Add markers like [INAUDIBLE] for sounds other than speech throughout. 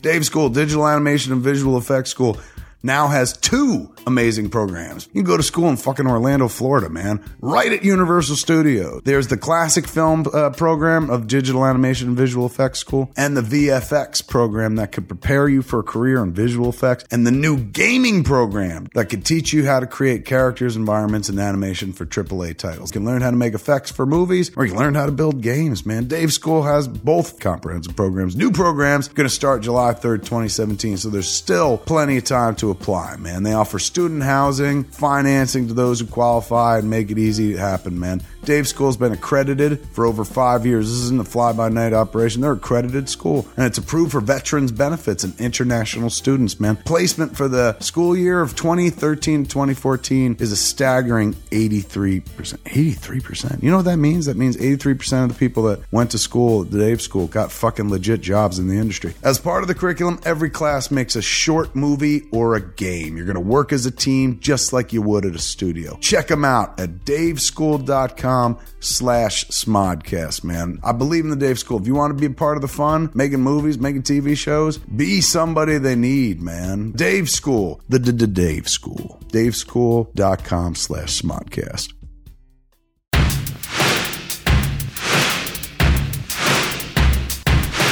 Dave School, Digital Animation and Visual Effects School, now has two amazing programs. You can go to school in fucking Orlando, Florida, man, right at Universal Studios. There's the classic film uh, program of Digital Animation and Visual Effects School, and the VFX program that could prepare you for a career in visual effects, and the new gaming program that could teach you how to create characters, environments, and animation for AAA titles. You can learn how to make effects for movies, or you can learn how to build games, man. Dave School has both comprehensive programs. New programs going to start July 3rd, 2017, so there's still plenty of time to apply, man. They offer student housing, financing to those who qualify, and make it easy to happen, man. Dave School's been accredited for over five years. This isn't a fly by night operation. They're accredited school, and it's approved for veterans benefits and international students, man. Placement for the school year of 2013 2014 is a staggering 83%. 83%. You know what that means? That means 83% of the people that went to school at Dave School got fucking legit jobs in the industry. As part of the curriculum, every class makes a short movie or a game. You're going to work as a team just like you would at a studio. Check them out at daveschool.com slash smodcast, man. I believe in the Dave School. If you want to be a part of the fun, making movies, making TV shows, be somebody they need, man. Dave School, the Dave School. daveschool.com slash smodcast.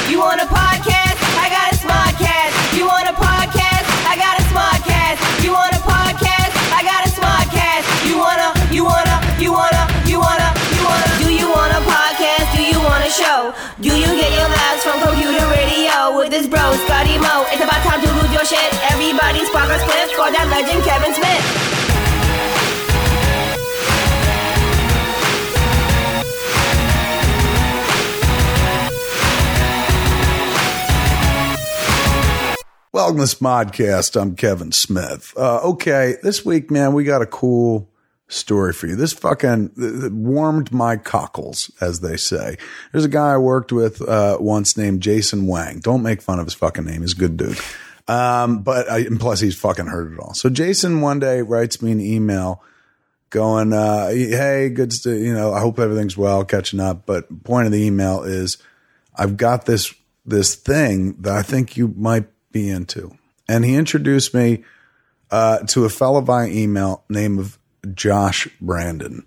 You want a podcast? This bro, Scotty Mo? It's about time to lose your shit. Everybody's progress clip for that legend Kevin Smith. Welcome to Smodcast. I'm Kevin Smith. Uh, okay, this week, man, we got a cool story for you. This fucking warmed my cockles, as they say. There's a guy I worked with uh, once named Jason Wang. Don't make fun of his fucking name. He's a good dude. Um, but I, and plus he's fucking heard it all. So Jason one day writes me an email going, uh, Hey, good. St- you know, I hope everything's well catching up. But point of the email is I've got this, this thing that I think you might be into. And he introduced me, uh, to a fellow by email name of Josh Brandon.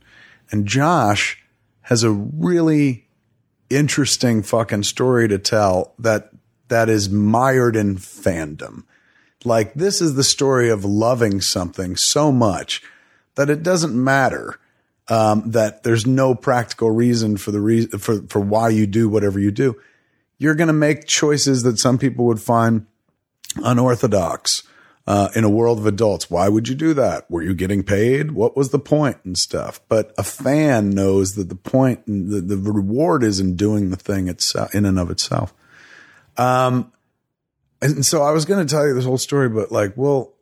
And Josh has a really interesting fucking story to tell that that is mired in fandom. Like this is the story of loving something so much that it doesn't matter um, that there's no practical reason for the reason for for why you do whatever you do. You're going to make choices that some people would find unorthodox uh, in a world of adults. Why would you do that? Were you getting paid? What was the point and stuff? But a fan knows that the point, the, the reward is in doing the thing itself, in and of itself. Um, and so I was going to tell you this whole story, but like, we'll,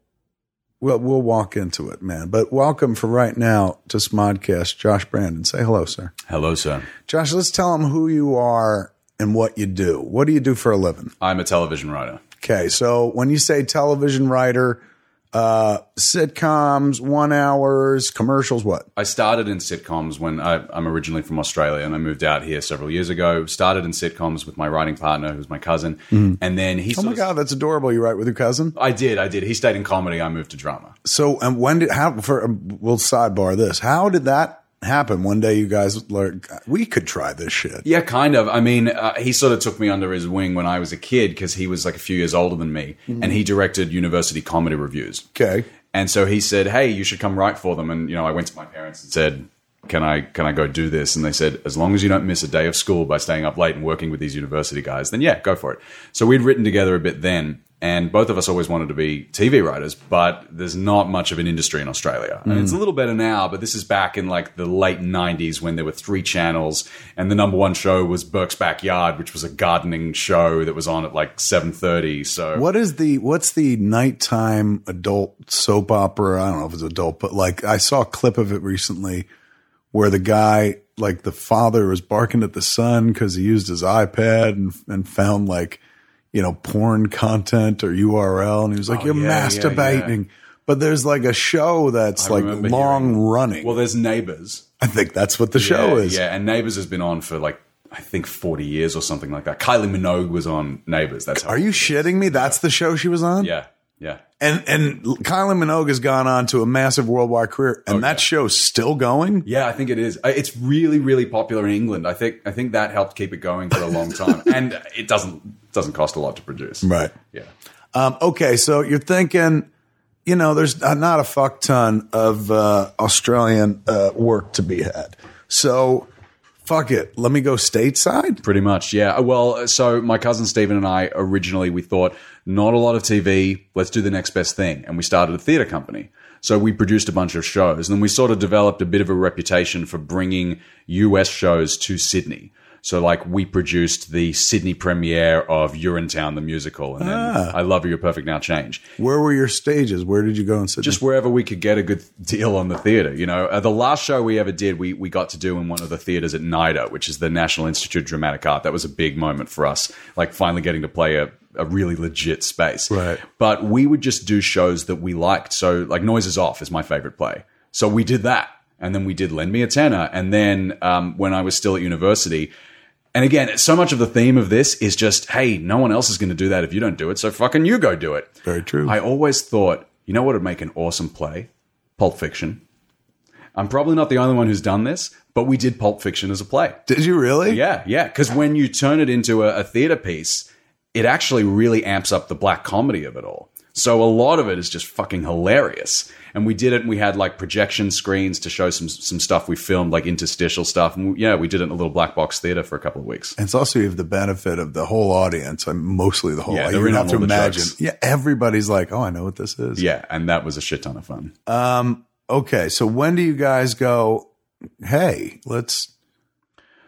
we'll, we'll walk into it, man. But welcome for right now to Smodcast, Josh Brandon. Say hello, sir. Hello, sir. Josh, let's tell them who you are and what you do. What do you do for a living? I'm a television writer. Okay, so when you say television writer, uh, sitcoms, one hours, commercials, what? I started in sitcoms when I, I'm originally from Australia and I moved out here several years ago. Started in sitcoms with my writing partner, who's my cousin, mm-hmm. and then he. Oh my god, that's adorable. You write with your cousin. I did, I did. He stayed in comedy. I moved to drama. So, and when did how? For um, we'll sidebar this. How did that happen? One day, you guys like we could try this shit. Yeah, kind of. I mean, uh, he sort of took me under his wing when I was a kid because he was like a few years older than me, and he directed university comedy reviews. Okay, And so he said, "Hey, you should come write for them." And you know, I went to my parents and said, "Can I can I go do this?" And they said, "As long as you don't miss a day of school by staying up late and working with these university guys, then yeah, go for it." So we'd written together a bit then, and both of us always wanted to be TV writers, but there's not much of an industry in Australia. And it's a little better now, but this is back in like the late 90s when there were three channels and the number one show was Burke's Backyard, which was a gardening show that was on at like 7:30. So what is the what's the nighttime adult soap opera? I don't know if it's adult, but like I saw a clip of it recently where the guy, like the father, was barking at the son because he used his iPad and and found like you know porn content or URL, and he was like, Oh, "You're yeah, yeah, masturbating." But there's like a show that's I like long running. well, there's Neighbours. I think that's what the show is. Yeah, and Neighbours has been on for like I think forty years or something like that. Kylie Minogue was on Neighbours. That's how. Are you shitting me? That's the show she was on? Yeah, yeah. And and Kylie Minogue has gone on to a massive worldwide career, and that show's still going. Yeah, I think it is. It's really, really popular in England. I think I think that helped keep it going for a long time, [LAUGHS] and it doesn't doesn't cost a lot to produce. Right. Yeah. Um, okay, so you're thinking, you know, there's not a fuck ton of uh, Australian uh, work to be had. So, fuck it. Let me go stateside. Pretty much, yeah. Uh, Well, so my cousin Stephen and I originally we thought not a lot of TV. Let's do the next best thing, and we started a theater company. So we produced a bunch of shows, and then we sort of developed a bit of a reputation for bringing US shows to Sydney. So, like, we produced the Sydney premiere of Urinetown the musical, and then I Love You, You're Perfect Now Change. Where were your stages? Where did you go and sit? just wherever we could get a good [LAUGHS] deal on the theater. You know, uh, the last show we ever did, we we got to do in one of the theaters at NIDA, which is the National Institute of Dramatic Art. That was a big moment for us, like finally getting to play a. A really legit space, Right. But we would just do shows that we liked. So, like, Noises Off is my favorite play. So we did that, and then we did Lend Me a Tenor, and then um, when I was still at university, and again, so much of the theme of this is just, hey, no one else is going to do that if you don't do it, so fucking you go do it. Very true. I always thought, you know what would make an awesome play? Pulp Fiction. I'm probably not the only one who's done this, but we did Pulp Fiction as a play. did you really? Yeah, yeah. Because when you turn it into a, a theater piece, it actually really amps up the black comedy of it all. So a lot of it is just fucking hilarious. And we did it, and we had like projection screens to show some some stuff we filmed, like interstitial stuff. And we, yeah, we did it in a little black box theater for a couple of weeks. And it's also you have the benefit of the whole audience, and mostly the whole. Yeah, audience. you have to imagine. jokes. Yeah, everybody's like, "Oh, I know what this is." Yeah, and that was a shit ton of fun. Um, okay, so when do you guys go? Hey, let's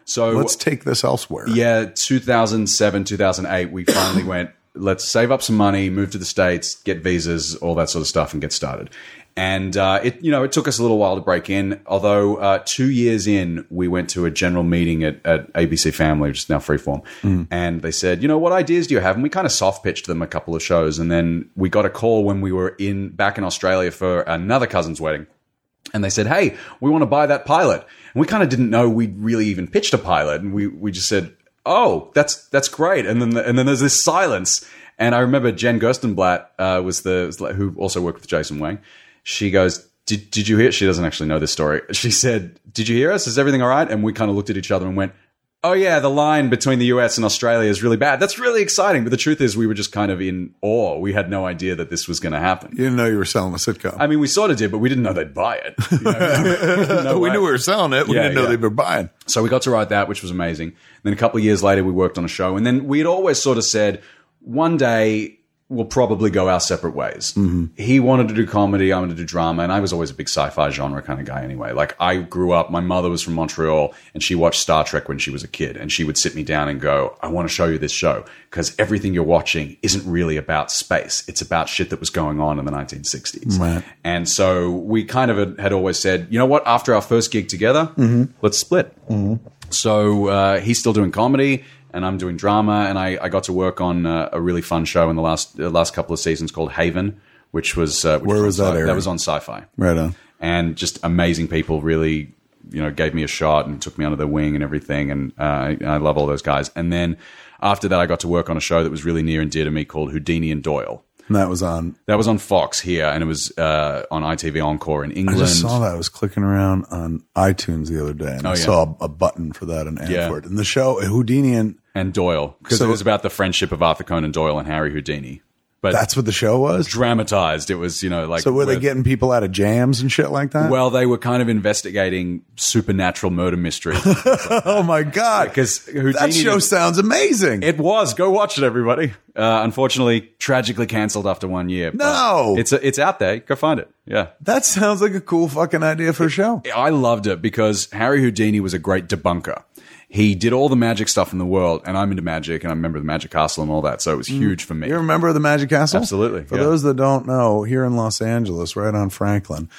So let's take this elsewhere. Yeah, 2007, 2008, we finally went, let's save up some money, move to the States, get visas, all that sort of stuff, and get started. And uh, it, you know, it took us a little while to break in. Although uh, two years in, we went to a general meeting at, at ABC Family, which is now Freeform, and they said, you know, what ideas do you have? And we kind of soft pitched them a couple of shows, and then we got a call when we were in back in Australia for another cousin's wedding, and they said, "Hey, we want to buy that pilot." And we kind of didn't know we'd really even pitched a pilot, and we we just said, "Oh, that's that's great." And then the, and then there's this silence, and I remember Jen Gerstenblatt uh, was the who also worked with Jason Wang. She goes. Did, did you hear? She doesn't actually know this story. She said, "Did you hear us? Is everything all right?" And we kind of looked at each other and went, "Oh yeah, the line between the US and Australia is really bad. That's really exciting." But the truth is, we were just kind of in awe. We had no idea that this was going to happen. You didn't know you were selling a sitcom. I mean, we sort of did, but we didn't know they'd buy it. You know? No we way. [LAUGHS] knew we were selling it. We Yeah, didn't know yeah. they were buying. So we got to write that, which was amazing. Then a couple of years later, we worked on a show, and then we had always sort of said, one day we'll probably go our separate ways. Mm-hmm. He wanted to do comedy, I wanted to do drama, and I was always a big sci-fi genre kind of guy anyway. Like I grew up, my mother was from Montreal, and she watched Star Trek when she was a kid, and she would sit me down and go, "I want to show you this show because everything you're watching isn't really about space; it's about shit that was going on in the 1960s." Right. And so we kind of had, always said, you know what? After our first gig together, mm-hmm. let's split. Mm-hmm. So uh, he's still doing comedy, and I'm doing drama. And I, I got to work on uh, a really fun show in the last the last couple of seasons called Haven, which was uh, which Where on was that airing? That was on Sci-Fi, Right on. and just amazing people. Really, you know, gave me a shot and took me under their wing and everything. And uh, I, I love all those guys. And then after that, I got to work on a show that was really near and dear to me called Houdini and Doyle. And that was on. That was on Fox here, and it was uh, on ITV Encore in I England. just saw that. I was clicking around on iTunes the other day, and I yeah. saw a, a button for that in Yeah. And the show Houdini, and and Doyle because So- it was about the friendship of Arthur Conan Doyle and Harry Houdini. But that's what the show was. dramatized. It was you know like So were they with- getting people out of jams and shit like that? well they were kind of investigating supernatural murder mysteries [LAUGHS] oh my god! because Houdini that show sounds amazing. it was go watch it everybody. Uh, unfortunately, tragically cancelled after one year. No! it's it's out there. Go find it. Yeah. that sounds like a cool fucking idea for a show. I loved it because Harry Houdini was a great debunker. He did all the magic stuff in the world, and I'm into magic, and I remember the Magic Castle and all that, so it was huge for me. You remember the Magic Castle? Absolutely, For yeah. those that don't know, here in Los Angeles, right on Franklin,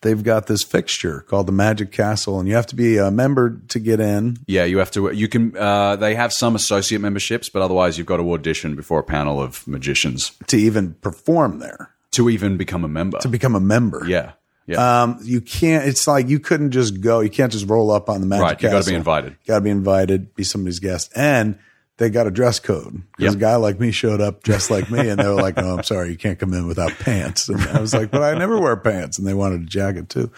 they've got this fixture called the Magic Castle, and you have to be a member to get in. Yeah, you have to. You can. Uh, they have some associate memberships, but otherwise, you've got to audition before a panel of magicians to even perform there, to even become a member. to become a member. yeah, Yeah. Um, you can't. It's like you couldn't just go. You can't just roll up on the magic. Right, you gotta be Castle. invited. Got to be invited. Be somebody's guest, and they got a dress code. Because Yep. a guy like me showed up dressed like me, and they were like, "No, I'm sorry, you can't come in without pants." And I was like, "But I never wear pants," and they wanted a jacket too.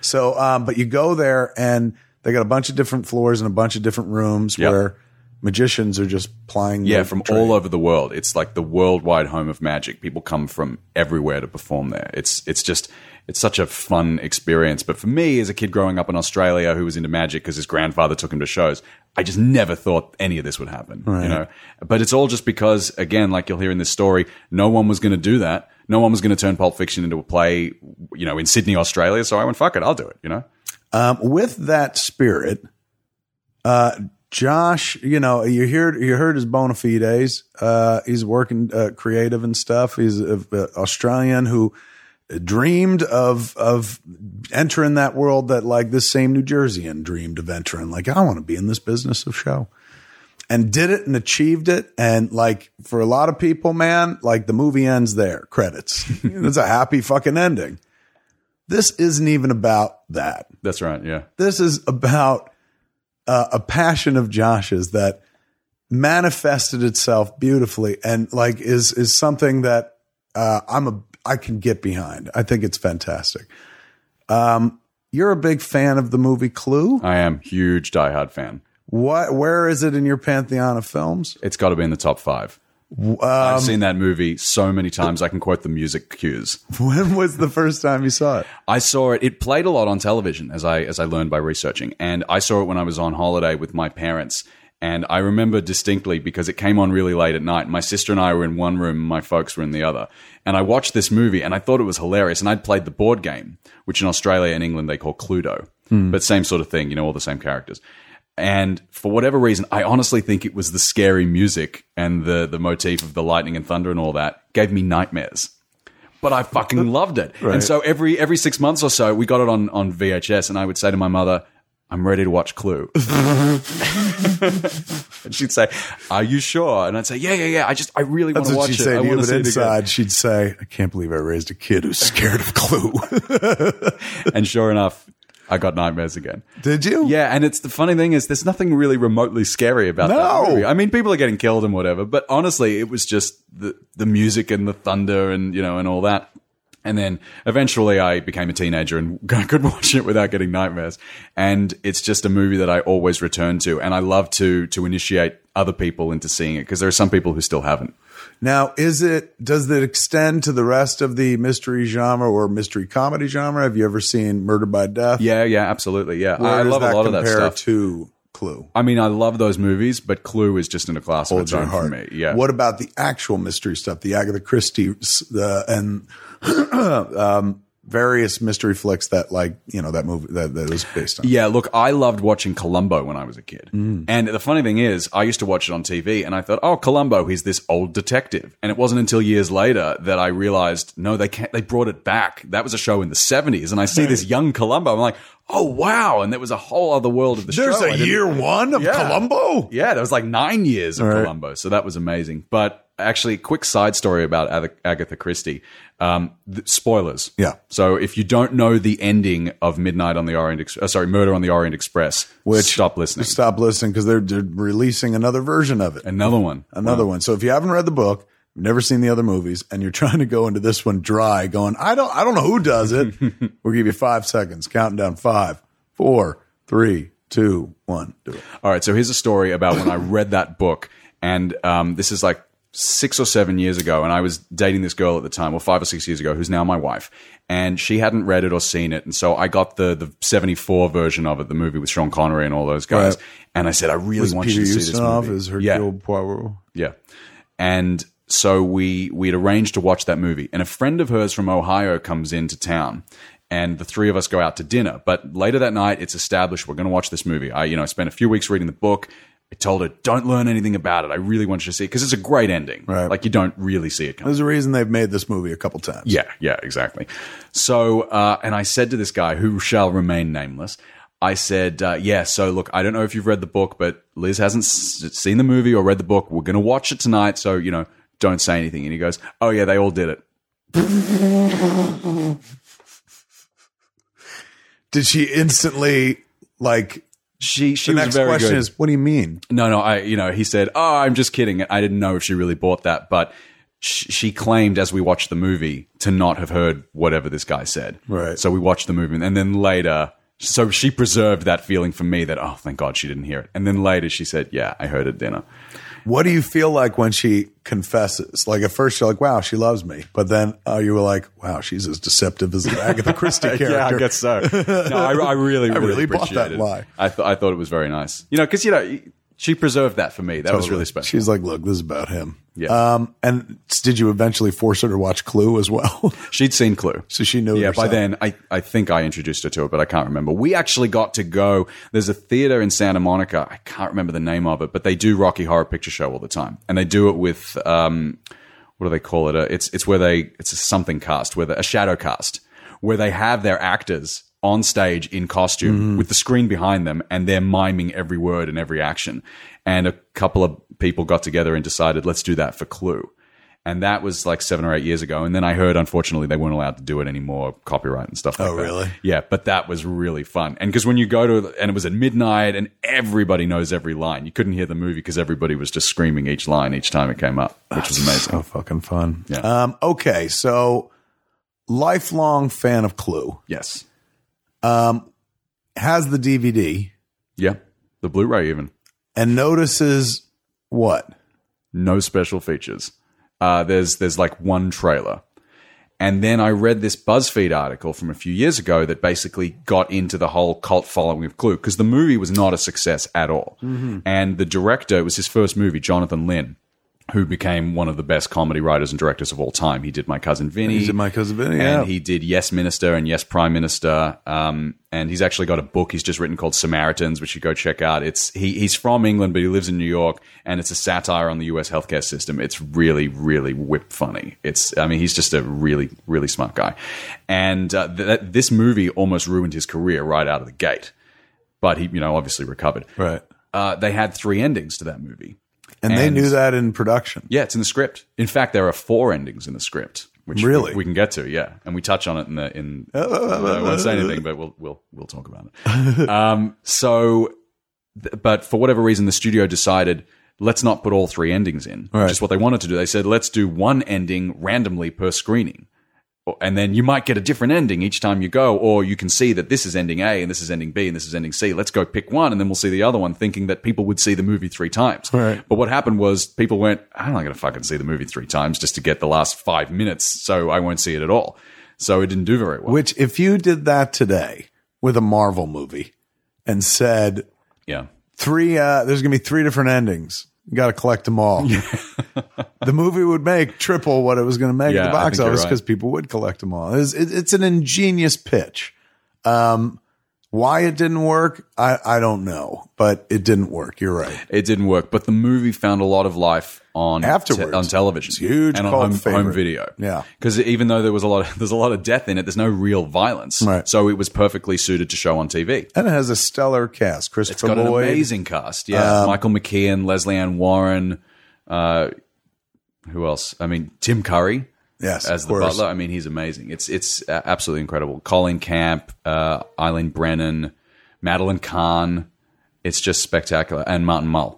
So, um, but you go there, and they got a bunch of different floors and a bunch of different rooms Yep. where magicians are just plying. Yeah, from trade. all over the world. It's like the worldwide home of magic. People come from everywhere to perform there. It's it's just it's such a fun experience. But for me, as a kid growing up in Australia who was into magic because his grandfather took him to shows, I just never thought any of this would happen. You know, but it's all just because, again, like you'll hear in this story, no one was going to do that. No one was going to turn Pulp Fiction into a play, you know, in Sydney, Australia. So I went, fuck it, I'll do it. You know. Um, with that spirit, uh, Josh, you know, you heard you heard his bona fides. Uh, he's working uh, creative and stuff. He's an Australian who dreamed of of entering that world that like this same New Jerseyan dreamed of entering. Like, I want to be in this business of show. And did it and achieved it. And like for a lot of people, man, like the movie ends there, credits. [LAUGHS] it's a happy fucking ending. This isn't even about that. That's right. Yeah. This is about uh, a passion of Josh's that manifested itself beautifully and like is is something that uh, I'm a I can get behind. I think it's fantastic. Um, you're a big fan of the movie Clue. I am huge diehard fan. What? Where is it in your pantheon of films? It's got to be in the top five. Um, I've seen that movie so many times I can quote the music cues. When was the first time you saw it? I saw it. It played a lot on television, as I as I learned by researching, and I saw it when I was on holiday with my parents. And I remember distinctly because it came on really late at night. My sister and I were in one room, my folks were in the other. And I watched this movie and I thought it was hilarious. And I'd played the board game, which in Australia and England they call Cluedo, hmm. but same sort of thing, you know, all the same characters. And for whatever reason, I honestly think it was the scary music and the the motif of the lightning and thunder and all that gave me nightmares. But I fucking [LAUGHS] loved it. And so every every six months or so, we got it on on VHS, and I would say to my mother, "I'm ready to watch Clue." [LAUGHS] and she'd say, "Are you sure?" And I'd say, "Yeah, yeah, yeah. I just I really want to watch she'd it. say I to you, but to see it again." inside she'd say, "I can't believe I raised a kid who's scared of Clue." [LAUGHS] And sure enough, I got nightmares again. Did you? Yeah, and it's the funny thing is there's nothing really remotely scary about No. that movie. I mean, people are getting killed and whatever, but honestly, it was just the the music and the thunder and you know and all that. And then eventually, I became a teenager and [LAUGHS] I could watch it without getting nightmares. And it's just a movie that I always return to, and I love to to initiate other people into seeing it because there are some people who still haven't. Now, is it does it extend to the rest of the mystery genre or mystery comedy genre? Have you ever seen Murder by Death? Yeah, yeah, absolutely. Yeah, Where I love a lot of that stuff. To Clue, I mean, I love those movies, but Clue is just in a class of holds its your own for me. Yeah. What about the actual mystery stuff? The Agatha Christie uh, and [CLEARS THROAT] um, various mystery flicks that, like you know, that movie that, that was based on. Yeah, look, I loved watching Columbo when I was a kid. Mm. And the funny thing is, I used to watch it on TV and I thought, oh, Columbo, he's this old detective. And it wasn't until years later that I realized, no, they can't, they brought it back. That was a show in the 70s. And I see this young Columbo. I'm like, oh, wow. And there was a whole other world of the There's show. I a year one of Yeah. Columbo. Yeah, there was like nine years of right. Columbo, so that was amazing. But actually, quick side story about Ag- Agatha Christie. Um, th- spoilers. Yeah. So if you don't know the ending of Midnight on the Orient, Ex- uh, sorry, Murder on the Orient Express, Which stop listening. Stop listening because they're, they're releasing another version of it. Another one. another one. So if you haven't read the book, never seen the other movies, and you're [LAUGHS] trying to go into this one dry, going, I don't, I don't know who does it. [LAUGHS] we'll give you five seconds, counting down five, four, three, two, one. Do it. All right. So here's a story about when I read that book, and um, this is like six or seven years ago, and I was dating this girl at the time, or five or six years ago, who's now my wife, and she hadn't read it or seen it, and so I got the the '74 version of it, the movie with Sean Connery and all those guys, Right. and I said, I really Was want Peter you to see this Ustinov movie. yeah, Hercule Poirot? yeah. And so we we had arranged to watch that movie, and a friend of hers from Ohio comes into town, and the three of us go out to dinner. But later that night, it's established we're going to watch this movie. I you know I spent a few weeks reading the book. I told her, don't learn anything about it. I really want you to see it because it's a great ending. Right. Like you don't really see it coming. There's a reason they've made this movie a couple times. Yeah, yeah, exactly. So, uh, and I said to this guy who shall remain nameless, I said, uh, yeah, so look, I don't know if you've read the book, but Liz hasn't s- seen the movie or read the book. We're going to watch it tonight. So, you know, don't say anything. And he goes, oh, yeah, they all did it. [LAUGHS] Did she instantly like? She she The was next very question good. is, what do you mean? No, no, I, you know, he said, "Oh, I'm just kidding." I didn't know if she really bought that, but sh- she claimed as we watched the movie to not have heard whatever this guy said. Right. So we watched the movie, and then later, so she preserved that feeling for me that oh, thank God she didn't hear it. And then later she said, "Yeah, I heard it at dinner." What do you feel like when she confesses? Like at first you're like, "Wow, she loves me," but then uh, you were like, "Wow, she's as deceptive as an Agatha Christie character." [LAUGHS] Yeah, I guess so. [LAUGHS] No, I, I really, I really, really bought that it. lie. I, th- I thought it was very nice. You know, because you know she preserved that for me. That was really special. She's like, "Look, this is about him." Yeah. Um, and did you eventually force her to watch Clue as well? [LAUGHS] She'd seen Clue. So she knew Yeah, by then, I, I think I introduced her to it, but I can't remember. We actually got to go. There's a theater in Santa Monica. I can't remember the name of it, but they do Rocky Horror Picture Show all the time. And they do it with, um, what do they call it? Uh, It's, it's where they, it's a something cast, where a shadow cast, where they have their actors on stage in costume with the screen behind them and they're miming every word and every action. And a couple of people got together and decided, let's do that for Clue. And that was like seven or eight years ago. And then I heard, unfortunately, they weren't allowed to do it anymore, copyright and stuff like Oh, that. really? Yeah, but that was really fun. And because when you go to, and it was at midnight and everybody knows every line. You couldn't hear the movie because everybody was just screaming each line each time it came up, which was amazing. so fucking fun. Yeah. Um, okay, so lifelong fan of Clue Yes. has the DVD Yeah. The Blu ray, even. And notices what? No special features. Uh, there's there's like one trailer. And then I read this BuzzFeed article from a few years ago that basically got into the whole cult following of Clue because the movie was not a success at all. And the director, it was his first movie, Jonathan Lynn, who became one of the best comedy writers and directors of all time. He did My Cousin Vinny. He did My Cousin Vinny, And yeah. he did Yes Minister and Yes Prime Minister. Um, and he's actually got a book he's just written called Samaritans, which you go check out. It's he, he's from England, but he lives in New York, and it's a satire on the U.S. healthcare system. It's really, really whip funny. It's I mean, he's just a really, really smart guy. And uh, th- this movie almost ruined his career right out of the gate, but he, you know, obviously recovered. Right. Uh, they had three endings to that movie. And, they knew that in production. Yeah, it's in the script. In fact, there are four endings in the script, which Really? we, we can get to. Yeah, and we touch on it in the in. [LAUGHS] I won't say anything, but we'll we'll we'll talk about it. um, so, th- but for whatever reason, the studio decided let's not put all three endings in, Right. which is what they wanted to do. They said let's do one ending randomly per screening. And then you might get a different ending each time you go, or you can see that this is ending A and this is ending B and this is ending C. Let's go pick one, and then we'll see the other one, thinking that people would see the movie three times. Right. But what happened was people went, I'm not going to fucking see the movie three times just to get the last five minutes, so I won't see it at all. So it didn't do very well. Which, if you did that today with a Marvel movie and said yeah. three, uh, there's going to be three different endings. You got to collect them all. [LAUGHS] the movie would make triple what it was going to make Yeah, at the box office right. because people would collect them all. It's, it, it's an ingenious pitch. Um, why it didn't work, I, I don't know, but it didn't work. You're right. It didn't work, but the movie found a lot of life on Afterwards. te- on television, It's huge and on home, home video. Yeah. because even though there was a lot, of, there's a lot of death in it. There's no real violence, Right. So it was perfectly suited to show on TV. And it has a stellar cast. It's Christopher got an amazing cast. Yeah, Michael McKean, Lesley Ann Warren. Uh, who else? I mean, Tim Curry. Yes, as the course. butler. I mean, he's amazing. It's it's absolutely incredible. Colleen Camp, uh, Eileen Brennan, Madeline Kahn. It's just spectacular, and Martin Mull.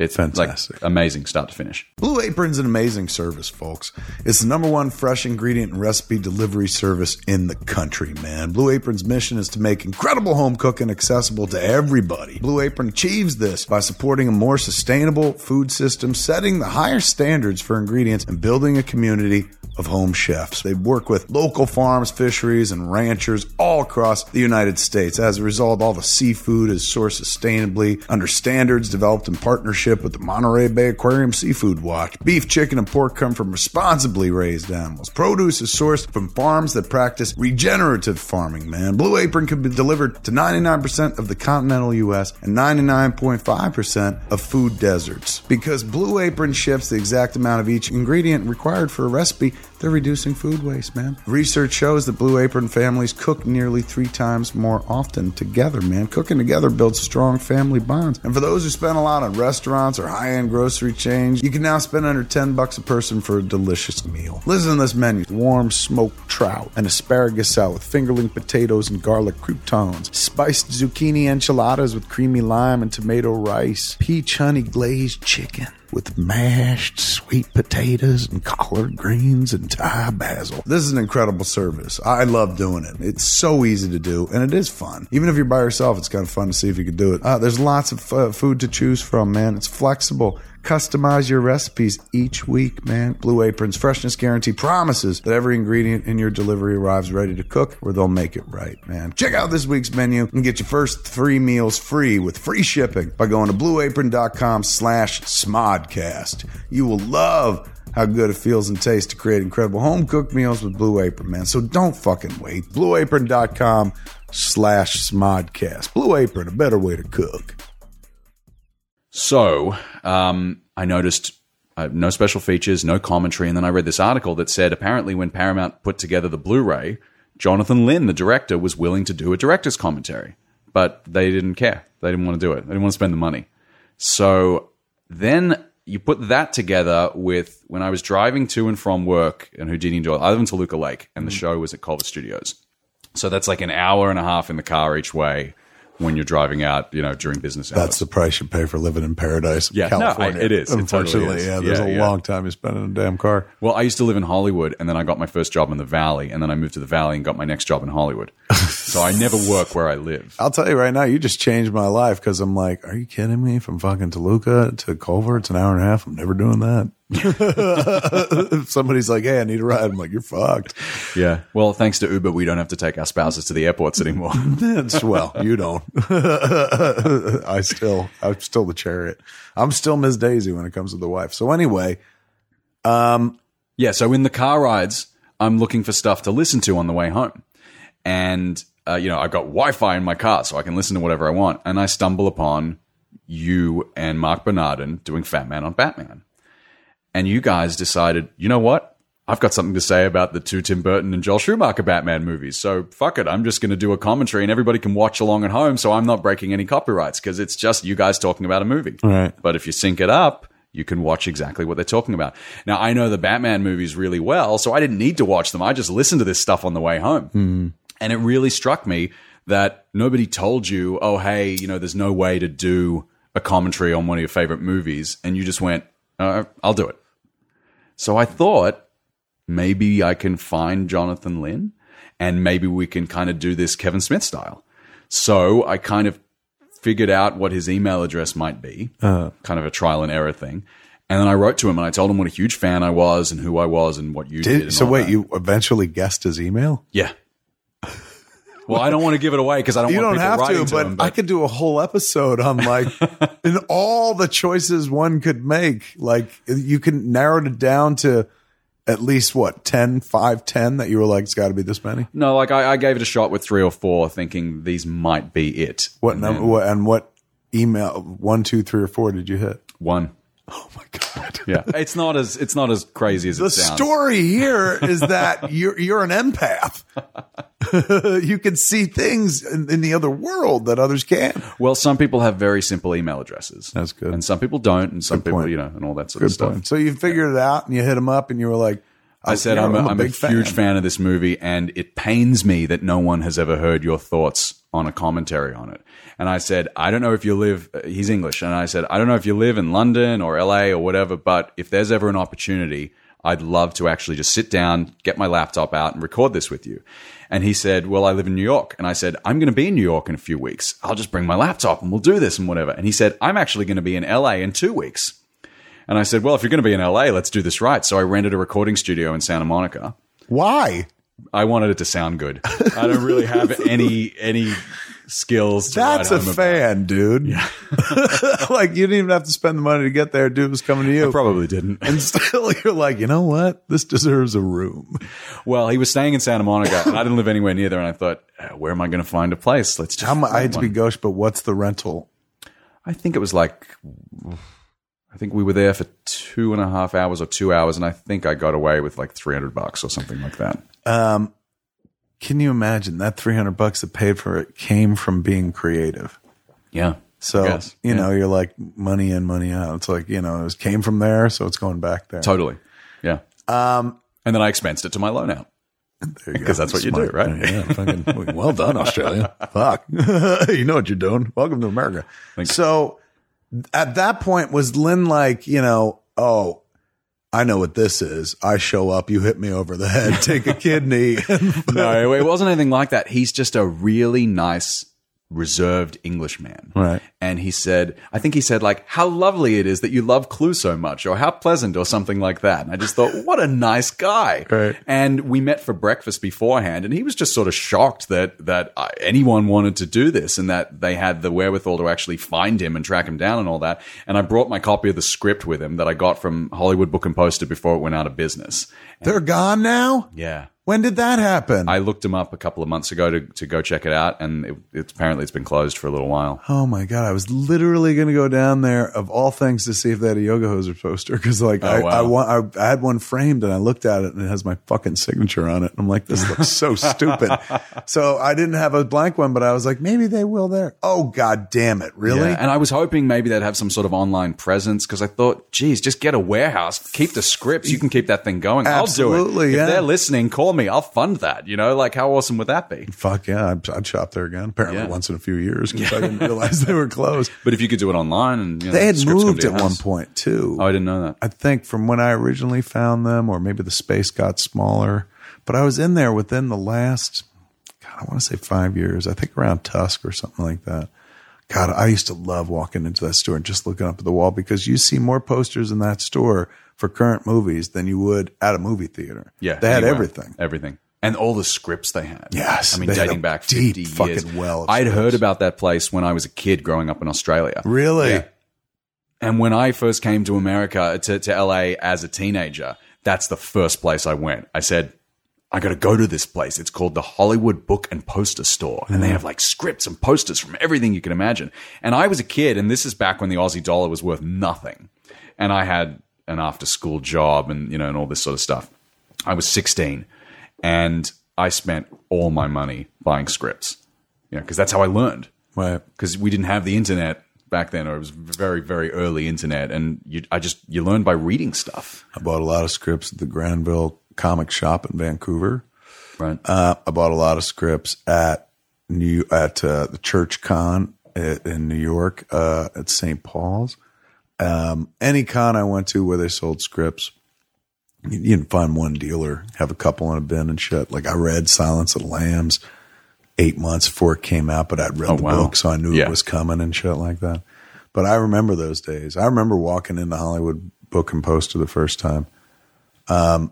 It's Fantastic. like amazing, start to finish. Blue Apron's an amazing service, folks. It's the number one fresh ingredient and recipe delivery service in the country, man. Blue Apron's mission is to make incredible home cooking accessible to everybody. Blue Apron achieves this by supporting a more sustainable food system, setting the higher standards for ingredients, and building a community of home chefs. They work with local farms, fisheries, and ranchers all across the United States. As a result, all the seafood is sourced sustainably under standards developed in partnership with the Monterey Bay Aquarium Seafood Watch. Beef, chicken, and pork come from responsibly raised animals. Produce is sourced from farms that practice regenerative farming, man. Blue Apron can be delivered to 99% of the continental U.S. and 99.5% of food deserts. Because Blue Apron ships the exact amount of each ingredient required for a recipe they're reducing food waste, man. Research shows that Blue Apron families cook nearly three times more often together, man. Cooking together builds strong family bonds. And for those who spend a lot on restaurants or high end grocery chains, you can now spend under 10 bucks a person for a delicious meal. Listen to this menu warm smoked trout, an asparagus salad with fingerling potatoes and garlic croutons, spiced zucchini enchiladas with creamy lime and tomato rice, peach honey glazed chicken with mashed sweet potatoes and collard greens and Thai basil. This is an incredible service. I love doing it. It's so easy to do and it is fun. Even if you're by yourself, it's kind of fun to see if you can do it. Uh, there's lots of uh, food to choose from, man. It's flexible. Customize your recipes each week, man. Blue Apron's freshness guarantee promises that every ingredient in your delivery arrives ready to cook or they'll make it right, man. Check out this week's menu and get your first three meals free with free shipping by going to blueapron.com slash smodcast. You will love how good it feels and tastes to create incredible home cooked meals with Blue Apron, man. So don't fucking wait. Blueapron.com slash smodcast. Blue Apron, a better way to cook. So um, I noticed uh, no special features, no commentary, and then I read this article that said apparently when Paramount put together the Blu-ray, Jonathan Lynn, the director, was willing to do a director's commentary, but they didn't care. They didn't want to do it. They didn't want to spend the money. So then you put that together with when I was driving to and from work in Houdini and Doyle. I live in Toluca Lake, and the show was at Culver Studios. So that's like an hour and a half in the car each way when you're driving out, you know, during business hours. That's the price you pay for living in paradise, Yeah, no, I- California. it is. It totally Unfortunately, is. yeah. There's Yeah, a yeah. long time you spend in a damn car. Well, I used to live in Hollywood, and then I got my first job in the Valley, and then I moved to the Valley and got my next job in Hollywood. [LAUGHS] so I never work where I live. I'll tell you right now, you just changed my life because I'm like, are you kidding me? From fucking Toluca to Culver, it's an hour and a half. I'm never doing that. If [LAUGHS] somebody's like, hey, I need a ride, I'm like, you're fucked. Yeah. Well, thanks to Uber, we don't have to take our spouses to the airports anymore. [LAUGHS] It's, well, you don't. [LAUGHS] I still, I'm still the chariot. I'm still Ms. Daisy when it comes to the wife. So anyway, yeah. So in the car rides, I'm looking for stuff to listen to on the way home, and uh, you know, I've got Wi-Fi in my car, so I can listen to whatever I want. And I stumble upon you and Marc Bernardin doing Fatman on Batman, and you guys decided, you know what? I've got something to say about the two Tim Burton and Joel Schumacher Batman movies. So fuck it. I'm just going to do a commentary and everybody can watch along at home. So I'm not breaking any copyrights because it's just you guys talking about a movie. Right. But if you sync it up, you can watch exactly what they're talking about. Now, I know the Batman movies really well, so I didn't need to watch them. I just listened to this stuff on the way home. Hmm. And it really struck me that nobody told you, oh, hey, you know, there's no way to do a commentary on one of your favorite movies. And you just went, uh, I'll do it. So I thought maybe I can find Jonathan Lynn and maybe we can kind of do this Kevin Smith style. So I kind of figured out what his email address might be, kind of a trial and error thing. And then I wrote to him and I told him what a huge fan I was and who I was and what you did. did, so wait, that. you eventually guessed his email? Yeah. Well, I don't want to give it away because I don't You want don't have to, to but, him. I could do a whole episode on like, [LAUGHS] in all the choices one could make. Like, you can narrow it down to at least what, 10, 5, 10 that you were like, it's got to be this many? no, like I, I gave it a shot with three or four, thinking these might be it. What And number, then what, and what email, one, two, three, or four did you hit? One. [LAUGHS] Oh my God. Yeah, it's not as it's not as crazy as The it sounds. story here is that you're you're an empath. [LAUGHS] you can see things in, in the other world that others can't. Well, some people have very simple email addresses. That's good. and some people don't, and some Good people, point. you know, and all that sort Good of stuff. point. So you figured it out and you hit them up and you were like, I said yeah, I'm, a, I'm a, huge fan of this movie, and it pains me that no one has ever heard your thoughts on a commentary on it. And I said, I don't know if you live. uh, He's English, and I said, I don't know if you live in London or LA or whatever, but if there's ever an opportunity, I'd love to actually just sit down, get my laptop out, and record this with you. And he said, Well, I live in New York. And I said, I'm going to be in New York in a few weeks. I'll just bring my laptop and we'll do this and whatever. And he said, I'm actually going to be in LA in two weeks. And I said, Well, if you're going to be in LA, let's do this right. So I rented a recording studio in Santa Monica. Why? I wanted it to sound good. I don't really have [LAUGHS] any any skills. To That's a home about. fan, dude. [LAUGHS] like you didn't even have to spend the money to get there. Dude was coming to you. Probably didn't. and [LAUGHS] still you're like, you know what? This deserves a room. Well, he was staying in Santa Monica, and I didn't live anywhere near there. And I thought, uh, where am I going to find a place? Let's just. How I had to be gauche, but what's the rental? I think it was like, I think we were there for two and a half hours or two hours, and I think I got away with like three hundred bucks or something like that. Can you imagine that 300 bucks that paid for it came from being creative? Yeah. So, guess. you Yeah. know, you're like money in, money out. It's like, you know, it came from there. So it's going back there. totally. Yeah. Um, and then I expensed it to my loan out. There you go. 'Cause that's what you do, right? Yeah. fucking, [LAUGHS] well done, Australia. [LAUGHS] Fuck. [LAUGHS] you know what you're doing. Welcome to America. Thanks. So at that point, was Lynn like, you know, oh, I know what this is. I show up, you hit me over the head, take a kidney. [LAUGHS] no, it wasn't anything like that. He's just a really nice, reserved Englishman. Right. And he said, I think he said, like, how lovely it is that you love Clue so much, or how pleasant, or something like that. And I just thought, what a nice guy. [LAUGHS] Right. And we met for breakfast beforehand, and he was just sort of shocked that that uh, anyone wanted to do this, and that they had the wherewithal to actually find him and track him down and all that. And I brought my copy of the script with him that I got from Hollywood Book and Poster before it went out of business. They're gone now? Yeah. When did that happen? I looked them up a couple of months ago to, to go check it out, and it, it's apparently it's been closed for a little while. Oh my god! I was literally going to go down there of all things to see if they had a Yoga Hosers poster because like oh, I, wow. I, want, I I had one framed and I looked at it and it has my fucking signature on it. And I'm like, this looks so [LAUGHS] stupid. So I didn't have a blank one, but I was like, maybe they will there. Oh god damn it! Really? Yeah, and I was hoping maybe they'd have some sort of online presence because I thought, geez, just get a warehouse, keep the scripts, you can keep that thing going. I'll Absolutely, it. yeah. If they're listening, call me. I'll fund that. You know, like how awesome would that be? Fuck yeah! I'd, I'd shop there again. Apparently Yeah. once in a few years because I didn't realize they were closed. But if you could do it online and you know, They had moved at one point too. Oh, I didn't know that. I think from when I originally found them, or maybe the space got smaller. But I was in there within the last, God, I want to say five years. I think around Tusk or something like that. God, I used to love walking into that store and just looking up at the wall because you see more posters in that store for current movies than you would at a movie theater. Yeah, they had anywhere. everything. everything, and all the scripts they had. Yes, I mean dating back fifty fucking years. well I'd heard about that place when I was a kid growing up in Australia. Really? Yeah. And when I first came to America, to, to LA as a teenager, that's the first place I went. I said, I got to go to this place. It's called the Hollywood Book and Poster Store. And they mm. have like scripts and posters from everything you can imagine. And I was a kid, and this is back when the Aussie dollar was worth nothing. And I had an after school job and, you know, and all this sort of stuff. I was 16 and I spent all my money buying scripts, you know, because that's how I learned Right. because we didn't have the internet back then, or it was very, very early internet, and you, I just you learn by reading stuff, I bought a lot of scripts at the Granville Comic Shop in Vancouver. right? Uh, I bought a lot of scripts at New at uh, the Church Con in New York uh, at St. Paul's. Um, any con I went to where they sold scripts, you, you can find one dealer, have a couple in a bin and shit. Like I read Silence of the Lambs eight months before it came out, but I'd read Oh, the wow. book, so I knew Yeah. it was coming and shit like that. But I remember those days. I remember walking into Hollywood Book and Poster the first time and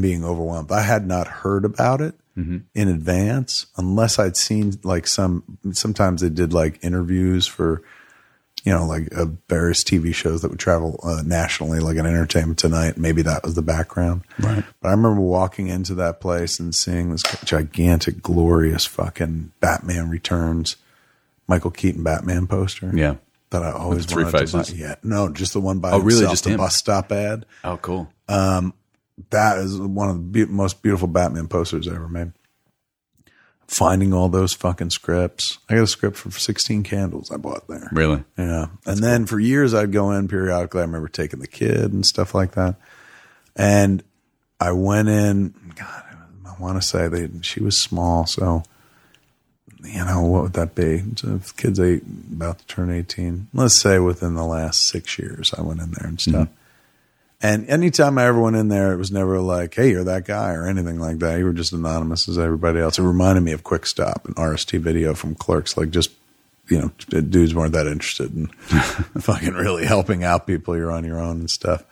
being overwhelmed. I had not heard about it in advance unless I'd seen like some, sometimes they did like interviews for, you know, like uh, various TV shows that would travel uh, nationally, like an Entertainment Tonight. Maybe that was the background. Right. But I remember walking into that place and seeing this gigantic, glorious fucking Batman Returns, Michael Keaton Batman poster. Yeah. That I always the three wanted faces? to buy. Yeah. No, just the one by Oh, really? Just the him? bus stop ad Oh, cool. Um, that is one of the be- most beautiful Batman posters I ever made. Finding all those fucking scripts. I got a script for 16 candles I bought there. Really? Yeah. and then for years I'd go in periodically. I remember taking the kid and stuff like that. And I went in, God, I want to say they, she was small. So, you know, what would that be? So if the kid's eight, about to turn 18, let's say within the last six years, I went in there and mm-hmm. stuff. And anytime I ever went in there, it was never like, hey, you're that guy or anything like that. You were just anonymous as everybody else. It reminded me of Quick Stop and RST video from Clerks. Like, just, you know, dudes weren't that interested in [LAUGHS] fucking really helping out people. You're on your own and stuff.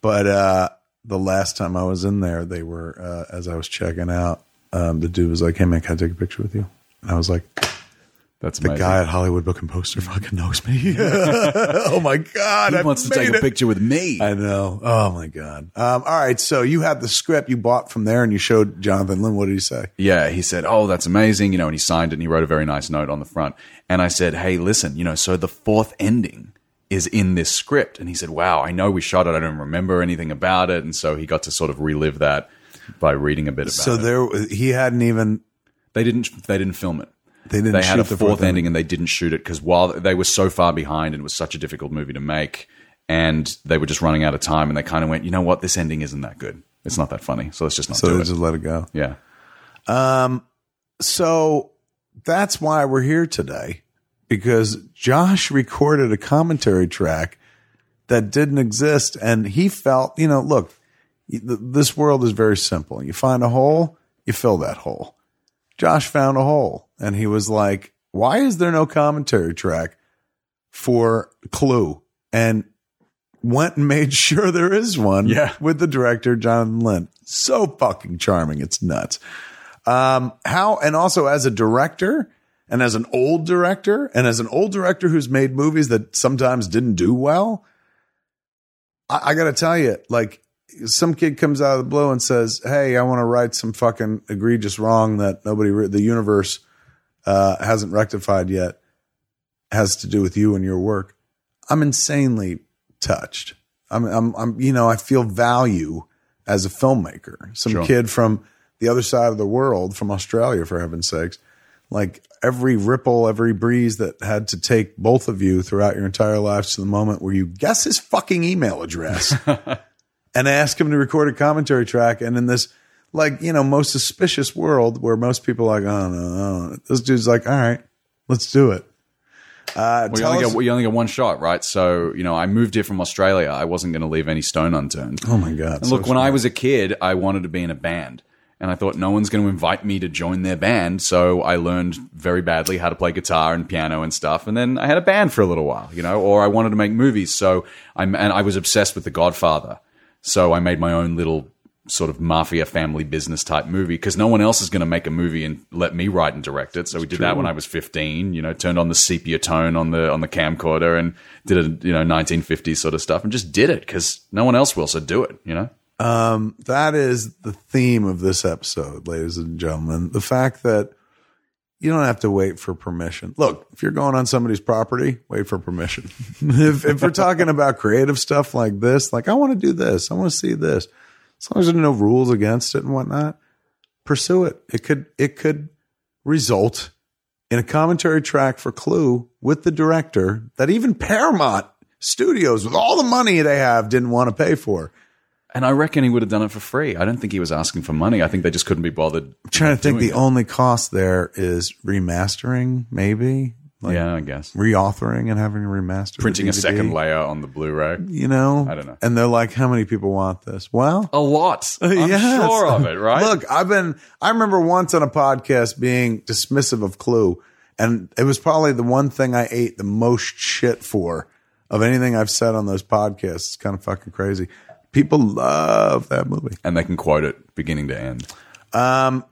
But uh, the last time I was in there, they were, uh, as I was checking out, um, the dude was like, hey, man, can I take a picture with you? And I was like, That's the amazing. guy at Hollywood Book and Poster fucking knows me. [LAUGHS] oh my God. he I wants to take made a picture with me. I know. Oh my god. Um, all right. So you had the script you bought from there, and you showed Jonathan Lynn. What did he say? Yeah, he said, "Oh, that's amazing," you know, and he signed it and he wrote a very nice note on the front. And I said, "Hey, listen, you know, so the fourth ending is in this script. And he said, Wow, I know we shot it. I don't remember anything about it. And so he got to sort of relive that by reading a bit about So it. So there, he hadn't even. They didn't they didn't film it. They didn't. They had a fourth ending and they didn't shoot it because while they were so far behind and it was such a difficult movie to make and they were just running out of time and they kind of went, you know what, this ending isn't that good. It's not that funny. So let's just not So do they it. just let it go. yeah. Um. So that's why we're here today because Josh recorded a commentary track that didn't exist. And he felt, you know, look, this world is very simple. You find a hole, you fill that hole. Josh found a hole and he was like, why is there no commentary track for Clue? And went and [LAUGHS] made sure there is one Yeah. with the director, Jonathan Lynn. So fucking charming. It's nuts. Um, how, and also as a director and as an old director and as an old director who's made movies that sometimes didn't do well, I, I got to tell you, like, some kid comes out of the blue and says, Hey, I want to right some fucking egregious wrong that nobody, re- the universe, uh, hasn't rectified yet, has to do with you and your work. I'm insanely touched. I'm, I'm, I'm, you know, I feel value as a filmmaker. Some Sure. kid from the other side of the world, from Australia, for heaven's sakes, like every ripple, every breeze that had to take both of you throughout your entire lives to the moment where you guess his fucking email address [LAUGHS] and ask him to record a commentary track. And in this, like, you know, most suspicious world where most people are like, oh no, oh, this dude's like, all right, let's do it. Uh, Well, you only, us- get, you only get one shot, right? So, you know, I moved here from Australia. I wasn't going to leave any stone unturned. oh my God. And so look, when I was a kid, I wanted to be in a band. And I thought no one's going to invite me to join their band. So I learned very badly how to play guitar and piano and stuff. And then I had a band for a little while, you know, or I wanted to make movies. So I'm, and I was obsessed with The Godfather. So I made my own little sort of mafia family business type movie because no one else is going to make a movie and let me write and direct it. So we did that when I was 15, you know, turned on the sepia tone on the, on the camcorder and did a, you know, 1950s sort of stuff and just did it because no one else will. So do it, you know? Um, that is the theme of this episode, ladies and gentlemen. The fact that you don't have to wait for permission. Look, if you're going on somebody's property, wait for permission. [LAUGHS] if, if we're talking about creative stuff like this, like I want to do this, I want to see this, as long as there's no rules against it and whatnot, pursue it. It could it could result in a commentary track for Clue with the director that even Paramount Studios, with all the money they have, didn't want to pay for. And I reckon he would have done it for free. I don't think he was asking for money. I think they just couldn't be bothered. I'm trying to think the it. only cost there is remastering, maybe like yeah, I guess. reauthoring and having remastered, Printing a second layer on the Blu-ray. You know, I don't know. And they're like, "How many people want this?" Well, A lot. [LAUGHS] I'm yes. sure of it, right? Look, I've been. I remember once on a podcast being dismissive of Clue, and it was probably the one thing I ate the most shit for of anything I've said on those podcasts. It's kind of fucking crazy. People love that movie. and they can quote it beginning to end. Um,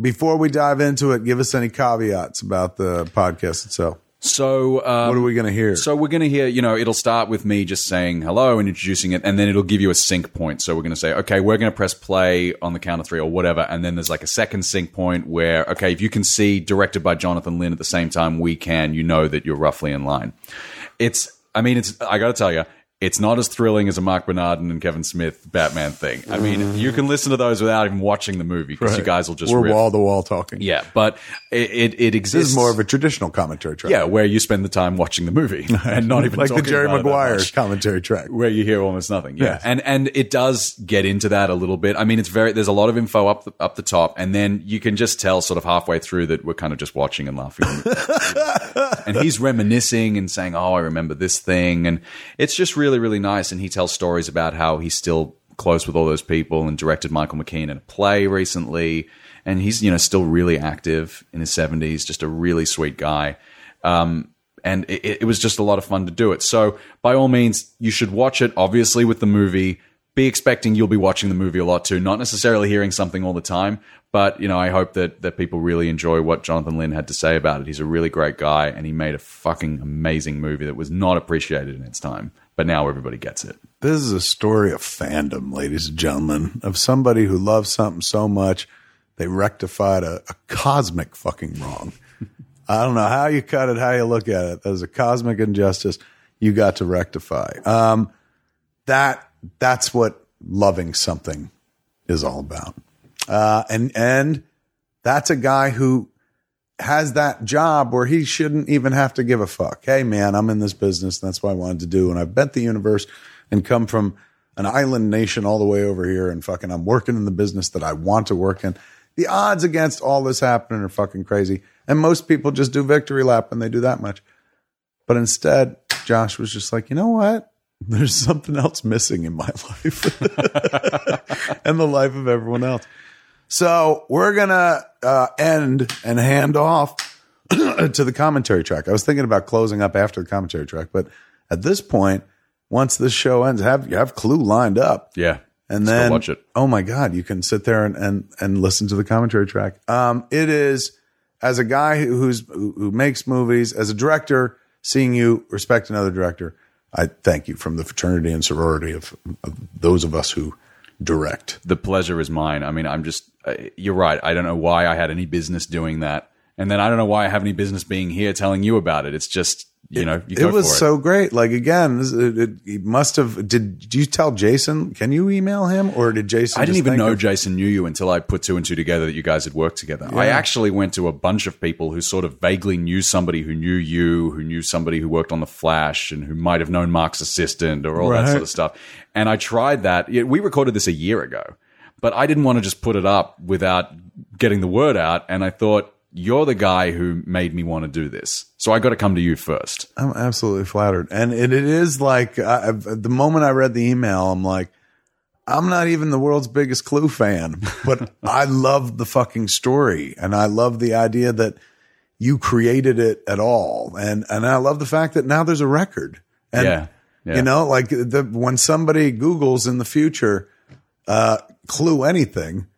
Before we dive into it, give us any caveats about the podcast itself. So, um, What are we going to hear? So we're going to hear, you know, it'll start with me just saying hello and introducing it, and then it'll give you a sync point. So we're going to say, okay, we're going to press play on the count of three or whatever, and then there's like a second sync point where, okay, if you can see directed by Jonathan Lynn at the same time we can, you know that you're roughly in line. It's, I mean, it's, I got to tell you, it's not as thrilling as a Marc Bernardin and Kevin Smith Batman thing. I mean, you can listen to those without even watching the movie because you guys will just We're wall to wall talking. Yeah, but it, it, it exists. This is more of a traditional commentary track. Yeah, where you spend the time watching the movie [LAUGHS] and not even like the Jerry Maguire commentary track. where you hear almost nothing. Yeah, Yes. and and it does get into that a little bit. I mean, it's very there's a lot of info up the, up the top, and then you can just tell sort of halfway through that we're kind of just watching and laughing. [LAUGHS] and he's reminiscing and saying, "Oh, I remember this thing," and it's just really really really nice. And he tells stories about how he's still close with all those people and directed Michael McKean in a play recently, and he's you know still really active in his seventies, just a really sweet guy. Um, and it, it was just a lot of fun to do it. So, by all means, you should watch it. Obviously, with the movie, be expecting you'll be watching the movie a lot too. Not necessarily hearing something all the time, but you know, I hope that that people really enjoy what Jonathan Lynn had to say about it. He's a really great guy, and he made a fucking amazing movie that was not appreciated in its time, but now everybody gets it. This is a story of fandom, ladies and gentlemen, of somebody who loves something so much they rectified a, a cosmic fucking wrong. [LAUGHS] I don't know how you cut it, how you look at it. That was a cosmic injustice. you got to rectify. Um, that that's what loving something is all about. Uh, and and that's a guy who has that job where he shouldn't even have to give a fuck. Hey man, I'm in this business. And that's what I wanted to do. And I've bet the universe and come from an island nation all the way over here and fucking I'm working in the business that I want to work in. The odds against all this happening are fucking crazy. And most people just do victory lap and they do that much. But instead, Josh was just like, you know what? [LAUGHS] There's something else missing in my [LAUGHS] life [LAUGHS] and the life of everyone else. So we're going to uh, end and hand off [CLEARS THROAT] to the commentary track. I was thinking about closing up after the commentary track, but at this point, once this show ends, have you have Clue lined up. Yeah. And then watch it. Oh my God, you can sit there and, and, and listen to the commentary track. Um, it is as a guy who- who's, who who makes movies, as a director, seeing you respect another director. I thank you from the fraternity and sorority of, of those of us who direct. the pleasure is mine. I mean, I'm just, you're right. I don't know why I had any business doing that. And then I don't know why I have any business being here telling you about it. It's just, you know, you it was it. so great. Like again, this- it, it, he must have. Did, did you tell Jason? Can you email him, or did Jason? I didn't even know of- Jason knew you until I put two and two together that you guys had worked together. I actually went to a bunch of people who sort of vaguely knew somebody who knew you, who knew somebody who worked on The Flash, and who might have known Mark's assistant or all that sort of stuff. And I tried that. We recorded this a year ago, but I didn't want to just put it up without getting the word out. And I thought, you're the guy who made me want to do this. So I got to come to you first. I'm absolutely flattered, and it, it is like I, the moment I read the email, I'm like, I'm not even the world's biggest Clue fan, but [LAUGHS] I love the fucking story, and I love the idea that you created it at all, and and I love the fact that now there's a record, and Yeah, yeah. you know, like the when somebody Google's in the future, uh, Clue anything.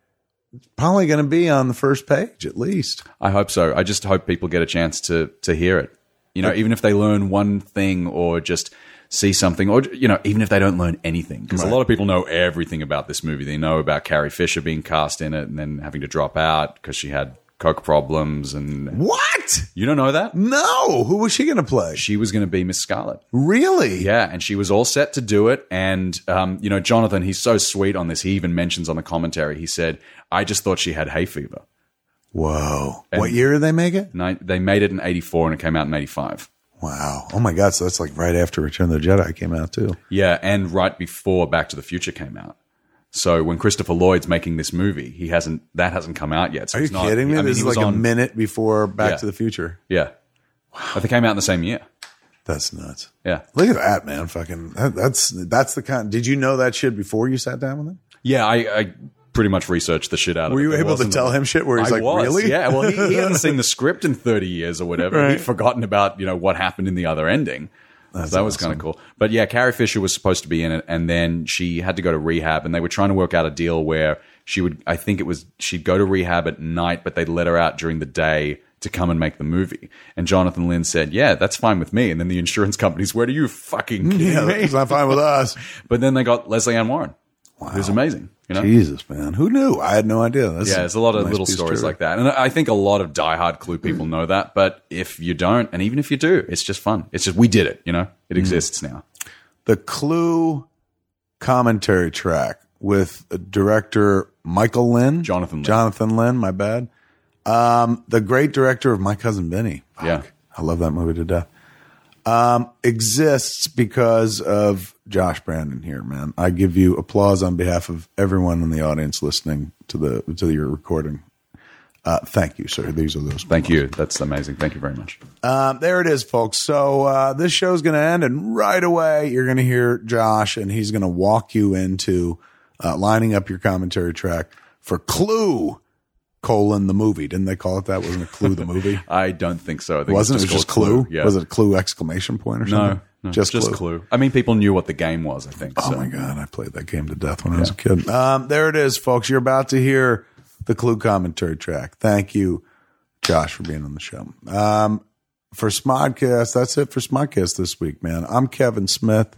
It's Probably going to be on the first page at least. I hope so. I just hope people get a chance to to hear it. You know, even if they learn one thing or just see something, or you know, even if they don't learn anything, because a lot of people know everything about this movie. They know about Carrie Fisher being cast in it and then having to drop out because she had coke problems, and What? you don't know that No. Who was she going to play? she was going to be Miss Scarlet. Really? Yeah, and she was all set to do it. And um, you know, Jonathan, he's so sweet on this. He even mentions on the commentary. He said, "I just thought she had hay fever." Whoa. what year did they make it? Ni- They made it in '84, and it came out in '85. Wow. Oh my God. So that's like right after Return of the Jedi came out too. Yeah, and right before Back to the Future came out. So when Christopher Lloyd's making this movie, he hasn't that hasn't come out yet. So Are you not- kidding me? I mean, this is like a minute before Back Yeah. to the Future. Yeah, but they came out in the same year. That's nuts. Yeah, Look at that, man. Fucking that, that's that's the kind. Did you know that shit before you sat down with him? yeah. I, I pretty much researched the shit out of Were it. Were you able to tell him shit where he's I like, was, really? Yeah. Well, he, he hadn't [LAUGHS] seen the script in 30 years or whatever. Right. He'd forgotten about, you know, what happened in the other ending. So that was kind of cool. But yeah, Carrie Fisher was supposed to be in it and then she had to go to rehab and they were trying to work out a deal where she would, I think it was, she'd go to rehab at night, but they'd let her out during the day to come and make the movie. And Jonathan Lynn said, yeah, that's fine with me. And then the insurance companies, where do you fucking [LAUGHS] kidding Yeah, me? it's not fine with us. [LAUGHS] But then they got Lesley Ann Warren. Wow. Was amazing. You know? Jesus, man. Who knew? I had no idea. That's Yeah, there's a lot of nice little stories like that. And I think a lot of diehard Clue people know that. But if you don't, and even if you do, it's just fun. It's just, we did it, you know? It Mm. exists now. the Clue commentary track with director Michael Lynn, Jonathan Lynn. Jonathan Lynn. My bad. Um, the great director of My Cousin Vinny. Fuck. Yeah. I love that movie to death. Um, exists because of Josh Brandon here, man. I give you applause on behalf of everyone in the audience listening to the to your recording. Uh, thank you, sir. These are those. Thank you. That's amazing. Thank you very much. Um, there it is, folks. So uh, this show's going to end, and right away you're going to hear Josh, and he's going to walk you into uh, lining up your commentary track for Clue: colon the movie. Didn't they call it that? Wasn't it Clue the movie? [LAUGHS] I don't think so. I think Wasn't it? it's It was just called Clue. Yeah. Was it a Clue exclamation point or something? No, no, just, just Clue. Clue. I mean, people knew what the game was, I think. Oh so. my god, I played that game to death when I was a kid. Um, there it is, folks. You're about to hear the Clue commentary track. Thank you, Josh, for being on the show. Um, for Smodcast, that's it for Smodcast this week, man. I'm Kevin Smith.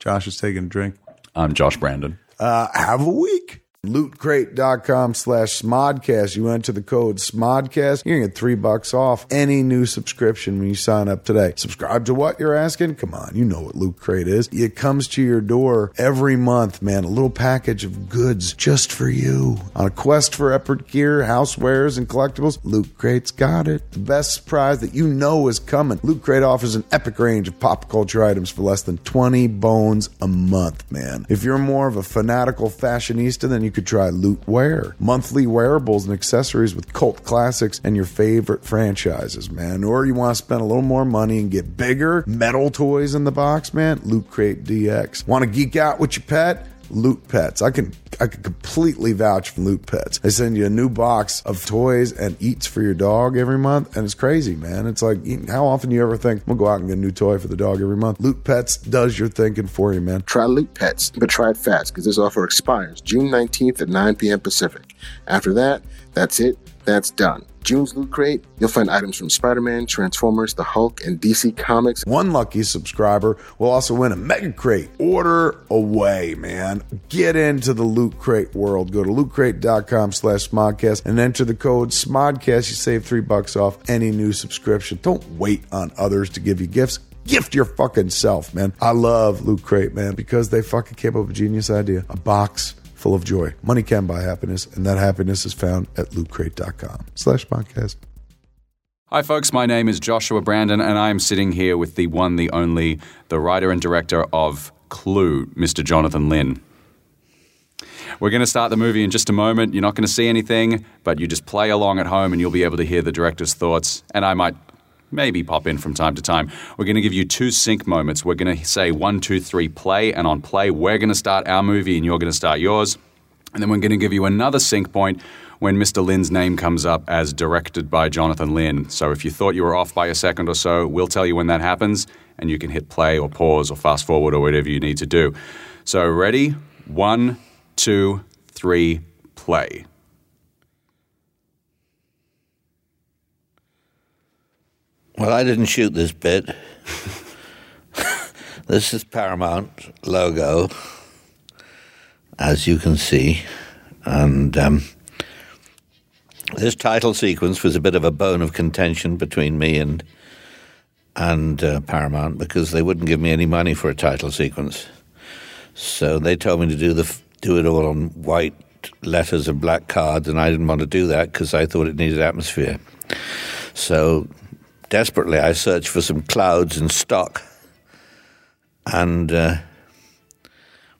Josh is taking a drink. I'm Josh Brandon. Uh, have a week. Lootcrate.com slash Smodcast. You enter the code Smodcast. You're to get three bucks off any new subscription when you sign up today. Subscribe to what you're asking? Come on, you know what Loot Crate is. It comes to your door every month, man. A little package of goods just for you. On a quest for epic gear, housewares, and collectibles, Loot Crate's got it. The best surprise that you know is coming. Loot Crate offers an epic range of pop culture items for less than 20 bones a month, man. If you're more of a fanatical fashionista, than you could try Loot Wear. Monthly wearables and accessories with cult classics and your favorite franchises, man. Or you want to spend a little more money and get bigger metal toys in the box, man? Loot Crate DX. Want to geek out with your pet? Loot Pets. I can I can completely vouch for Loot Pets. They send you a new box of toys and eats for your dog every month, and it's crazy, man. It's like how often you ever think we'll go out and get a new toy for the dog every month? Loot Pets does your thinking for you, man. Try Loot Pets, but try it fast because this offer expires June 19th at 9 p.m. Pacific. After that, that's it. That's done. June's Loot Crate, you'll find items from Spider Man, Transformers, the Hulk, and DC Comics. One lucky subscriber will also win a mega crate. Order away, man. Get into the Loot Crate world. Go to lootcrate.com slash smodcast and enter the code SMODCAST. You save three bucks off any new subscription. Don't wait on others to give you gifts. Gift your fucking self, man. I love Loot Crate, man, because they fucking came up with a genius idea. A box full of joy. Money can buy happiness, and that happiness is found at lootcrate.com slash podcast. Hi, folks. My name is Joshua Brandon, and I'm sitting here with the one, the only, the writer and director of Clue, Mr. Jonathan Lynn. We're going to start the movie in just a moment. You're not going to see anything, but you just play along at home and you'll be able to hear the director's thoughts. And I might maybe pop in from time to time. We're going to give you two sync moments. We're going to say one, two, three, play. And on play, we're going to start our movie and you're going to start yours. And then we're going to give you another sync point when Mr. Lynn's name comes up as directed by Jonathan Lynn. So if you thought you were off by a second or so, we'll tell you when that happens, and you can hit play or pause or fast forward or whatever you need to do. So, ready? One, two, three, play. Well, I didn't shoot this bit. [LAUGHS] this is Paramount logo, as you can see. And um, this title sequence was a bit of a bone of contention between me and and uh, Paramount because they wouldn't give me any money for a title sequence. So they told me to do the do it all on white letters and black cards, and I didn't want to do that because I thought it needed atmosphere. So desperately, I searched for some clouds in stock, and uh,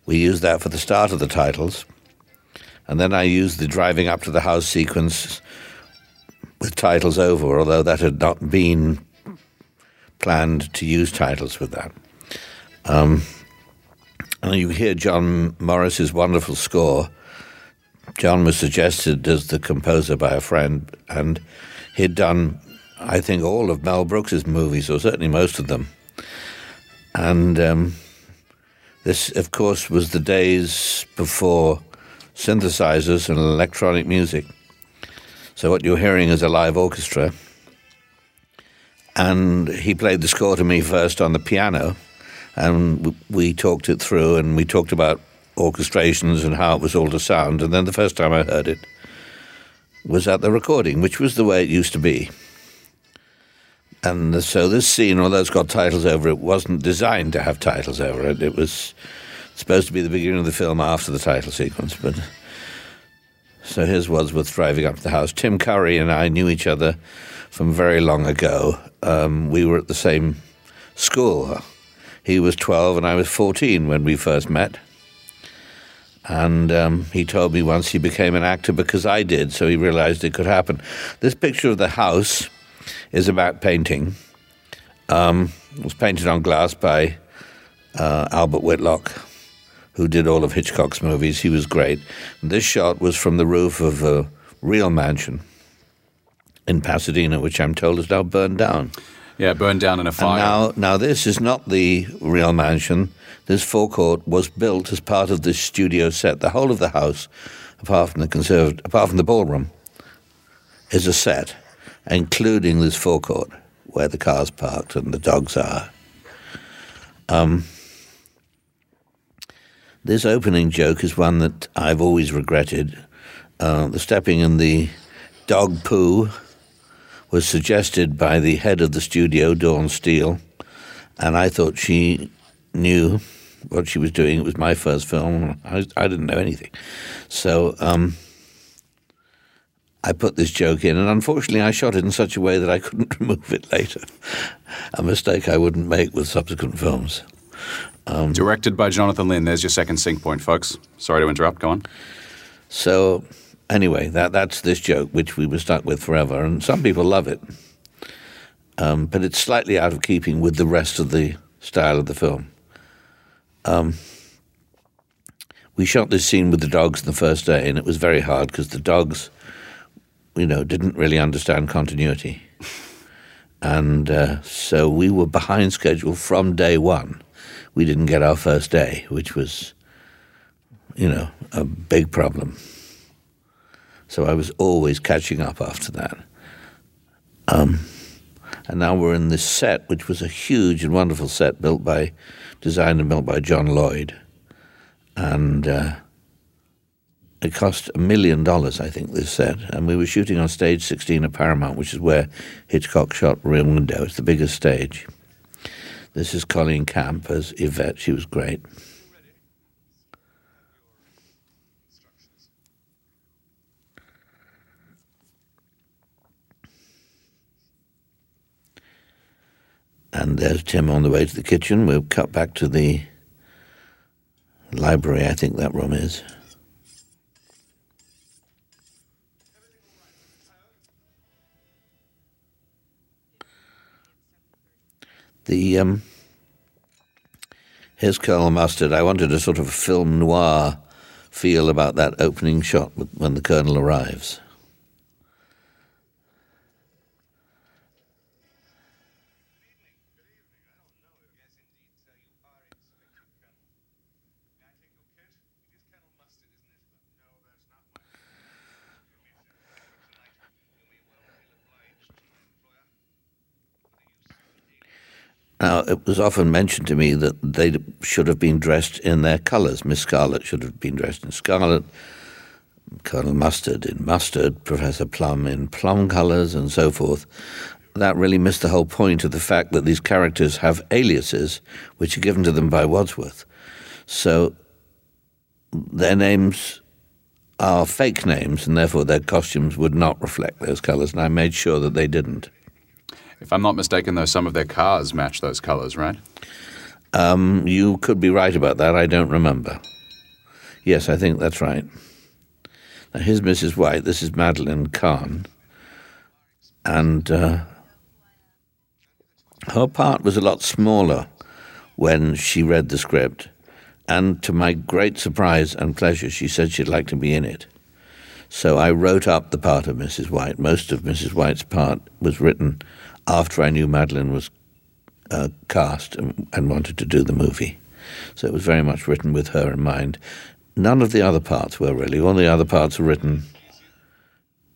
we used that for the start of the titles. And then I used the driving up to the house sequence with titles over, although that had not been planned to use titles with that. Um, and you hear John Morris's wonderful score. John was suggested as the composer by a friend, and he'd done, I think, all of Mel Brooks's movies, or certainly most of them. And um, this, of course, was the days before synthesizers and electronic music. So what you're hearing is a live orchestra. And he played the score to me first on the piano, and we talked it through, and we talked about orchestrations and how it was all to sound. And then the first time I heard it was at the recording, which was the way it used to be. And so this scene, although it's got titles over it, wasn't designed to have titles over it. It was supposed to be the beginning of the film after the title sequence, but so his was with driving up to the house. Tim Curry and I knew each other from very long ago. Um, we were at the same school. He was 12 and I was 14 when we first met. And um, he told me once he became an actor because I did, so he realized it could happen. This picture of the house is about painting. Um, it was painted on glass by uh, Albert Whitlock, who did all of Hitchcock's movies. He was great. This shot was from the roof of a real mansion in Pasadena, which I'm told is now burned down. Yeah, burned down in a And fire. now, now this is not the real mansion. This forecourt was built as part of this studio set. The whole of the house, apart from the conserved, apart from the ballroom, is a set, including this forecourt where the cars parked and the dogs are. Um, this opening joke is one that I've always regretted. Uh, the stepping in the dog poo was suggested by the head of the studio, Dawn Steel, and I thought she knew what she was doing. It was my first film. I, I didn't know anything. So um, I put this joke in, and unfortunately, I shot it in such a way that I couldn't [LAUGHS] remove it later. a mistake I wouldn't make with subsequent films. Directed by Jonathan Lynn. There's your second sync point, folks. Sorry to interrupt. Go on. So anyway, that that's this joke which we were stuck with forever, and some people love it, um, but it's slightly out of keeping with the rest of the style of the film. Um, we shot this scene with the dogs the first day, and it was very hard because the dogs, you know, didn't really understand continuity, and uh, so we were behind schedule from day one. We didn't get our first day, which was, you know, a big problem. So I was always catching up after that. Um, and now we're in this set, which was a huge and wonderful set built by, designed and built by John Lloyd. And uh, it cost a million dollars, I think, this set. And we were shooting on stage 16 at Paramount, which is where Hitchcock shot Rear Window. It's the biggest stage. This is Colleen Camp as Yvette. She was great. And there's Tim on the way to the kitchen. We'll cut back to the library, I think that room is. The um, Colonel Mustard. I wanted a sort of film noir feel about that opening shot when the Colonel arrives. Now, it was often mentioned to me that they should have been dressed in their colours. Miss Scarlet should have been dressed in scarlet, Colonel Mustard in mustard, Professor Plum in plum colours, and so forth. That really missed the whole point of the fact that these characters have aliases which are given to them by Wadsworth. So their names are fake names, and therefore their costumes would not reflect those colours, and I made sure that they didn't. If I'm not mistaken, though, some of their cars match those colors, right? You could be right about that. I don't remember. Yes, I think that's right. Now, here's Mrs. White. This is Madeline Kahn. And uh, her part was a lot smaller when she read the script. And to my great surprise and pleasure, she said she'd like to be in it. So I wrote up the part of Mrs. White. Most of Mrs. White's part was written after I knew Madeline was uh, cast and, and wanted to do the movie. So it was very much written with her in mind. None of the other parts were really. All the other parts were written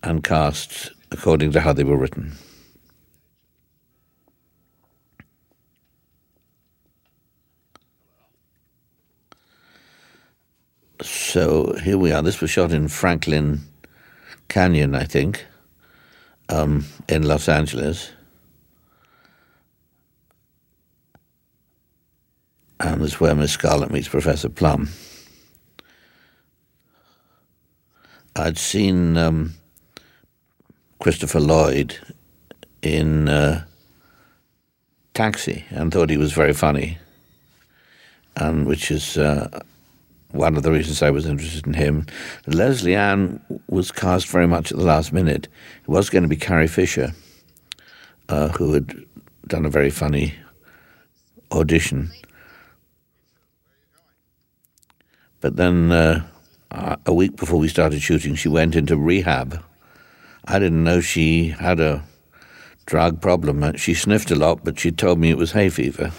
and cast according to how they were written. So here we are. This was shot in Franklin Canyon, I think, um, in Los Angeles. And that's where Miss Scarlet meets Professor Plum. I'd seen um, Christopher Lloyd in uh, Taxi and thought he was very funny, and which is uh, one of the reasons I was interested in him. Lesley Ann was cast very much at the last minute. It was going to be Carrie Fisher, uh, who had done a very funny audition. But then uh, a week before we started shooting, she went into rehab. I didn't know she had a drug problem. She sniffed a lot, but she told me it was hay fever.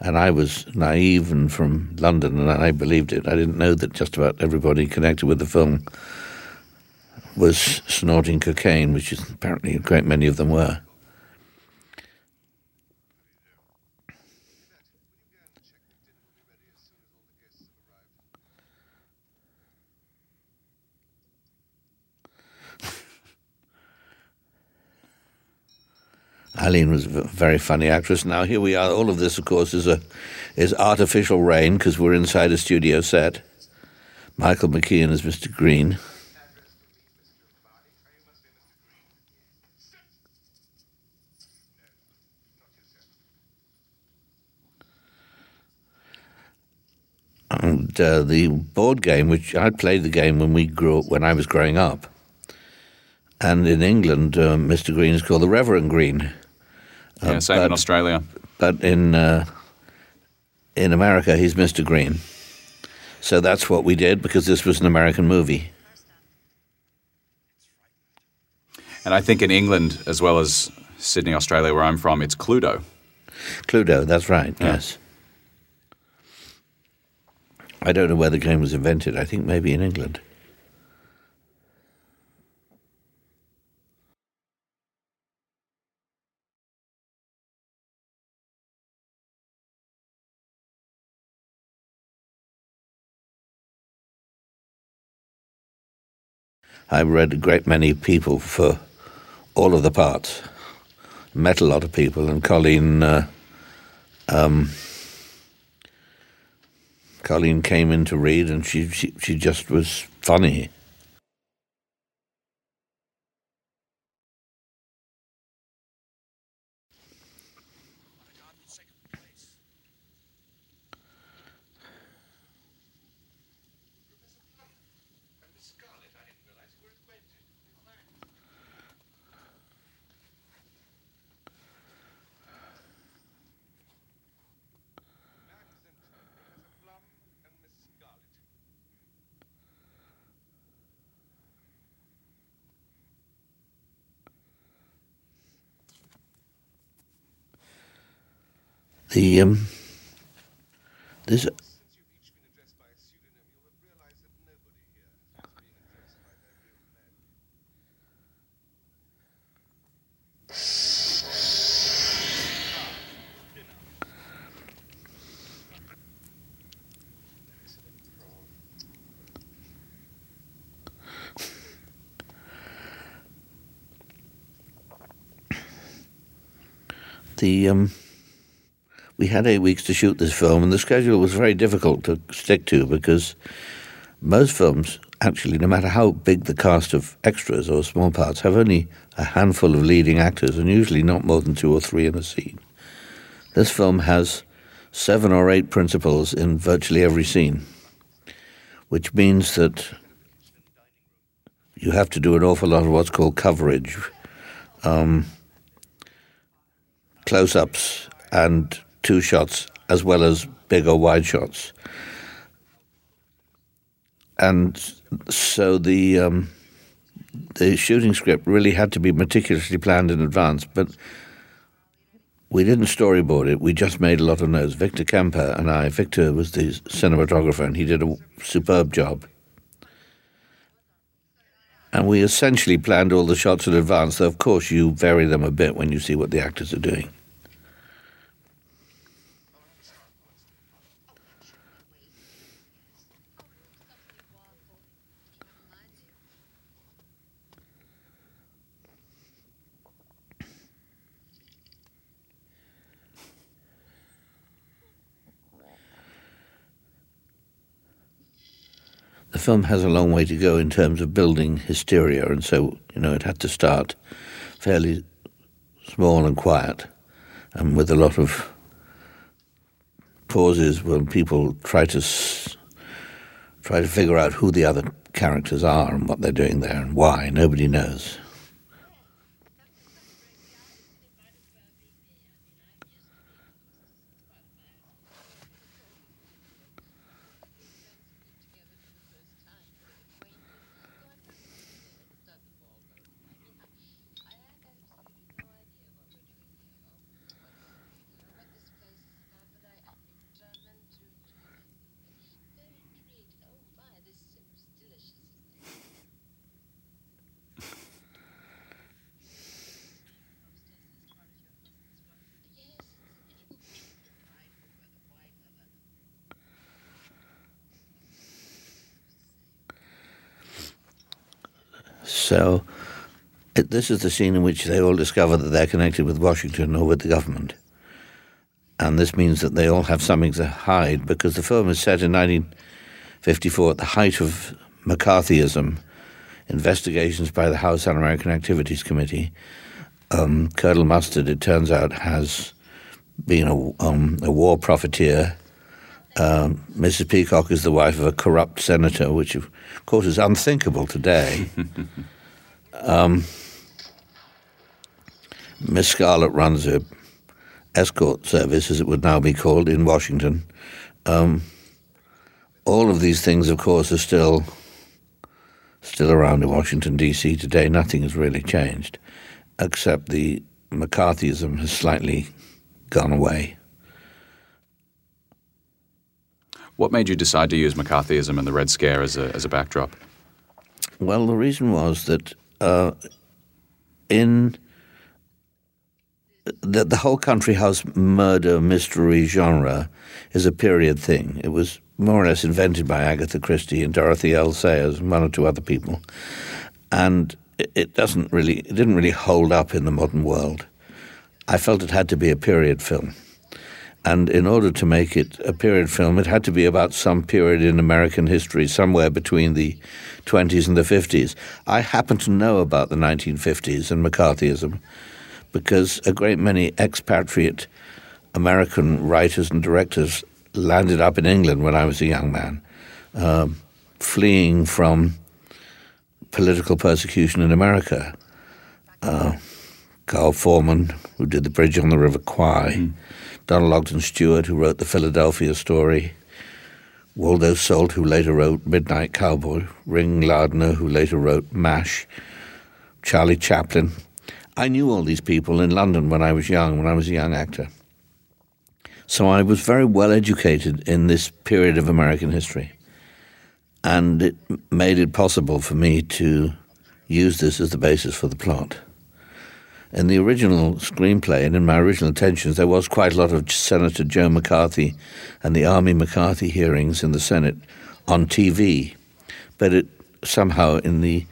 And I was naive and from London, and I believed it. I didn't know that just about everybody connected with the film was snorting cocaine, which apparently a great many of them were. Eileen was a very funny actress. Now here we are. All of this, of course, is a is artificial rain because we're inside a studio set. Michael McKean is Mr. Green. And uh, the board game, which I played the game when we grew up, when I was growing up, and in England, uh, Mr. Green is called the Reverend Green. Yeah, same in Australia. but in uh, in America, he's Mr. Green. So that's what we did because this was an American movie. And I think in England, as well as Sydney, Australia, where I'm from, it's Cluedo. Cluedo, that's right. Yeah. Yes. I don't know where the game was invented. I think maybe in England. I read a great many people for all of the parts. Met a lot of people, and Colleen, uh, um, Colleen came in to read, and she, she she just was funny. The um, this the um, had eight weeks to shoot this film, and the schedule was very difficult to stick to because most films, actually, no matter how big the cast of extras or small parts, have only a handful of leading actors, and usually not more than two or three in a scene. This film has seven or eight principals in virtually every scene, which means that you have to do an awful lot of what's called coverage, um, close-ups, and two shots, as well as bigger wide shots. And so the um, the shooting script really had to be meticulously planned in advance, but we didn't storyboard it. We just made a lot of notes. Victor Kemper and I, Victor was the cinematographer, and he did a superb job. And we essentially planned all the shots in advance, though of course you vary them a bit when you see what the actors are doing. Film has a long way to go in terms of building hysteria, and so you know it had to start fairly small and quiet, and with a lot of pauses when people try to try to figure out who the other characters are and what they're doing there and why. Nobody knows. So it, this is the scene in which they all discover that they're connected with Washington or with the government. And this means that they all have something to hide because the film is set in 1954 at the height of McCarthyism, investigations by the House Un American Activities Committee. Um, Colonel Mustard, it turns out, has been a, um, a war profiteer. Um, Mrs. Peacock is the wife of a corrupt senator, which, of course, is unthinkable today. [LAUGHS] um, Miss Scarlett runs a escort service, as it would now be called, in Washington. Um, all of these things, of course, are still still around in Washington D.C. today. Nothing has really changed, except the McCarthyism has slightly gone away. What made you decide to use McCarthyism and the Red Scare as a, as a backdrop? Well, the reason was that uh, in the, the whole country house murder mystery genre is a period thing. It was more or less invented by Agatha Christie and Dorothy L. Sayers and one or two other people, and it, it doesn't really, it didn't really hold up in the modern world. I felt it had to be a period film. And in order to make it a period film, it had to be about some period in American history, somewhere between the 20s and the 50s. I happen to know about the 1950s and McCarthyism because a great many expatriate American writers and directors landed up in England when I was a young man, um, fleeing from political persecution in America. Uh, Carl Foreman, who did The Bridge on the River Kwai, mm. Donald Ogden Stewart, who wrote the Philadelphia story, Waldo Salt, who later wrote Midnight Cowboy, Ring Lardner, who later wrote MASH, Charlie Chaplin. I knew all these people in London when I was young, when I was a young actor. So I was very well educated in this period of American history. And it made it possible for me to use this as the basis for the plot in the original screenplay and in my original intentions, there was quite a lot of Senator Joe McCarthy and the Army McCarthy hearings in the Senate on TV. But it somehow, in the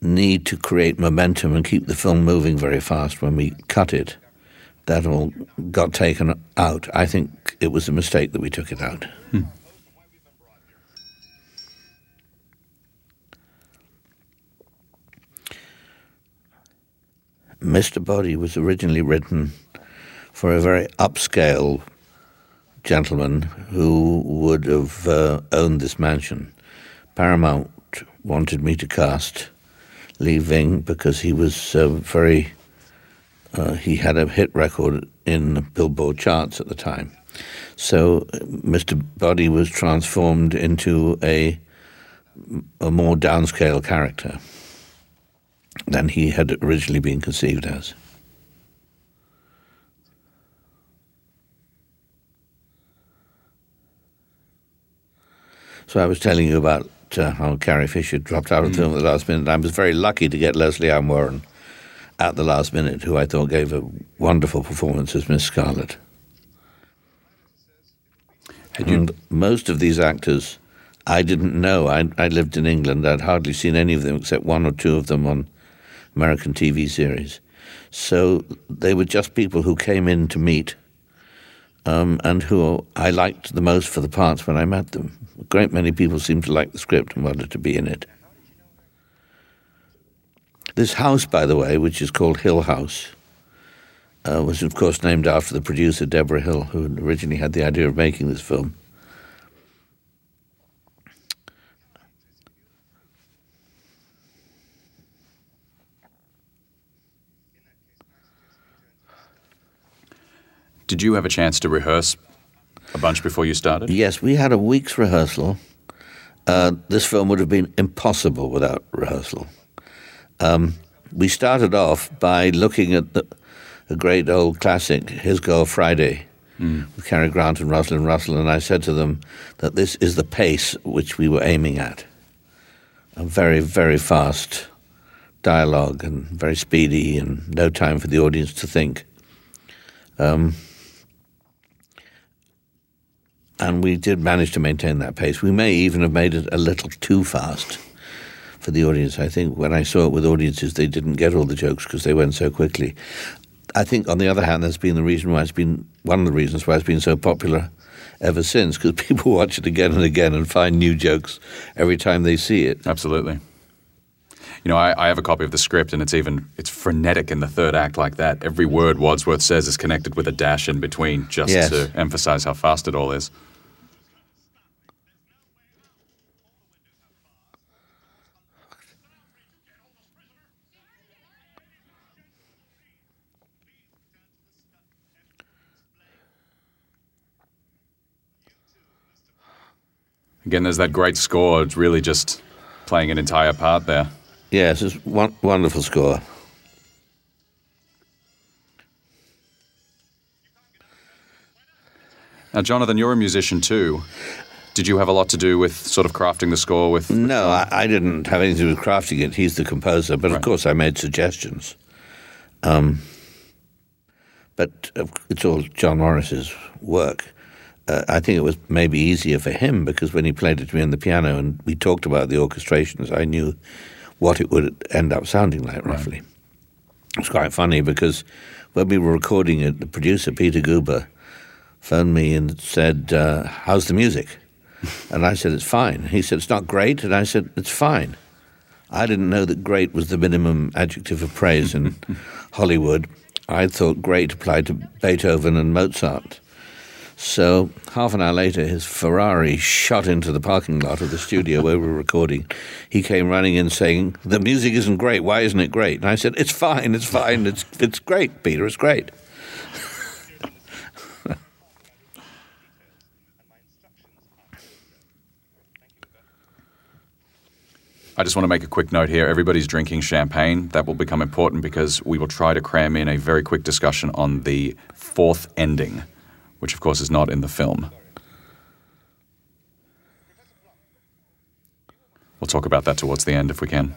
need to create momentum and keep the film moving very fast when we cut it, that all got taken out. I think it was a mistake that we took it out. Hmm. Mr. Body was originally written for a very upscale gentleman who would have uh, owned this mansion. Paramount wanted me to cast Lee Ving because he was uh, very. Uh, he had a hit record in the Billboard charts at the time. So Mr. Body was transformed into a a more downscale character than he had originally been conceived as. So I was telling you about uh, how Carrie Fisher dropped out of the film at the last minute. I was very lucky to get Lesley Ann Warren at the last minute, who I thought gave a wonderful performance as Miss Scarlett. and most of these actors I didn't know. I, I lived in England. I'd hardly seen any of them except one or two of them on American TV series. So they were just people who came in to meet um, and who I liked the most for the parts when I met them. A great many people seemed to like the script and wanted to be in it. This house, by the way, which is called Hill House, uh, was of course named after the producer Deborah Hill, who originally had the idea of making this film. Did you have a chance to rehearse a bunch before you started? Yes, we had a week's rehearsal. Uh, this film would have been impossible without rehearsal. Um, we started off by looking at the, a great old classic, His Girl Friday, mm. with Cary Grant and Rosalind Russell, and I said to them that this is the pace which we were aiming at. A very, very fast dialogue and very speedy and no time for the audience to think. Um, and we did manage to maintain that pace. We may even have made it a little too fast for the audience. I think when I saw it with audiences, they didn't get all the jokes because they went so quickly. I think, on the other hand, that's been the reason why it's been one of the reasons why it's been so popular ever since because [LAUGHS] people watch it again and again and find new jokes every time they see it. Absolutely. You know, I, I have a copy of the script, and it's even it's frenetic in the third act like that. Every word Wadsworth says is connected with a dash in between, just Yes. to emphasize how fast it all is. Again, there's that great score. It's really just playing an entire part there. Yes, it's one wonderful score. Now, Jonathan, you're a musician too. Did you have a lot to do with sort of crafting the score with? No, I, I didn't have anything to do with crafting it. He's the composer, but Right. of course I made suggestions. Um, but uh, it's all John Morris's work. Uh, I think it was maybe easier for him because when he played it to me on the piano and we talked about the orchestrations, I knew what it would end up sounding like roughly. It's quite funny because when we were recording it, the producer Peter Guber phoned me and said, uh, "How's the music?" [LAUGHS] And I said, It's fine. He said, It's not great. And I said, It's fine. I didn't know that great was the minimum adjective of praise in [LAUGHS] Hollywood. I thought great applied to Beethoven and Mozart. So half an hour later, his Ferrari shot into the parking lot of the studio where we were recording. He came running in saying, "The music isn't great. Why isn't it great?" And I said, "It's fine. It's fine. It's it's great, Peter. It's great." I just want to make a quick note here. Everybody's drinking champagne. That will become important because we will try to cram in a very quick discussion on the fourth ending, which of course is not in the film. We'll talk about that towards the end if we can.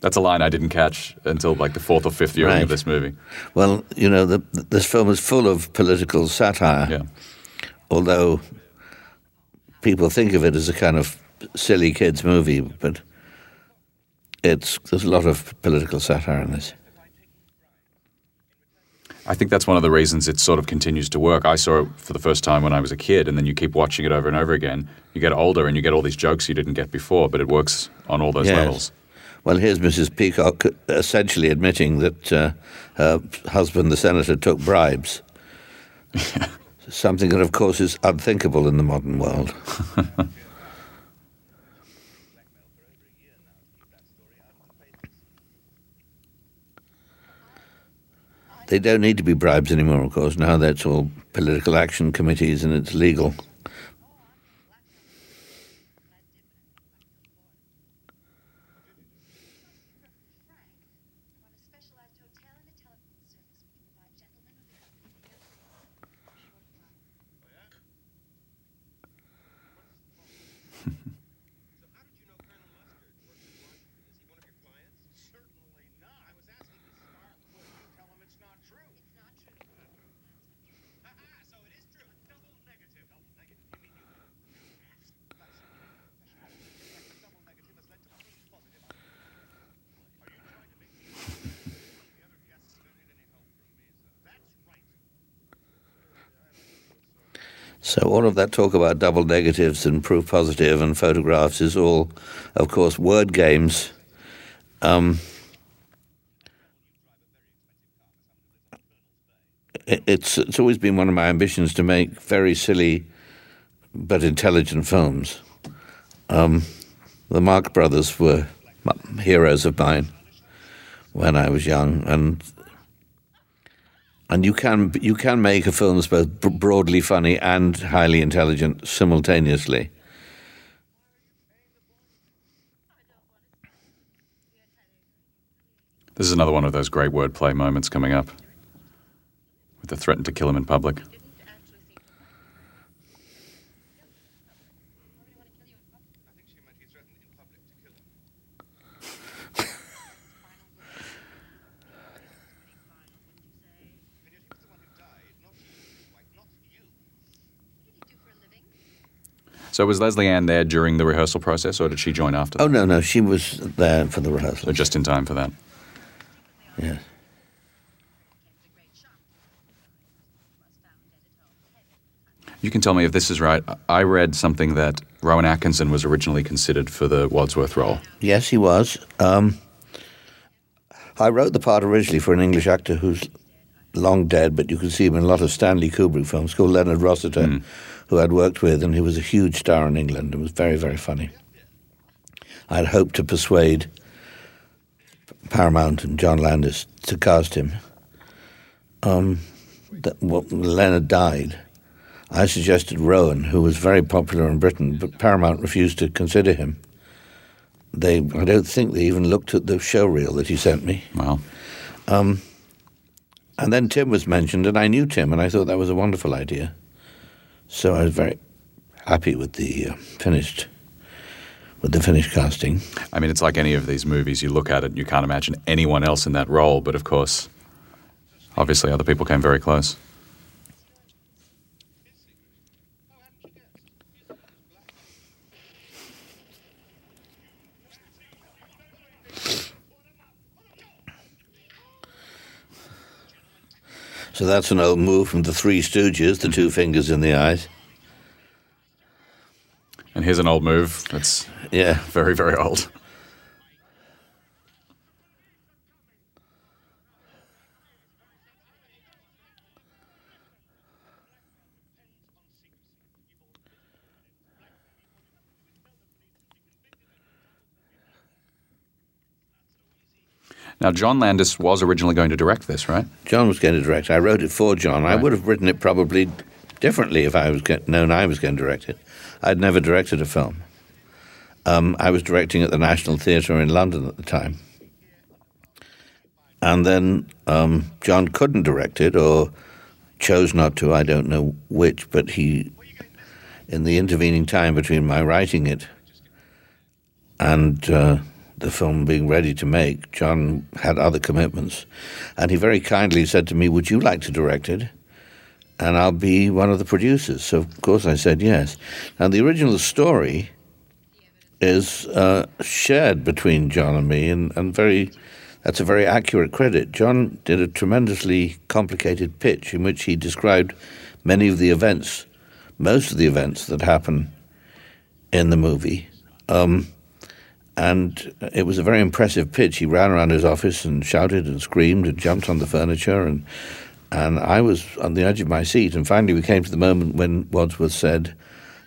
That's a line I didn't catch until like the fourth or fifth viewing Right. of this movie. Well, you know, the, this film is full of political satire. Yeah. although people think of it as a kind of silly kids movie, but it's there's a lot of political satire in this. I think that's one of the reasons it sort of continues to work. I saw it for the first time when I was a kid, and then you keep watching it over and over again. You get older and you get all these jokes you didn't get before, but it works on all those Yes. levels. Well, here's Mrs. Peacock essentially admitting that uh, her husband, the senator, took bribes. [LAUGHS] Something that, of course, is unthinkable in the modern world. [LAUGHS] They don't need to be bribes anymore, of course. Now that's all political action committees and it's legal. So all of that talk about double negatives and proof positive and photographs is all, of course, word games. Um, it's it's always been one of my ambitions to make very silly but intelligent films. Um, the Marx Brothers were heroes of mine when I was young, and and you can you can make a film that's both broadly funny and highly intelligent simultaneously. This is another one of those great wordplay moments coming up with the threaten to kill him in public. So was Lesley Ann there during the rehearsal process, or did she join after? Oh that? no, no, she was there for the So rehearsal. just in time for that. Yes. You can tell me if this is right. I read something that Rowan Atkinson was originally considered for the Wadsworth role. Yes, he was. Um, I wrote the part originally for an English actor who's long dead, but you can see him in a lot of Stanley Kubrick films, called Leonard Rossiter, who I'd worked with, and he was a huge star in England and was very, very funny. I'd hoped to persuade Paramount and John Landis to cast him. Um, that, well, Leonard died. I suggested Rowan, who was very popular in Britain, but Paramount refused to consider him they I don't think they even looked at the show reel that he sent me. Well, And then Tim was mentioned, and I knew Tim, and I thought that was a wonderful idea. So I was very happy with the uh, finished with the finished casting. I mean, it's like any of these movies. You look at it, and you can't imagine anyone else in that role. But of course, obviously, other people came very close. So that's an old move from the Three Stooges, the two mm-hmm. fingers in the eyes. And here's an old move that's Yeah. very, very old. Now, John Landis was originally going to direct this, right? John was going to direct. I wrote it for John. I would have written it probably differently if I was get, known I was going to direct it. I'd never directed a film. Um, I was directing at the National Theatre in London at the time. And then um, John couldn't direct it or chose not to. I don't know which, but he, in the intervening time between my writing it and uh, the film being ready to make, John had other commitments. And he very kindly said to me, Would you like to direct it? And I'll be one of the producers. So, of course, I said yes. Now, the original story is uh, shared between John and me, and, and very. That's a very accurate credit. John did a tremendously complicated pitch in which he described many of the events, most of the events that happen in the movie. Um, and it was a very impressive pitch. He ran around his office and shouted and screamed and jumped on the furniture, and and I was on the edge of my seat. And finally, we came to the moment when Wadsworth said,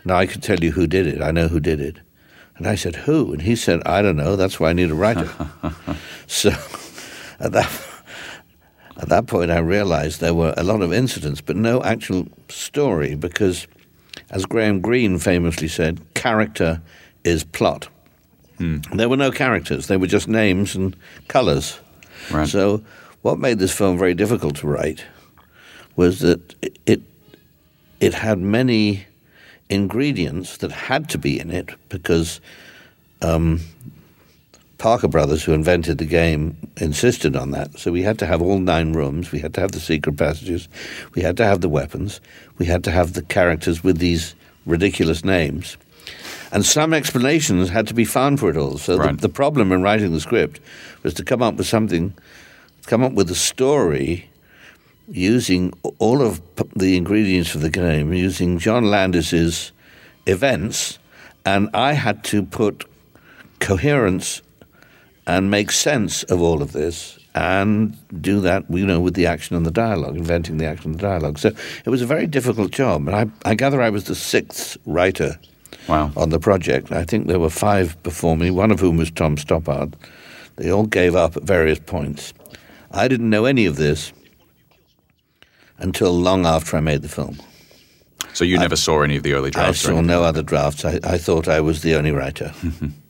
"Now I can tell you who did it. I know who did it." And I said, "Who?" And he said, "I don't know. That's why I need a writer." [LAUGHS] so at that at that point, I realized there were a lot of incidents, but no actual story, because, as Graham Greene famously said, character is plot. There were no characters; they were just names and colours. Right. So, what made this film very difficult to write was that it it, it had many ingredients that had to be in it because um, Parker Brothers, who invented the game, insisted on that. So we had to have all nine rooms. We had to have the secret passages. We had to have the weapons. We had to have the characters with these ridiculous names. And some explanations had to be found for it all. So Right. the, the problem in writing the script was to come up with something, come up with a story using all of the ingredients of the game, using John Landis's events, and I had to put coherence and make sense of all of this and do that, you know, with the action and the dialogue, inventing the action and the dialogue. So it was a very difficult job, and I, I gather I was the sixth writer Wow. on the project. I think there were five before me, one of whom was Tom Stoppard. They all gave up at various points. I didn't know any of this until long after I made the film. So you never saw any of the early drafts? or saw no other drafts. I, I thought I was the only writer. [LAUGHS]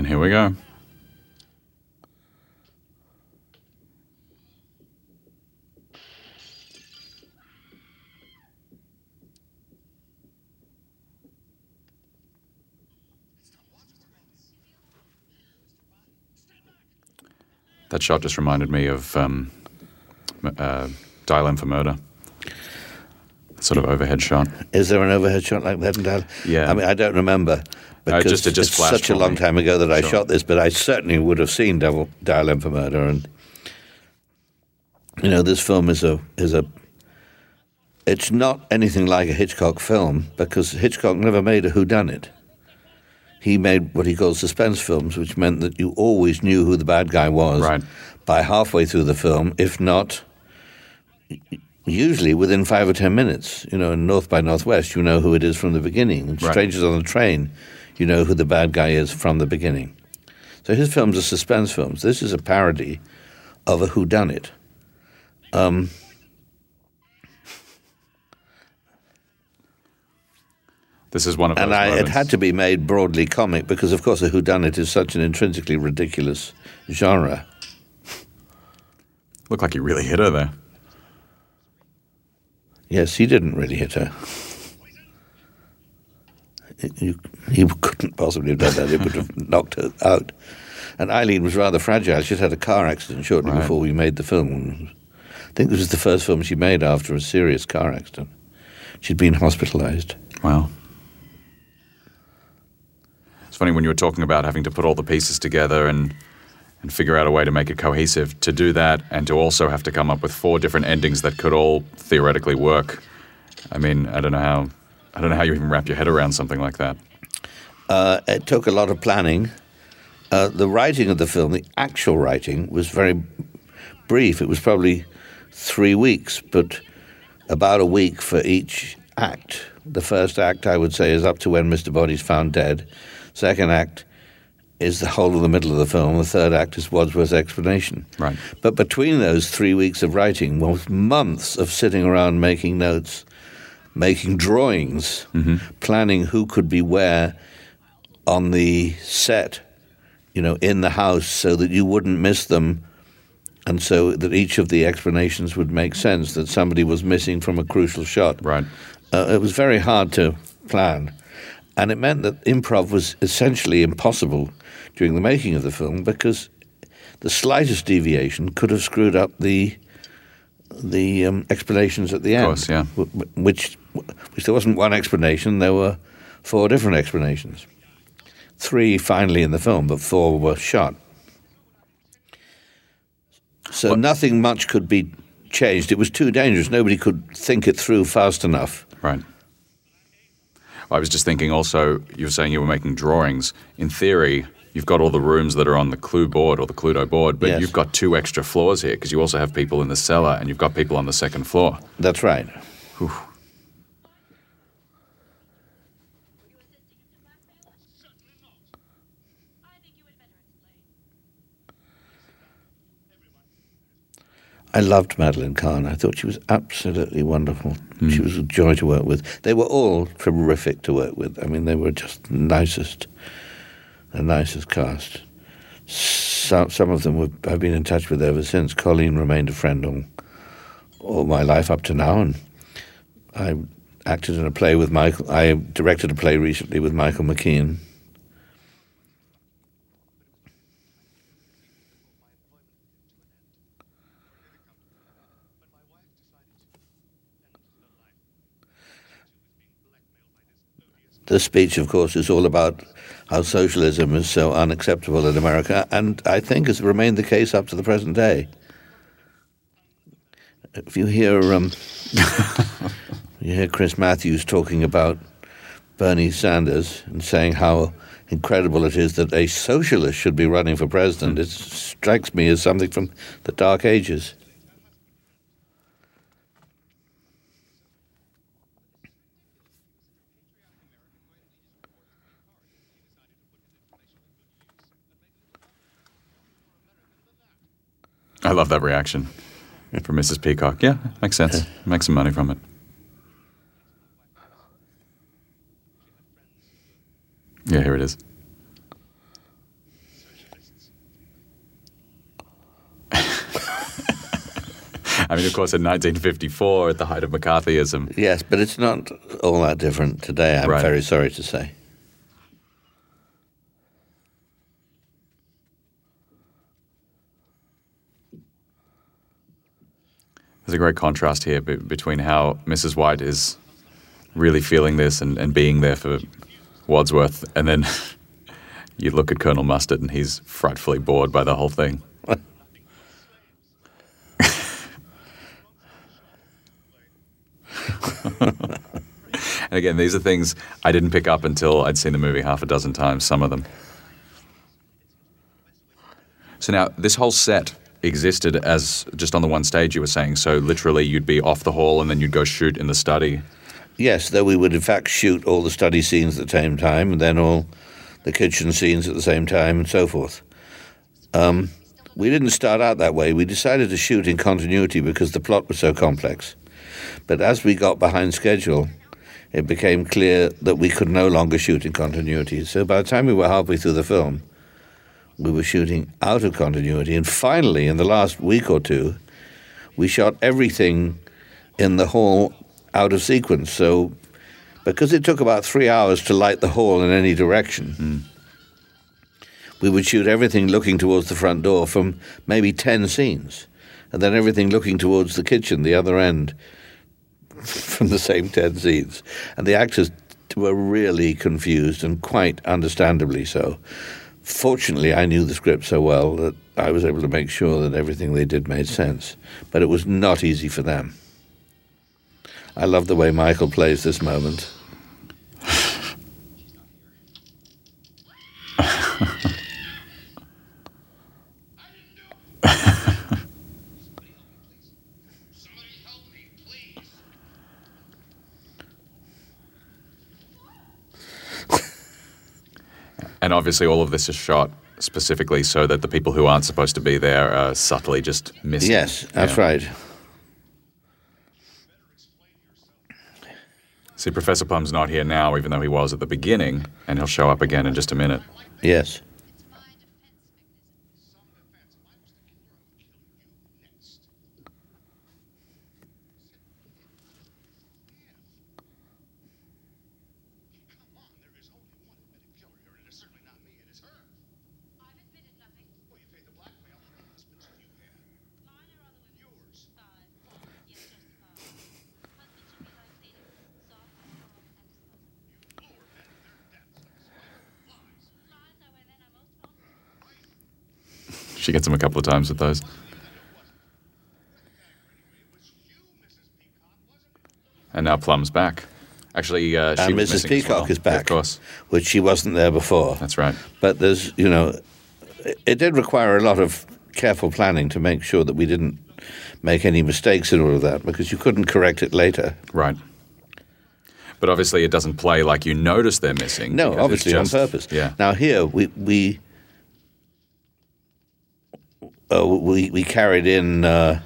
And here we go. That shot just reminded me of um, uh, Dial M for Murder. Sort of overhead shot. Is there an overhead shot like that in Yeah. I mean, I don't remember because just- it just it's such a long me. time ago that I Sure. shot this, but I certainly would have seen Devil, Dial M for Murder, and you know, this film is a is a. It's not anything like a Hitchcock film because Hitchcock never made a whodunit. He made what he called suspense films, which meant that you always knew who the bad guy was Right. by halfway through the film, if not usually within five or ten minutes. You know, in North by Northwest, you know who it is from the beginning. In Right. Strangers on the Train, you know who the bad guy is from the beginning. So his films are suspense films. This is a parody of a whodunit. Um, this is one of And I, it had to be made broadly comic because, of course, a whodunit is such an intrinsically ridiculous genre. Looked like he really hit her there. Yes, he didn't really hit her. You, he couldn't possibly have done that. It would have [LAUGHS] knocked her out. And Eileen was rather fragile. She'd had a car accident shortly Right. before we made the film. I think this was the first film she made after a serious car accident. She'd been hospitalized. Wow. It's funny when you were talking about having to put all the pieces together and and figure out a way to make it cohesive. To do that and to also have to come up with four different endings that could all theoretically work. I mean, I don't know how I don't know how you even wrap your head around something like that. Uh, it took a lot of planning. Uh, the writing of the film, the actual writing, was very brief. It was probably three weeks, but about a week for each act. The first act, I would say, is up to when Mr. Body's found dead. Second act is the whole of the middle of the film. The third act is Wadsworth's explanation. Right. But between those three weeks of writing was months of sitting around making notes, making drawings, planning who could be where on the set, you know, in the house so that you wouldn't miss them and so that each of the explanations would make sense that somebody was missing from a crucial shot. Right. Uh, it was very hard to plan. And it meant that improv was essentially impossible during the making of the film because the slightest deviation could have screwed up the the um, explanations at the end. course, yeah. wh- wh- Which, which there wasn't one explanation, there were four different explanations. Three finally in the film, but four were shot. So nothing much could be changed. It was too dangerous. Nobody could think it through fast enough. Right. I was just thinking also, you were saying you were making drawings. In theory, you've got all the rooms that are on the Clue board or the Cluedo board, but Yes. you've got two extra floors here because you also have people in the cellar and you've got people on the second floor. That's right. I loved Madeline Kahn. I thought she was absolutely wonderful. She hmm. was a joy to work with. They were all terrific to work with. I mean, they were just the nicest, the nicest cast. Some, some of them were, I've been in touch with ever since. Colleen remained a friend all, all my life up to now, and I acted in a play with Michael. I directed a play recently with Michael McKean. This speech, of course, is all about how socialism is so unacceptable in America, and I think has remained the case up to the present day. If you hear, um, [LAUGHS] you hear Chris Matthews talking about Bernie Sanders and saying how incredible it is that a socialist should be running for president, it strikes me as something from the Dark Ages. I love that reaction from Mrs. Peacock. Yeah, makes sense. Make some money from it. Yeah, here it is. [LAUGHS] I mean, of course, in 1954, at the height of McCarthyism, Yes, but it's not all that different today, I'm Right. very sorry to say. There's a great contrast here between how Mrs. White is really feeling this and, and being there for Wadsworth, and then [LAUGHS] you look at Colonel Mustard and he's frightfully bored by the whole thing. [LAUGHS] and again, these are things I didn't pick up until I'd seen the movie half a dozen times, some of them. So now, this whole set existed as just on the one stage you were saying. So literally, you'd be off the hall and then you'd go shoot in the study. Yes, though we would in fact shoot all the study scenes at the same time, and then all the kitchen scenes at the same time, and so forth. Um, we didn't start out that way. We decided to shoot in continuity because the plot was so complex. But as we got behind schedule, it became clear that we could no longer shoot in continuity. So by the time we were halfway through the film, we were shooting out of continuity. And finally, in the last week or two, we shot everything in the hall out of sequence. So, because it took about three hours to light the hall in any direction, we would shoot everything looking towards the front door from maybe 10 scenes, and then everything looking towards the kitchen, the other end, [LAUGHS] from the same 10 scenes. And the actors were really confused, and quite understandably so. Fortunately, I knew the script so well that I was able to make sure that everything they did made sense. But it was not easy for them. I love the way Michael plays this moment. [LAUGHS] And obviously, all of this is shot specifically so that the people who aren't supposed to be there are subtly just missing. Yes, that's Yeah. right. See, Professor Plum's not here now, even though he was at the beginning, and he'll show up again in just a minute. Yes. I've admitted nothing. Well, you paid the blackmail. How many husbands do you have? Mine or other women? Yours. Five. Yes, just five. Husband should be like Satan. Soft, calm, and slow. Lower men in their depths. Lies. Lies are where men are most vulnerable. She gets him a couple of times with those. It was you, Mrs. Peacock, wasn't it? And now Plum's back. Actually, uh, she and Mrs. Peacock well. is back, Of course. which she wasn't there before. That's right. But there's, you know, it- it did require a lot of careful planning to make sure that we didn't make any mistakes in all of that because you couldn't correct it later. Right. But obviously, it doesn't play like you notice they're missing. No, obviously just- on purpose. Yeah. Now here we we uh, we we carried in uh,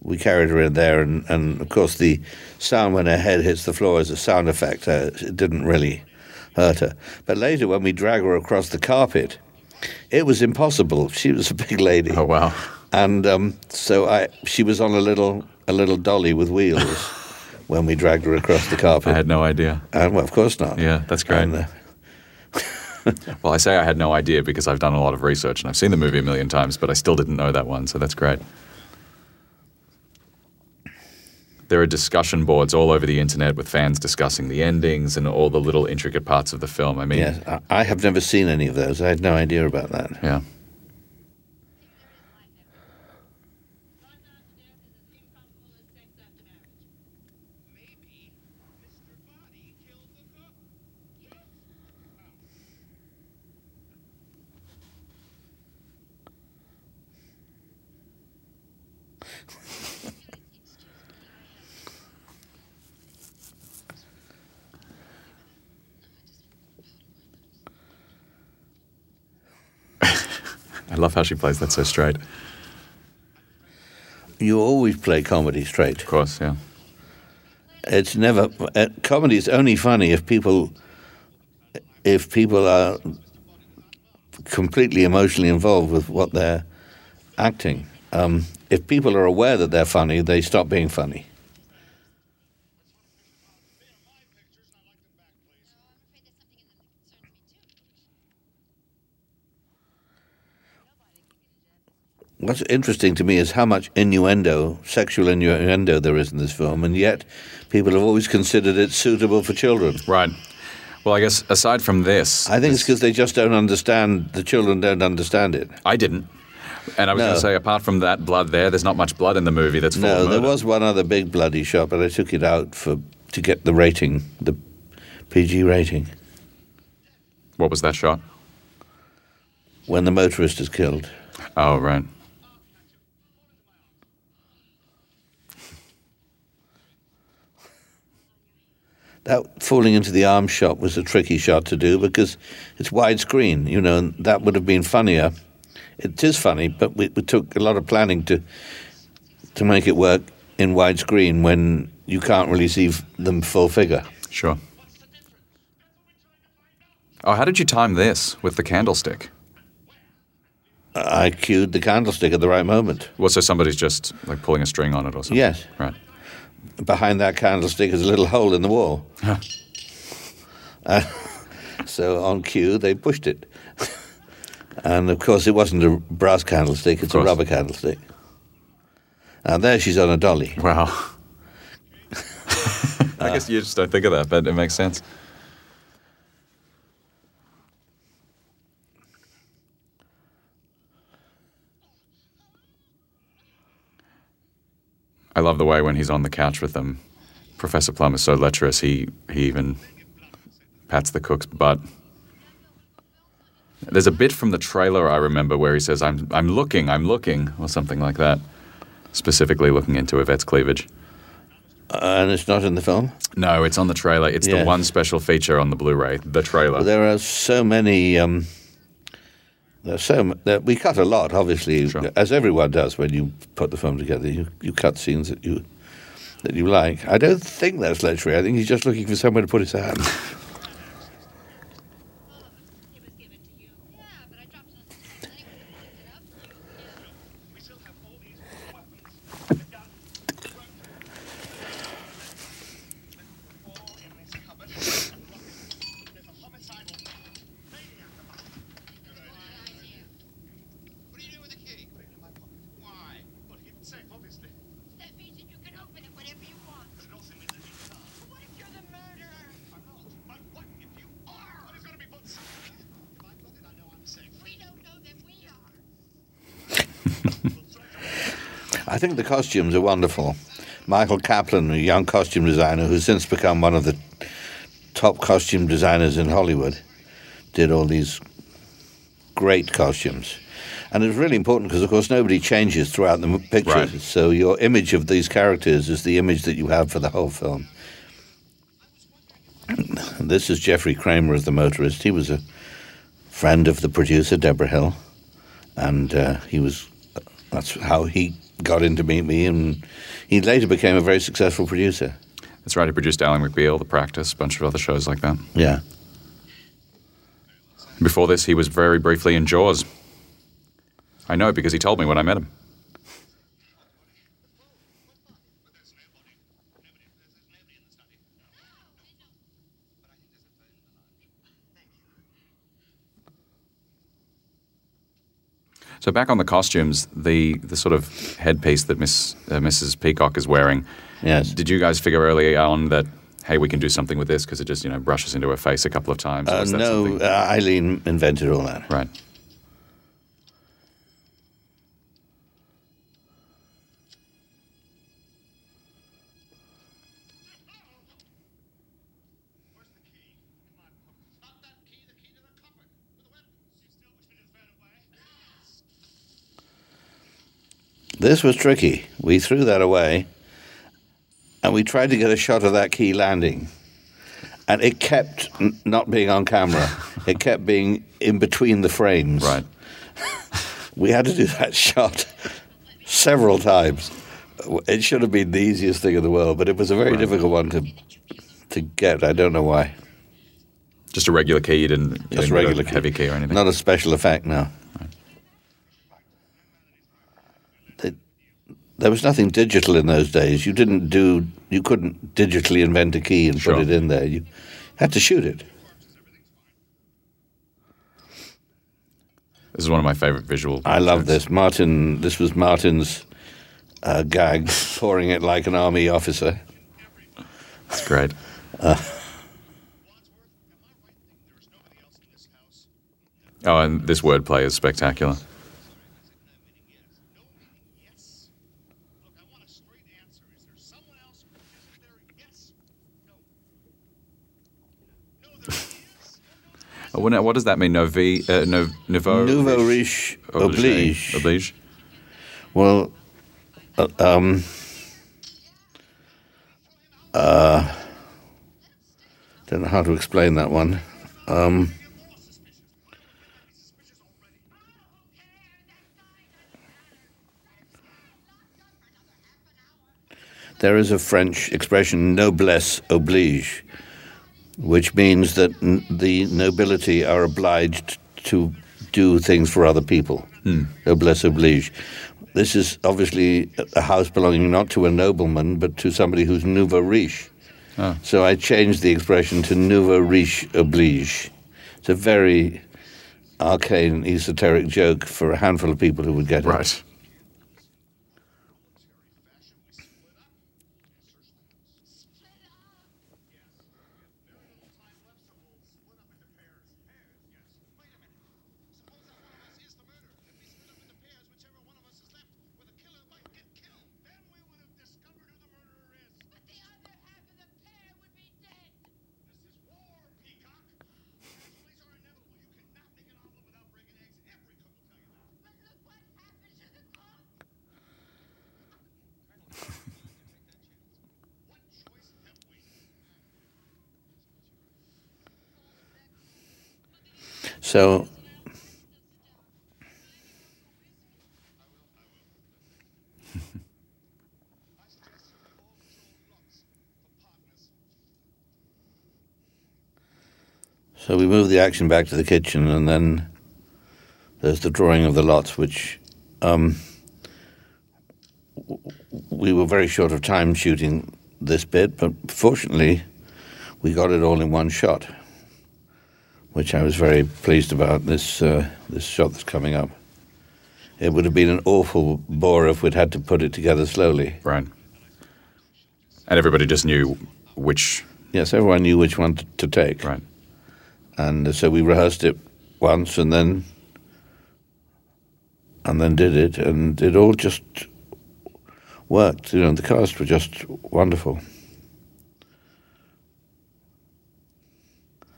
we carried her in there, and, and of course the sound when her head hits the floor is a sound effect. Uh, it didn't really hurt her, but later when we drag her across the carpet, it was impossible. She was a big lady. Oh wow. And um, so I, she was on a little a little dolly with wheels [LAUGHS] when we dragged her across the carpet. I had no idea. and well, of course not. Yeah, that's great. And, uh, [LAUGHS] Well, I say I had no idea because I've done a lot of research and I've seen the movie a million times, but I still didn't know that one, so that's great. There are discussion boards all over the internet with fans discussing the endings and all the little intricate parts of the film. I mean, yes, I, I have never seen any of those. I had no idea about that. yeah. Life after death is as improbable as sex after marriage. Maybe Mr. Body killed the cook. I love how she plays that so straight. You always play comedy straight. Of course, yeah. It's never uh, comedy is only funny if people if people are completely emotionally involved with what they're acting. Um, if people are aware that they're funny, they stop being funny. My pictures, and I like them back, please. I'm afraid there's something in them that concerns me too. What's interesting to me is how much innuendo, sexual innuendo, there is in this film, and yet people have always considered it suitable for children. Right. Well, I guess aside from this, I think it's because they just don't understand. The children don't understand it. I didn't. And I was No. going to say, apart from that blood there, there's not much blood in the movie that's full No, there was one other big bloody shot, but I took it out for to get the rating, the PG rating, What was that shot? when the motorist is killed. Oh, right. That falling into the arm shot was a tricky shot to do because it's widescreen, you know, and that would have been funnier. It is funny, but we, we took a lot of planning to to make it work in widescreen when you can't really see them full figure. Sure. Oh, how did you time this with the candlestick? I cued the candlestick at the right moment. Well, so somebody's just like pulling a string on it or something? Yes. Right. Behind that candlestick is a little hole in the wall. [LAUGHS] Uh, so on cue, they pushed it. [LAUGHS] and of course, it wasn't a brass candlestick, it's a rubber candlestick. And there she's on a dolly. Wow. [LAUGHS] I guess you just don't think of that, but it makes sense. I love the way when he's on the couch with them. Professor Plum is so lecherous. He he even pats the cook's butt. There's a bit from the trailer I remember where he says, "I'm I'm looking, I'm looking," or something like that, specifically looking into Yvette's cleavage. And it's not in the film. No, it's on the trailer. It's Yeah. the one special feature on the Blu-ray. The trailer. There are so many. Um, there's so we cut a lot, obviously, Sure. as everyone does when you put the film together. You you cut scenes that you that you like. I don't think that's lechery. I think he's just looking for somewhere to put his hand. [LAUGHS] It was given to you. Yeah, but I dropped it on the table anyway. You picked it up. We still have all these weapons. Got all in this cupboard. There's a homicidal maniac about. Good idea. What are you doing with the key? Put it in my pocket. Why? Well, to keep it safe, obviously. That means that you can open it whenever you want. But it also means that you can't. But what if you're the murderer? I'm not. But what if you are? Well, it's got to be put somewhere. If I've got it, I know I'm safe. We don't know that we are. I think the costumes are wonderful. Michael Kaplan, a young costume designer who's since become one of the top costume designers in Hollywood, did all these great costumes. And it's really important because, of course, nobody changes throughout the pictures. Right. So your image of these characters is the image that you have for the whole film. [CLEARS THROAT] This is Jeffrey Kramer as the motorist. He was a friend of the producer, Debra Hill. And uh, he was, that's how he got in to meet me. And he later became a very successful producer. That's right. He produced Ally McBeal, The Practice, a bunch of other shows like that. Yeah. Before this, he was very briefly in Jaws. I know because he told me when I met him. So back on the costumes, the the sort of headpiece that Miss uh, Mrs. Peacock is wearing. Yes. Did you guys figure early on that hey, we can do something with this because it just you know brushes into her face a couple of times? Uh, no, uh, Eileen invented all that. right. Where's the key? In my pocket. Not that key, the key to the cupboard. With the weapons. You still wish me to throw it away? This was tricky. We threw that away and we tried to get a shot of that key landing. And it kept n- not being on camera. [LAUGHS] it kept being in between the frames. Right. [LAUGHS] We had to do that shot several times. It should have been the easiest thing in the world, but it was a very Right. difficult one to to get. I don't know why. Just a regular key. You didn't, you Just didn't regular a heavy key or anything. Not a special effect, no. They- there was nothing digital in those days. You didn't do. You couldn't digitally invent a key and Sure. put it in there. You had to shoot it. This is one of my favorite visual. I love this. Martin, this was Martin's uh, gag, pouring it like an army officer. That's great. Oh, and this wordplay is spectacular. Look, I want a straight answer. Is there someone else? Is there? Yes. No. No, there is. Oh, now, what does that mean? Novi, uh, no, nouveau, Nouveau riche oblige. Oblige. Well, uh, um, uh, don't know how to explain that one. Um, there is a French expression, noblesse oblige, which means that n- the nobility are obliged to do things for other people. Hmm. Noblesse oblige. This is obviously a house belonging not to a nobleman, but to somebody who's nouveau riche. Ah. So I changed the expression to nouveau riche oblige. It's a very arcane, esoteric joke for a handful of people who would get it. Right. Is the murder. If we split up into pairs, whichever one of us is left with a killer might get killed. Then we would have discovered who the murderer is. But the other half of the pair would be dead. This is war, Peacock. Casualties are inevitable. You cannot make an omelet without breaking eggs. Every cook will tell you that. But look what happened to the cook. What choice have we? So [LAUGHS] So we move the action back to the kitchen, and then there's the drawing of the lots, which um, we were very short of time shooting this bit, but fortunately, we got it all in one shot, which I was very pleased about. This uh, this shot that's coming up. It would have been an awful bore if we'd had to put it together slowly. Right. And everybody just knew which. Yes, everyone knew which one to take. Right. and so we rehearsed it once and then and then did it and it all just worked you know the cast were just wonderful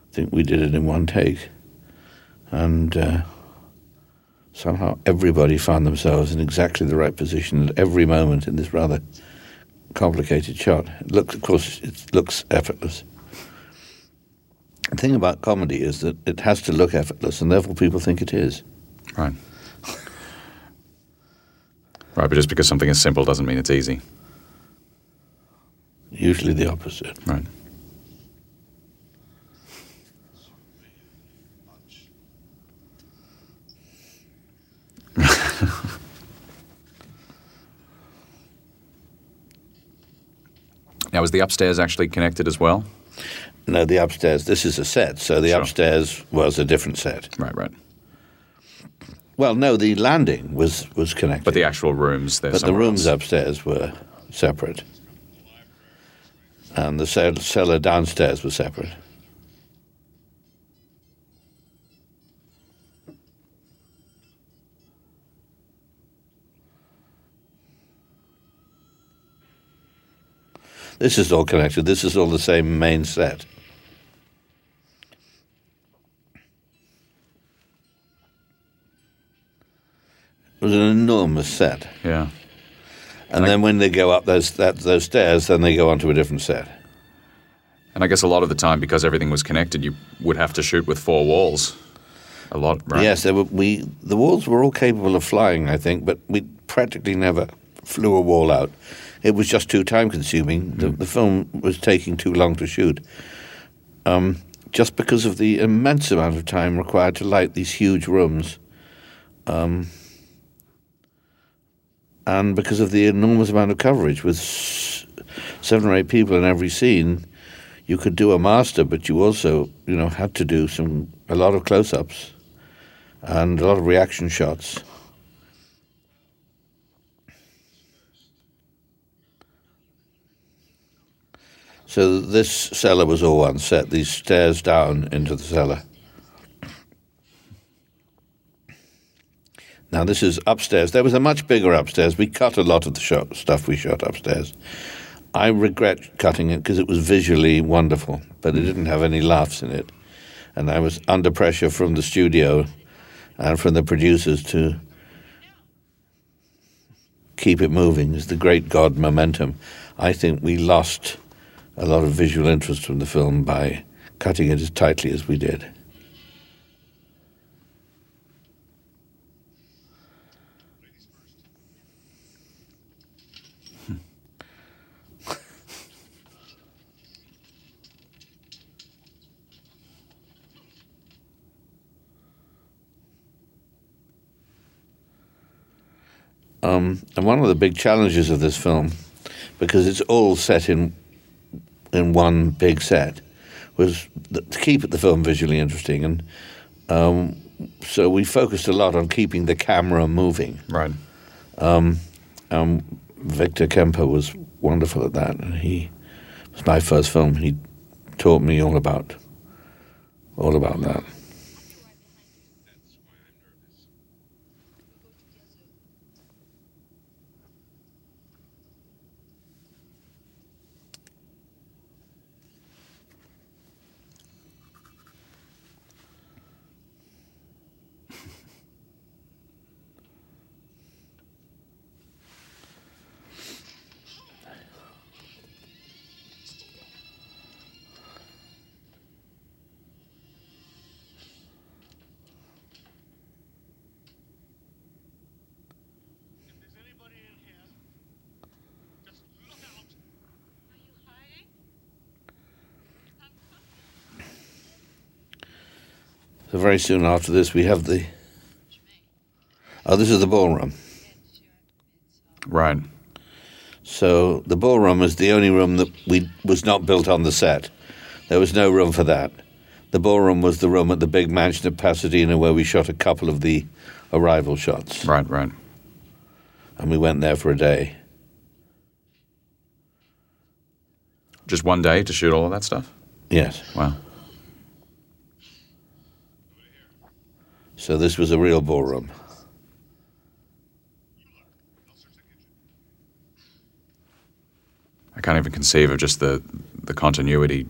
I think we did it in one take and uh, somehow everybody found themselves in exactly the right position at every moment in this rather complicated shot it looks of course it looks effortless the thing about comedy is that it has to look effortless, and therefore people think it is. Right. Right, but just because something is simple doesn't mean it's easy. Usually the opposite. Right. [LAUGHS] now, is the upstairs actually connected as well? No, the upstairs. This is a set, so the Sure. upstairs was a different set. Right, right. Well, no, the landing was was connected, But the actual rooms, they're but the rooms else. upstairs were separate, and the cellar downstairs was separate. This is all connected. This is all the same main set. It was an enormous set. Yeah. And then when they go up those that, those stairs, then they go onto a different set. And I guess a lot of the time, because everything was connected, you would have to shoot with four walls. A lot, right? Yes, were, we the walls were all capable of flying, I think, but we practically never flew a wall out. It was just too time consuming. The, the film was taking too long to shoot, um, just because of the immense amount of time required to light these huge rooms, um, and because of the enormous amount of coverage with seven or eight people in every scene. You could do a master, but you also, you know, had to do some a lot of close-ups and a lot of reaction shots. So this cellar was all one set. These stairs down into the cellar. Now this is upstairs. There was a much bigger upstairs. We cut a lot of the shot, stuff we shot upstairs. I regret cutting it because it was visually wonderful, but it didn't have any laughs in it, and I was under pressure from the studio and from the producers to keep it moving. Is the great God momentum? I think we lost a lot of visual interest from the film by cutting it as tightly as we did. [LAUGHS] Um, and one of the big challenges of this film, because it's all set in in one big set, was to keep the film visually interesting, and um, so we focused a lot on keeping the camera moving. Right. Um, Victor Kemper was wonderful at that, and he it was my first film. He taught me all about all about that. So very soon after this, we have the. Oh, this is the ballroom. Right. So the ballroom is the only room that we was not built on the set. There was no room for that. The ballroom was the room at the big mansion at Pasadena where we shot a couple of the arrival shots, Right. Right. and we went there for a day. Just one day to shoot all of that stuff. Yes. Wow. So this was a real ballroom. I can't even conceive of just the the continuity.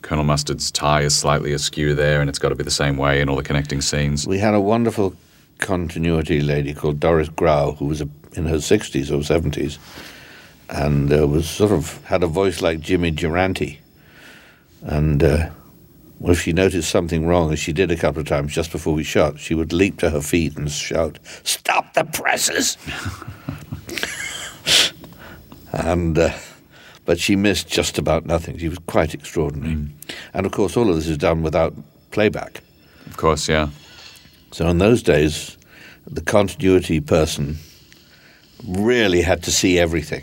Colonel Mustard's tie is slightly askew there, and it's got to be the same way in all the connecting scenes. We had a wonderful continuity lady called Doris Grau, who was a, in her 60s or 70s, and uh, was sort of had a voice like Jimmy Durante. And uh, well, if she noticed something wrong, as she did a couple of times just before we shot, she would leap to her feet and shout, "Stop the presses!" [LAUGHS] and uh, but she missed just about nothing. She was quite extraordinary. And of course, all of this is done without playback. Of course, yeah. So in those days, the continuity person really had to see everything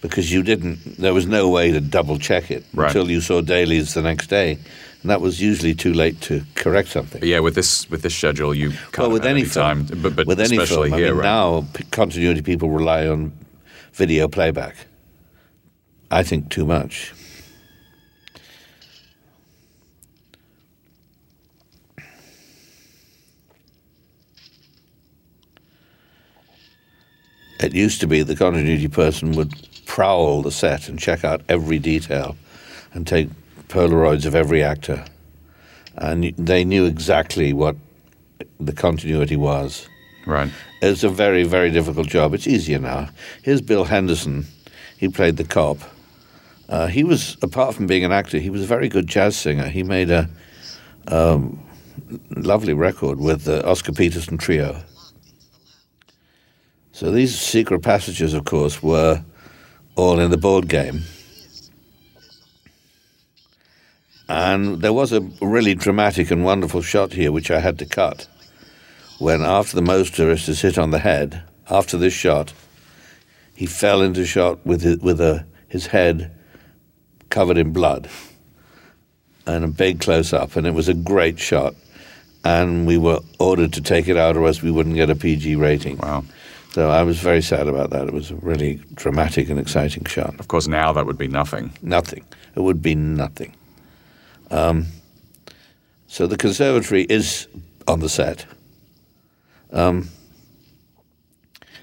because you didn't. There was no way to double check it Right. until you saw dailies the next day, and that was usually too late to correct something. But yeah, with this with this schedule, you can't well, with any any film, time. But, but with any especially film, here, I mean, right? now p- continuity people rely on video playback. I think too much. It used to be the continuity person would prowl the set and check out every detail and take Polaroids of every actor. And they knew exactly what the continuity was. right. It's a very, very difficult job. It's easier now. Here's Bill Henderson. He played the cop. Uh, he was, apart from being an actor, he was a very good jazz singer. He made a um, lovely record with the Oscar Peterson Trio. So these secret passages, of course, were all in the board game. And there was a really dramatic and wonderful shot here, which I had to cut when after the motorist is hit on the head, after this shot, he fell into shot with his, with a, his head covered in blood and a big close up, and it was a great shot. and we were ordered to take it out, or else we wouldn't get a PG rating. Wow. So I was very sad about that. It was a really dramatic and exciting shot. Of course, now that would be nothing. Nothing. It would be nothing. Um, so the conservatory is on the set. Um,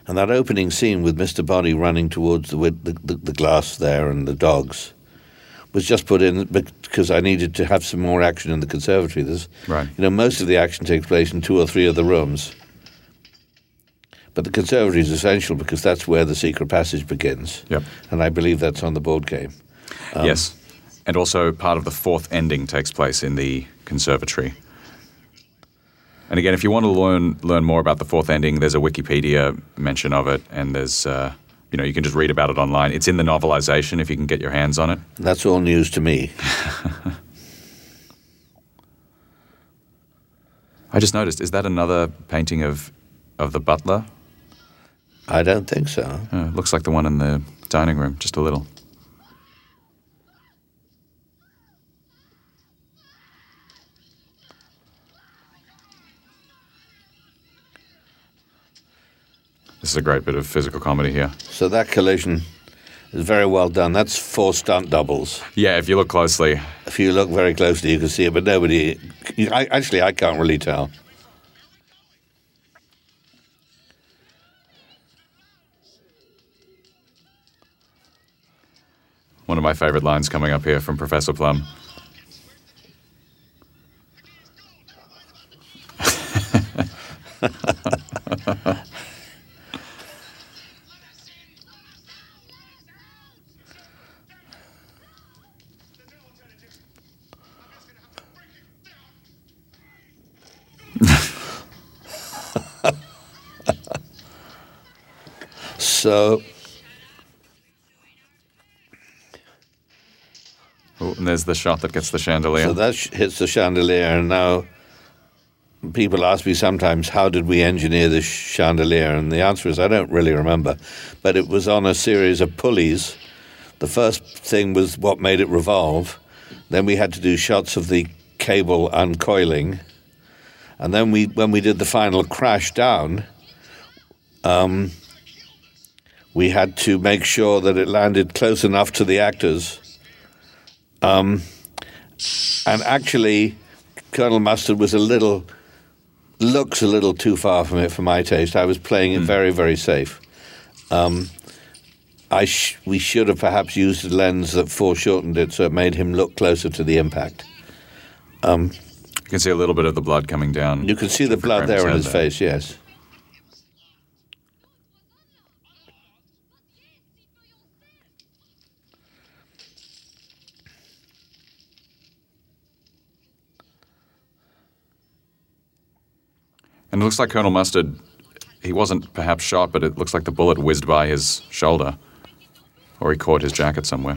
and that opening scene with Mr. Boddy running towards the, the, the, the glass there and the dogs was just put in because I needed to have some more action in the conservatory. There's, Right. You know, most of the action takes place in two or three of the rooms. But the conservatory is essential because that's where the secret passage begins. Yep. And I believe that's on the board game. Um, yes. And also, part of the fourth ending takes place in the conservatory. And again, if you want to learn learn more about the fourth ending, there's a Wikipedia mention of it, and there's uh, you know you can just read about it online. It's in the novelization if you can get your hands on it. That's all news to me. [LAUGHS] I just noticed is that another painting of of the butler? I don't think so. Uh, looks like the one in the dining room, just a little. This is a great bit of physical comedy here. So that collision is very well done. That's four stunt doubles. Yeah, if you look closely, If you look very closely, you can see it, but nobody. I, actually, I can't really tell. one of my favorite lines coming up here from Professor Plum. [LAUGHS] So Oh, and there's the shot that gets the chandelier. So that sh- hits the chandelier, and now people ask me sometimes, how did we engineer this chandelier? And the answer is, I don't really remember. But it was on a series of pulleys. The first thing was what made it revolve. Then we had to do shots of the cable uncoiling. And then we, when we did the final crash down, um, we had to make sure that it landed close enough to the actors um, and actually, Colonel Mustard was a little, looks a little too far from it for my taste. I was playing it hmm. very, very safe. Um, I sh- we should have perhaps used a lens that foreshortened it so it made him look closer to the impact. Um, you can see a little bit of the blood coming down. You can see the blood there in head his face, yes. And it looks like Colonel Mustard, he wasn't perhaps shot, but it looks like the bullet whizzed by his shoulder. Or he caught his jacket somewhere.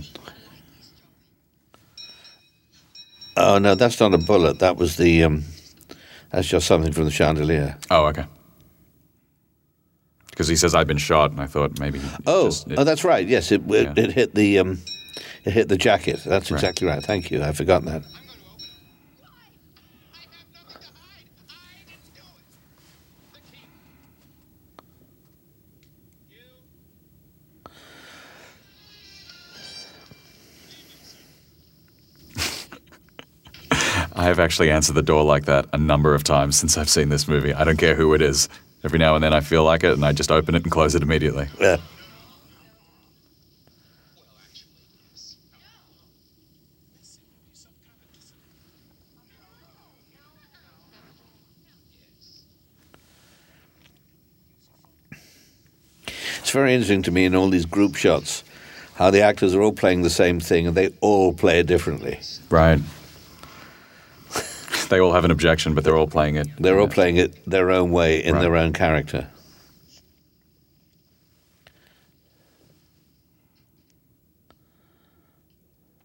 Oh, no, that's not a bullet. That was the, um, that's just something from the chandelier. Oh, okay. Because he says, I've been shot, and I thought maybe. Oh, just- it- oh, that's right. Yes, it, it, Yeah. it hit the, um, it hit the jacket. That's Right. exactly right. Thank you. I forgot that. Have actually answered the door like that a number of times since I've seen this movie. I don't care who it is. Every now and then I feel like it, and I just open it and close it immediately. Yeah. It's very interesting to me in all these group shots how the actors are all playing the same thing and they all play it differently. Right. They all have an objection, but they're all playing it. They're all Yeah. playing it their own way in Right. their own character.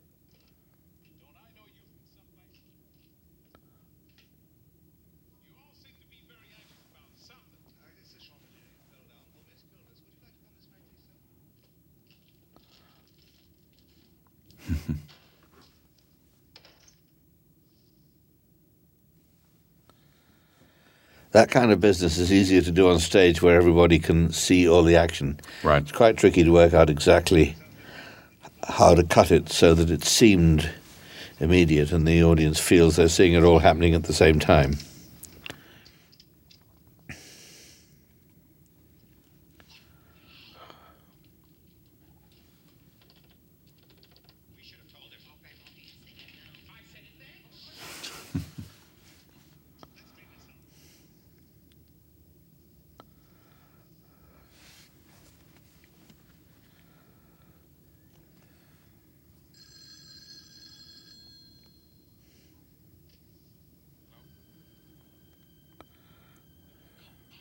Don't I know you from someplace? You all seem to be very anxious about something. I guess the chandelier fell down. Oh, Miss Gildas, would you like to come this way, please, sir? That kind of business is easier to do on stage where everybody can see all the action. Right. It's quite tricky to work out exactly how to cut it so that it seemed immediate and the audience feels they're seeing it all happening at the same time. We should have told him. I said it then. Let's bring this up.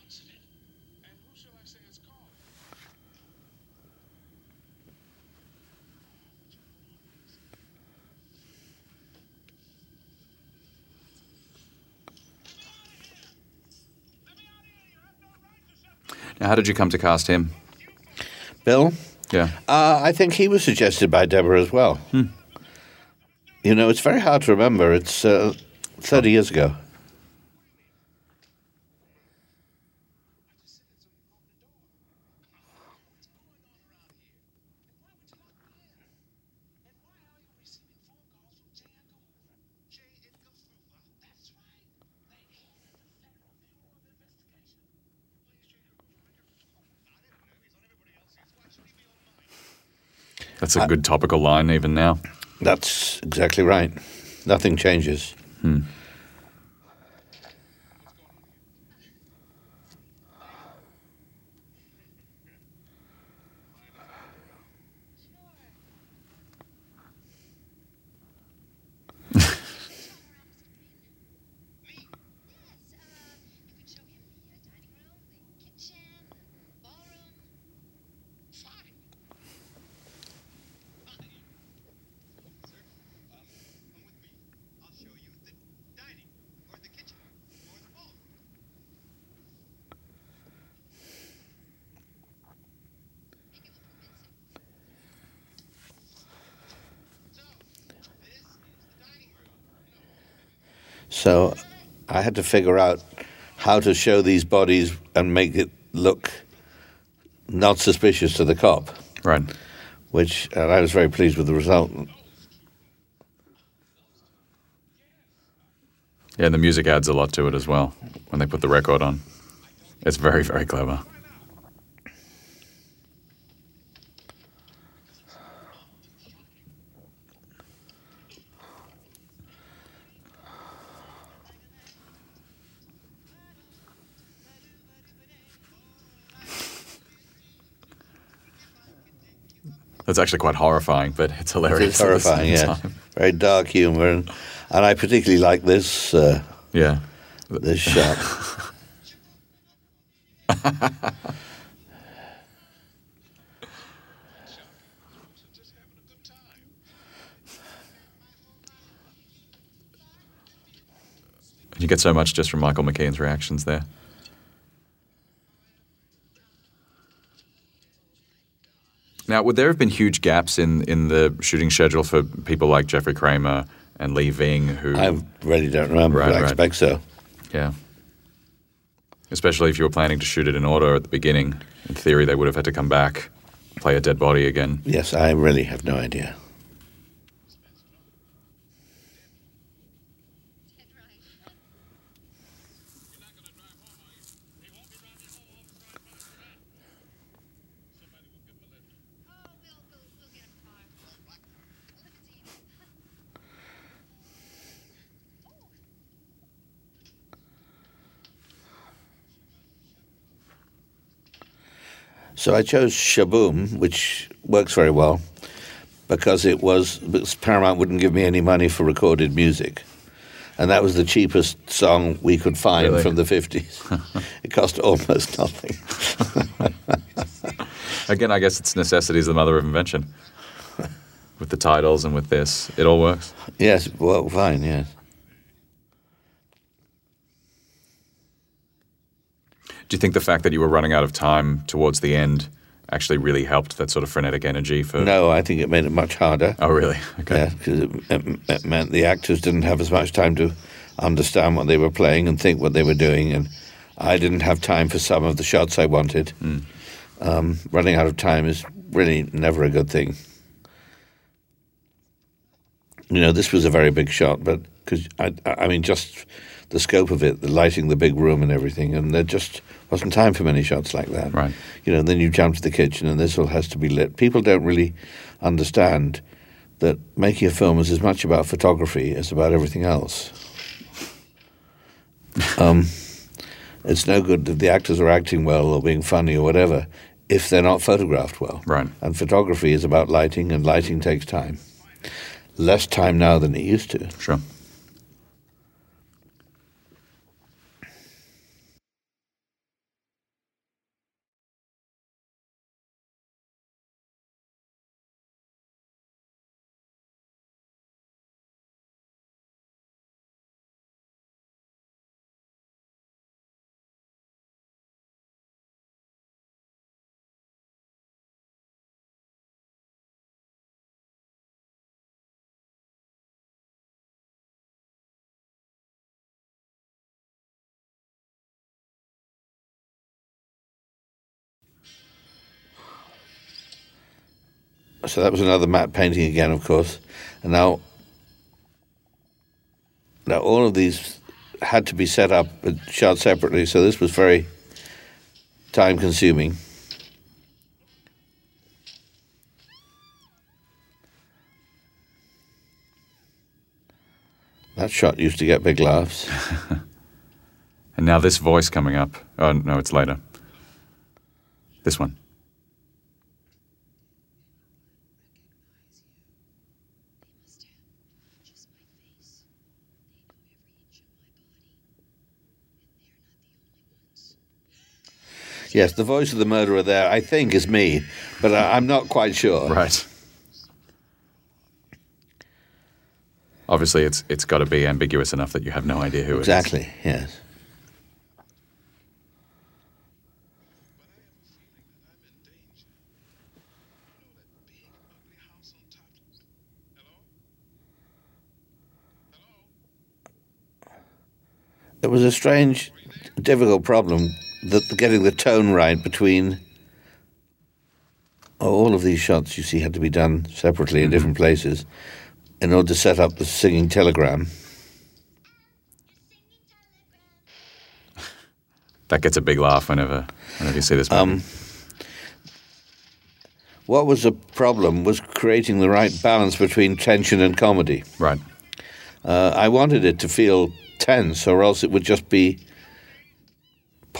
Answer it. And who shall I say it's called? Let me out of here. You have no right to shut Now, how did you come to cast him? Bill? Yeah. Uh, I think he was suggested by Debra as well. You know, it's very hard to remember. It's uh, 30 years ago. That's a good topical line even now. That's exactly right. Nothing changes. Yes, uh, you could show him the uh, dining room, the kitchen, ballroom. Fine. Fine. Sir, um, come with me. I'll show you the dining room, or the kitchen, or the ballroom. Maybe we'll convince him. So, this is the dining room. So I had to figure out how to show these bodies and make it look not suspicious to the cop, Right. which and I was very pleased with the result. Yeah, and the music adds a lot to it as well when they put the record on. It's very, very clever. That's actually quite horrifying, but it's hilarious. It's at the same horrifying, yeah. time. Very dark humor, and, and I particularly like this uh, Yeah. this shot. Just having a good time. You get so much just from Michael McKean's reactions there. Now, would there have been huge gaps in, in the shooting schedule for people like Jeffrey Kramer and Lee Ving, who I really don't remember, Right, but I right. expect so. Yeah. Especially if you were planning to shoot it in order at the beginning. In theory, they would have had to come back, play a dead body again. Yes, I really have no idea. Dead right. You're not gonna drive home, are you? He won't be driving home all the time running around. Somebody will give him a lift. Oh, we'll, we'll, we'll get a car. Limousine. oh, So I chose Sh-Boom, which works very well because it was because Paramount wouldn't give me any money for recorded music. And that was the cheapest song we could find Really? from the 50s. [LAUGHS] it cost almost nothing. [LAUGHS] Again, I guess it's necessity is the mother of invention. With the titles and with this, it all works. yes, well, fine, yes. Do you think the fact that you were running out of time towards the end actually really helped that sort of frenetic energy for? No, I think it made it much harder. Oh, really? Okay. Yeah, because it, it, it meant the actors didn't have as much time to understand what they were playing and think what they were doing, and I didn't have time for some of the shots I wanted. Um, running out of time is really never a good thing. You know, this was a very big shot, but because I, I mean, just the scope of it, the lighting the big room and everything, and there just wasn't time for many shots like that. Right. You know, then you jump to the kitchen and this all has to be lit. People don't really understand that making a film is as much about photography as about everything else. [LAUGHS] um, it's no good that the actors are acting well or being funny or whatever if they're not photographed well. Right. And photography is about lighting, and lighting takes time. Less time now than it used to. Sure. So that was another matte painting again, of course. And now, now all of these had to be set up and shot separately. So this was very time consuming. That shot used to get big laughs. And now this voice coming up. Oh, no, it's later. This one. Yes, the voice of the murderer there, I think, is me, but I, I'm not quite sure. Right. Obviously, it's it's got to be ambiguous enough that you have no idea who it is. Exactly, yes. It was a strange, difficult problem that getting the tone right between oh, all of these shots you see had to be done separately in different places in order to set up the singing telegram. [LAUGHS] That gets a big laugh whenever whenever you see this Um. What was the problem was creating the right balance between tension and comedy. right. Uh, I wanted it to feel tense, or else it would just be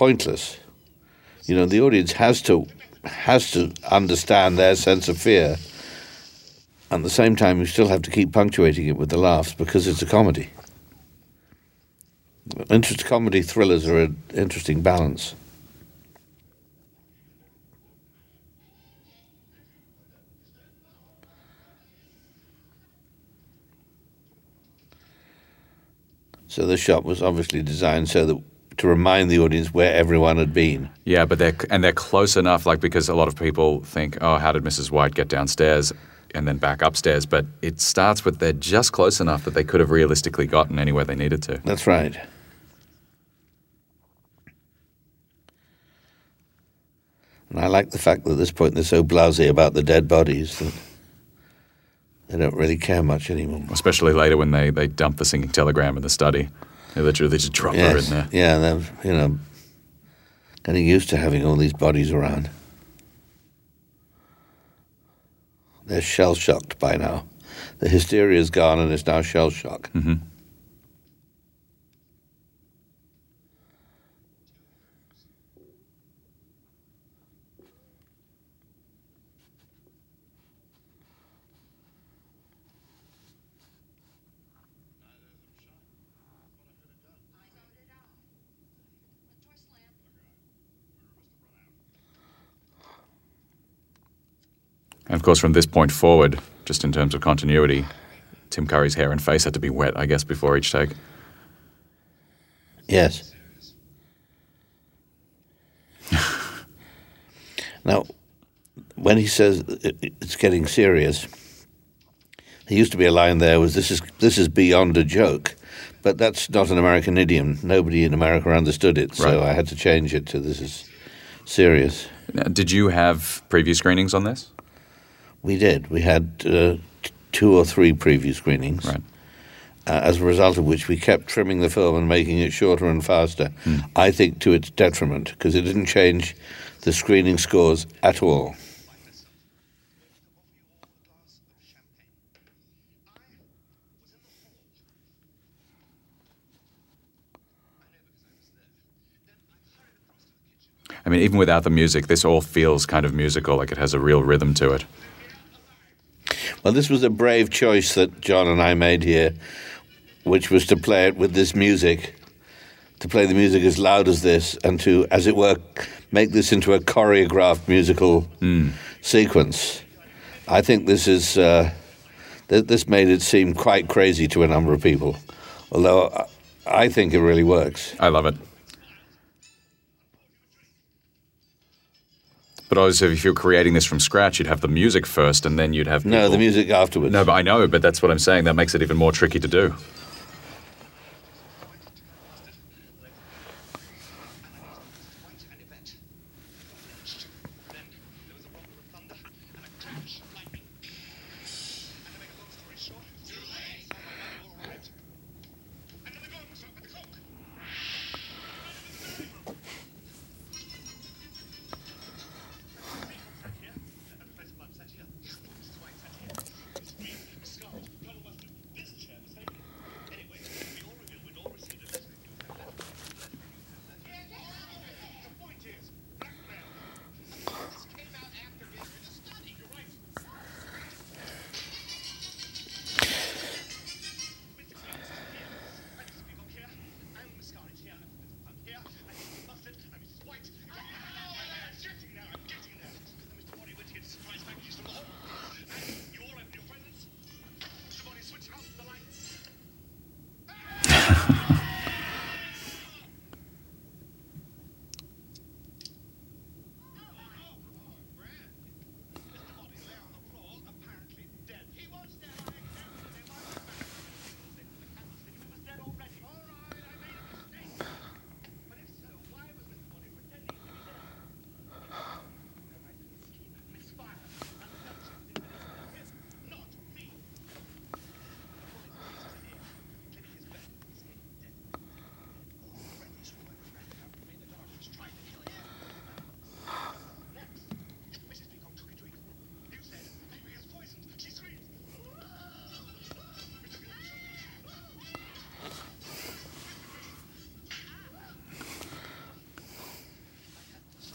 pointless. You know, the audience has to has to understand their sense of fear. At the same time, you still have to keep punctuating it with the laughs because it's a comedy. Interest comedy thrillers are an interesting balance. So the shop was obviously designed so that to remind the audience where everyone had been. Yeah, but they're and they're close enough, like because a lot of people think, oh, how did Mrs. White get downstairs and then back upstairs? But it starts with they're just close enough that they could have realistically gotten anywhere they needed to. That's right. And I like the fact that at this point they're so blasé about the dead bodies that they don't really care much anymore. Especially later when they, they dump the singing telegram in the study. They literally just drop her Yes, in there. yeah, they're you know getting used to having all these bodies around. They're shell shocked by now. The hysteria's gone and it's now shell shock. Mm-hmm. And of course, from this point forward, just in terms of continuity, Tim Curry's hair and face had to be wet, I guess, before each take. Yes. [LAUGHS] now, when he says it's getting serious, There used to be a line there was this is this is beyond a joke, but that's not an American idiom. Nobody in America understood it, so Right. I had to change it to this is serious. Now, did you have preview screenings on this? We did. We had uh, two or three preview screenings. Right. uh, as a result of which we kept trimming the film and making it shorter and faster, I think to its detriment, because it didn't change the screening scores at all. I mean, even without the music, this all feels kind of musical, like it has a real rhythm to it. Well, this was a brave choice that John and I made here, which was to play it with this music, to play the music as loud as this, and to, as it were, make this into a choreographed musical sequence. I think this is uh, th- this made it seem quite crazy to a number of people, although I think it really works. I love it. But also, if you're creating this from scratch, you'd have the music first, and then you'd have No, the music afterwards. No, but I know, but that's what I'm saying. That makes it even more tricky to do.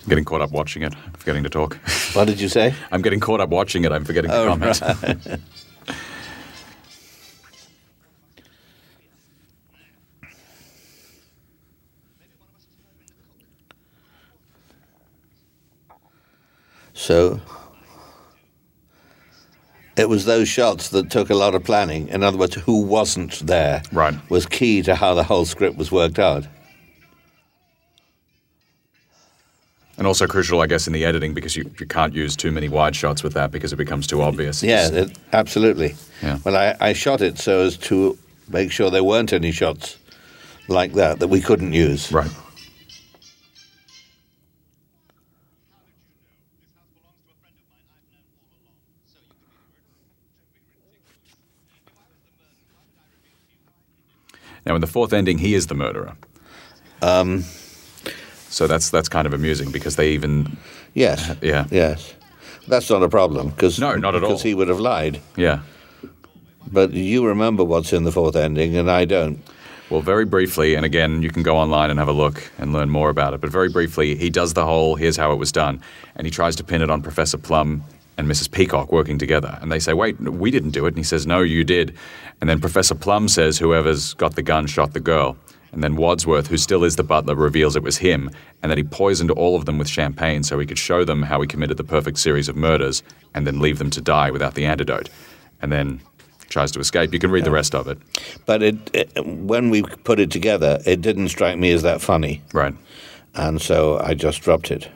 I'm getting caught up watching it. I'm forgetting to talk. What did you say? [LAUGHS] I'm getting caught up watching it. I'm forgetting to Oh, comment. [LAUGHS] So it was those shots that took a lot of planning. In other words, who wasn't there Right. was key to how the whole script was worked out. And also crucial, I guess, in the editing because you, you can't use too many wide shots with that because it becomes too obvious. Yeah, it, absolutely. Yeah. Well, I, I shot it so as to make sure there weren't any shots like that that we couldn't use. Right. Now, in the fourth ending, he is the murderer. Um. So that's that's kind of amusing because they even Yes. Yeah. Yes. That's not a problem because No, not at all. Because he would have lied. yeah. But you remember what's in the fourth ending, and I don't. Well, very briefly, and again, you can go online and have a look and learn more about it. But very briefly, he does the whole here's how it was done. And he tries to pin it on Professor Plum and Mrs. Peacock working together. And they say, wait, we didn't do it. And he says, no, you did. And then Professor Plum says, whoever's got the gun shot the girl. And then Wadsworth, who still is the butler, reveals it was him and that he poisoned all of them with champagne so he could show them how he committed the perfect series of murders and then leave them to die without the antidote. And then tries to escape. You can read the rest of it. But it, it, when we put it together, it didn't strike me as that funny, Right. and so I just dropped it.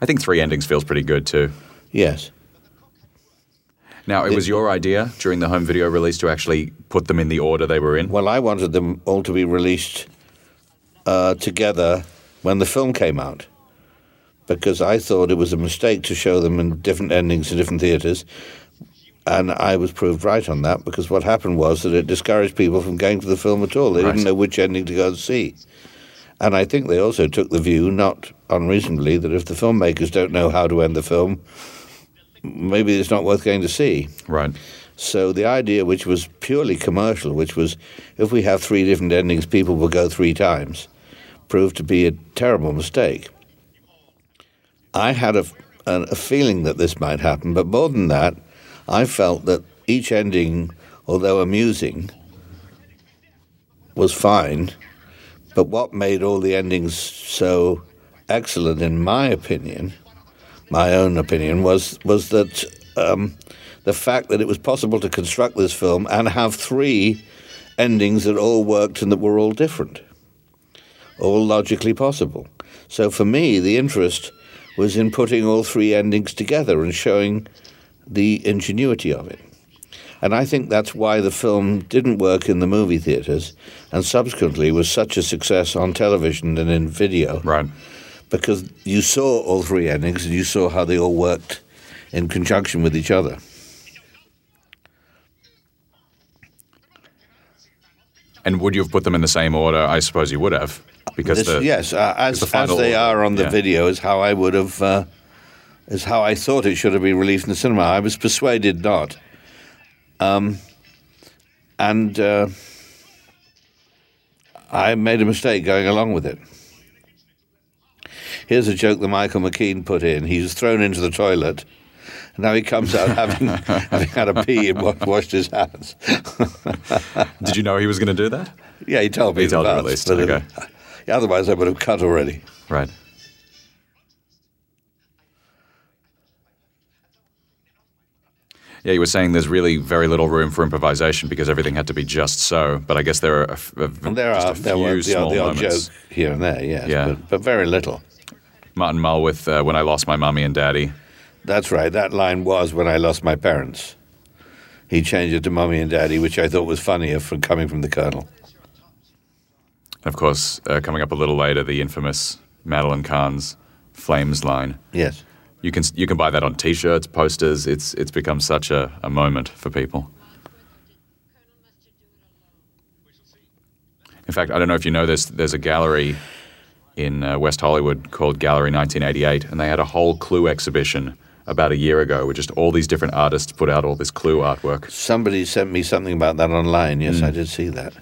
I think three endings feels pretty good too. Yes. Now, it was your idea during the home video release to actually put them in the order they were in. Well, I wanted them all to be released uh, together when the film came out because I thought it was a mistake to show them in different endings in different theatres. And I was proved right on that because what happened was that it discouraged people from going to the film at all. They Right. didn't know which ending to go and see. And I think they also took the view, not unreasonably, that if the filmmakers don't know how to end the film, maybe it's not worth going to see. Right. So the idea, which was purely commercial, which was if we have three different endings, people will go three times, proved to be a terrible mistake. I had a, a, a feeling that this might happen, but more than that, I felt that each ending, although amusing, was fine. But what made all the endings so excellent, in my opinion, my own opinion, was was that um, the fact that it was possible to construct this film and have three endings that all worked and that were all different, all logically possible. So for me, the interest was in putting all three endings together and showing the ingenuity of it. And I think that's why the film didn't work in the movie theaters and subsequently was such a success on television and in video Right. Because you saw all three endings and you saw how they all worked in conjunction with each other. And would you have put them in the same order? I suppose you would have, because This- the yes, uh, as, the as they order, are on the yeah. video is how I would have, uh, is how I thought it should have been released in the cinema. I was persuaded not. Um, and uh, I made a mistake going along with it. Here's a joke that Michael McKean put in. He was thrown into the toilet. And now he comes out having, [LAUGHS] having had a pee and wa- washed his hands. [LAUGHS] Did you know he was going to do that? yeah, he told me. He told you at least, okay. yeah, [LAUGHS] otherwise, I would have cut already. Right. Yeah, you were saying there's really very little room for improvisation because everything had to be just so. But I guess there are a, a- there are a there few were the, small the odd moments. joke here and there, yes, Yeah. but, but very little. Martin Mull with uh, "When I Lost My Mummy and Daddy." That's right. That line was when I lost my parents. He changed it to mummy and daddy, which I thought was funnier from coming from the colonel. Of course, uh, coming up a little later, the infamous Madeline Kahn's "Flames" line. Yes. You can you can buy that on T-shirts, posters. It's it's become such a, a moment for people. In fact, I don't know if you know this. There's a gallery in uh, West Hollywood called Gallery 1988, and they had a whole Clue exhibition about a year ago, where just all these different artists put out all this Clue artwork. Somebody sent me something about that online. Yes, Hmm. I did see that.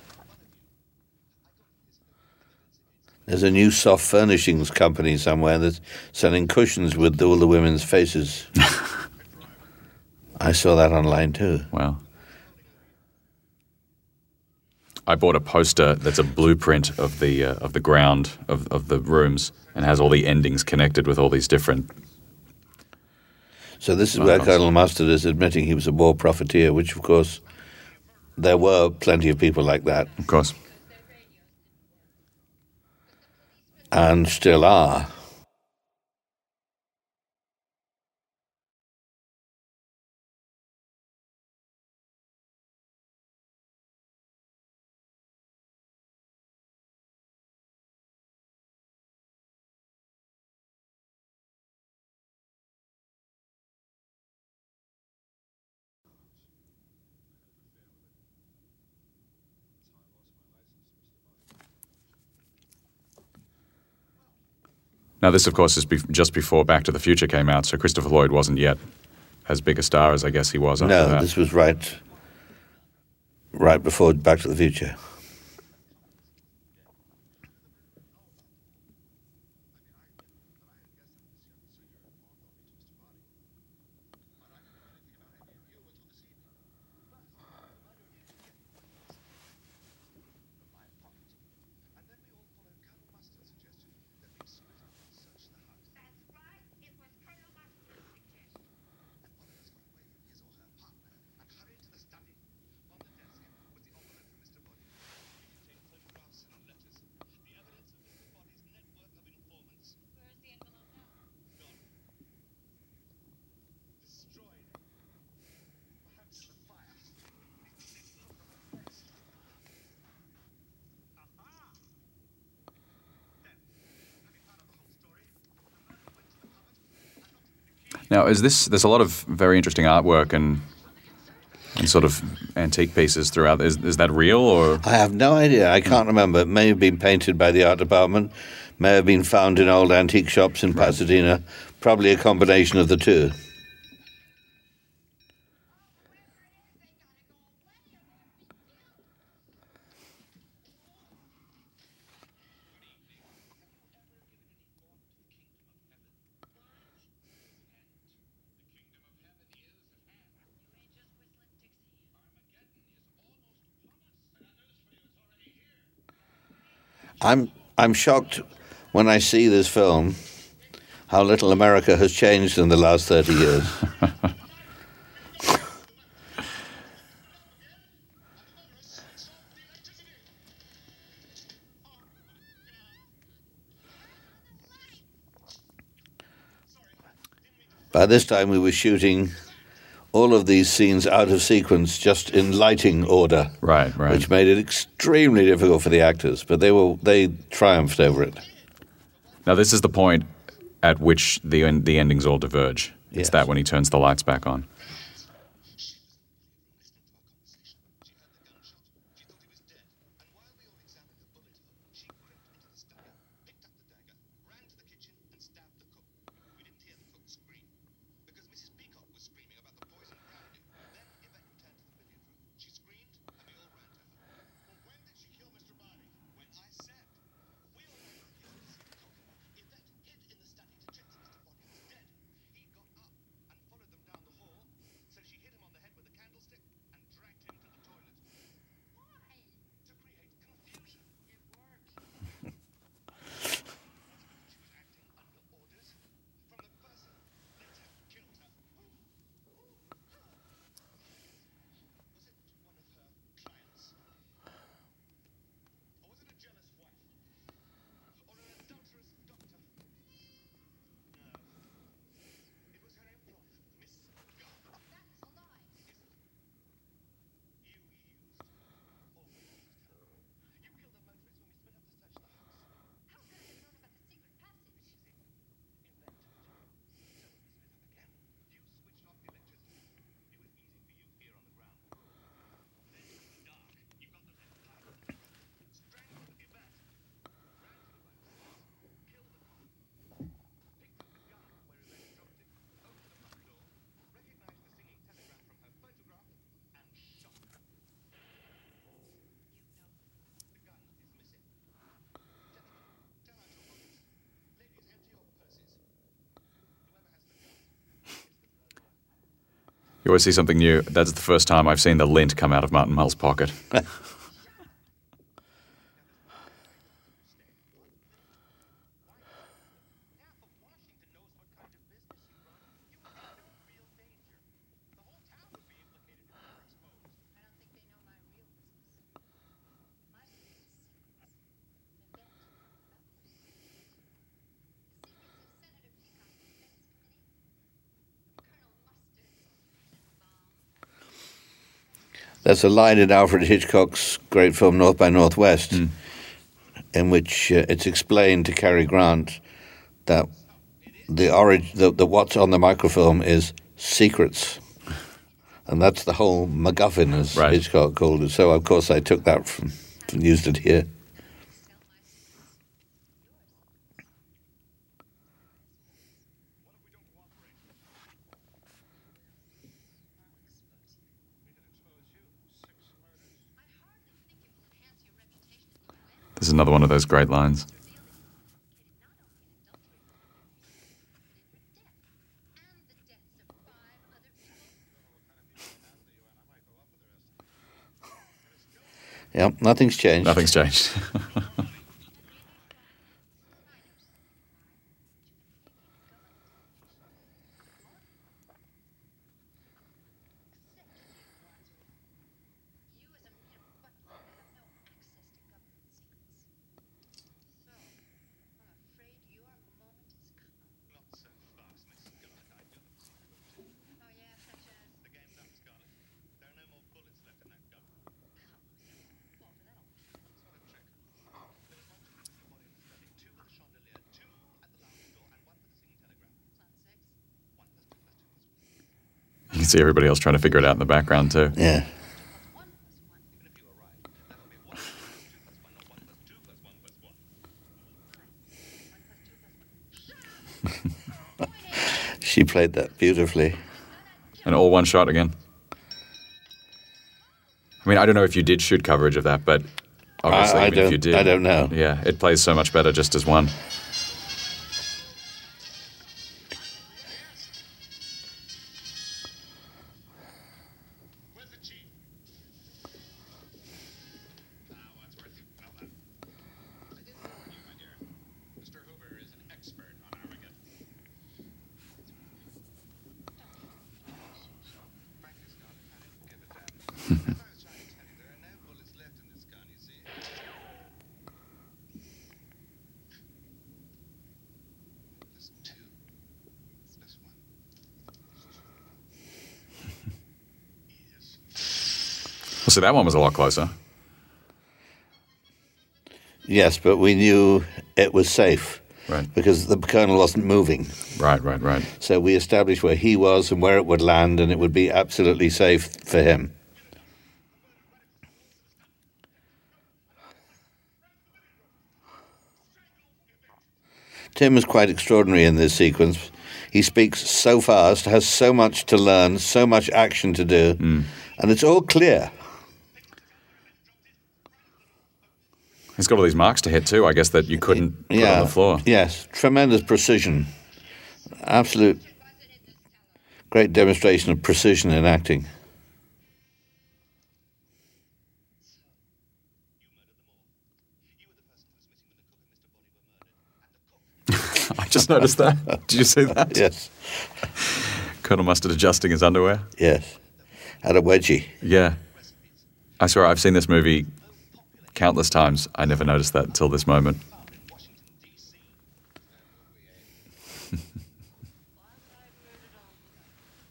There's a new soft furnishings company somewhere that's selling cushions with all the women's faces. [LAUGHS] I saw that online too. Wow. I bought a poster that's a blueprint of the uh, of the ground of, of the rooms and has all the endings connected with all these different. So this is where Colonel Mustard is admitting he was a war profiteer, which of course there were plenty of people like that Of course, and still are. Now, this, of course, is be- just before Back to the Future came out, so Christopher Lloyd wasn't yet as big a star as I guess he was after No, that. this was right right before Back to the Future. That's right. It was Colonel Mustard's suggestion. his or her partner and hurried to the study. On the desk was the envelope from Mr. Boddy. Now, is this? There's a lot of very interesting artwork and and sort of antique pieces throughout. Is is that real or? I have no idea. I can't remember. It may have been painted by the art department, may have been found in old antique shops in Pasadena. Probably a combination of the two. I'm I'm shocked when I see this film how little America has changed in the last 30 years. By this time, we were shooting all of these scenes out of sequence, just in lighting order Right, right. which made it extremely difficult for the actors, but they were they triumphed over it. Now, this is the point at which the the endings all diverge. It's Yes. that when he turns the lights back on. You always see something new. That's the first time I've seen the lint come out of Martin Mull's pocket. [LAUGHS] There's a line in Alfred Hitchcock's great film North by Northwest, in which uh, it's explained to Cary Grant that the the, the what's on the microfilm is secrets, and that's the whole MacGuffin, as Right. Hitchcock called it. So of course I took that from and used it here. This is another one of those great lines. Yep, nothing's changed. Nothing's changed. [LAUGHS] can see everybody else trying to figure it out in the background too. Yeah. [LAUGHS] she played that beautifully. And all one shot again. I mean, I don't know if you did shoot coverage of that, but obviously, I- I even if you did, I don't know. Yeah, it plays so much better just as one. See, that one was a lot closer. Yes, but we knew it was safe Right, because the colonel wasn't moving. right, right, right. So we established where he was and where it would land, and it would be absolutely safe for him. Tim is quite extraordinary in this sequence. He speaks so fast, has so much to learn, so much action to do, hmm. and it's all clear. He's got all these marks to hit too. I guess that you couldn't put on the floor. Yes, tremendous precision. Absolute great demonstration of precision in acting. [LAUGHS] I just noticed that. Did you see that? Yes, Colonel Mustard adjusting his underwear. yes. Had a wedgie. Yeah. I swear I've seen this movie countless times. I never noticed that until this moment.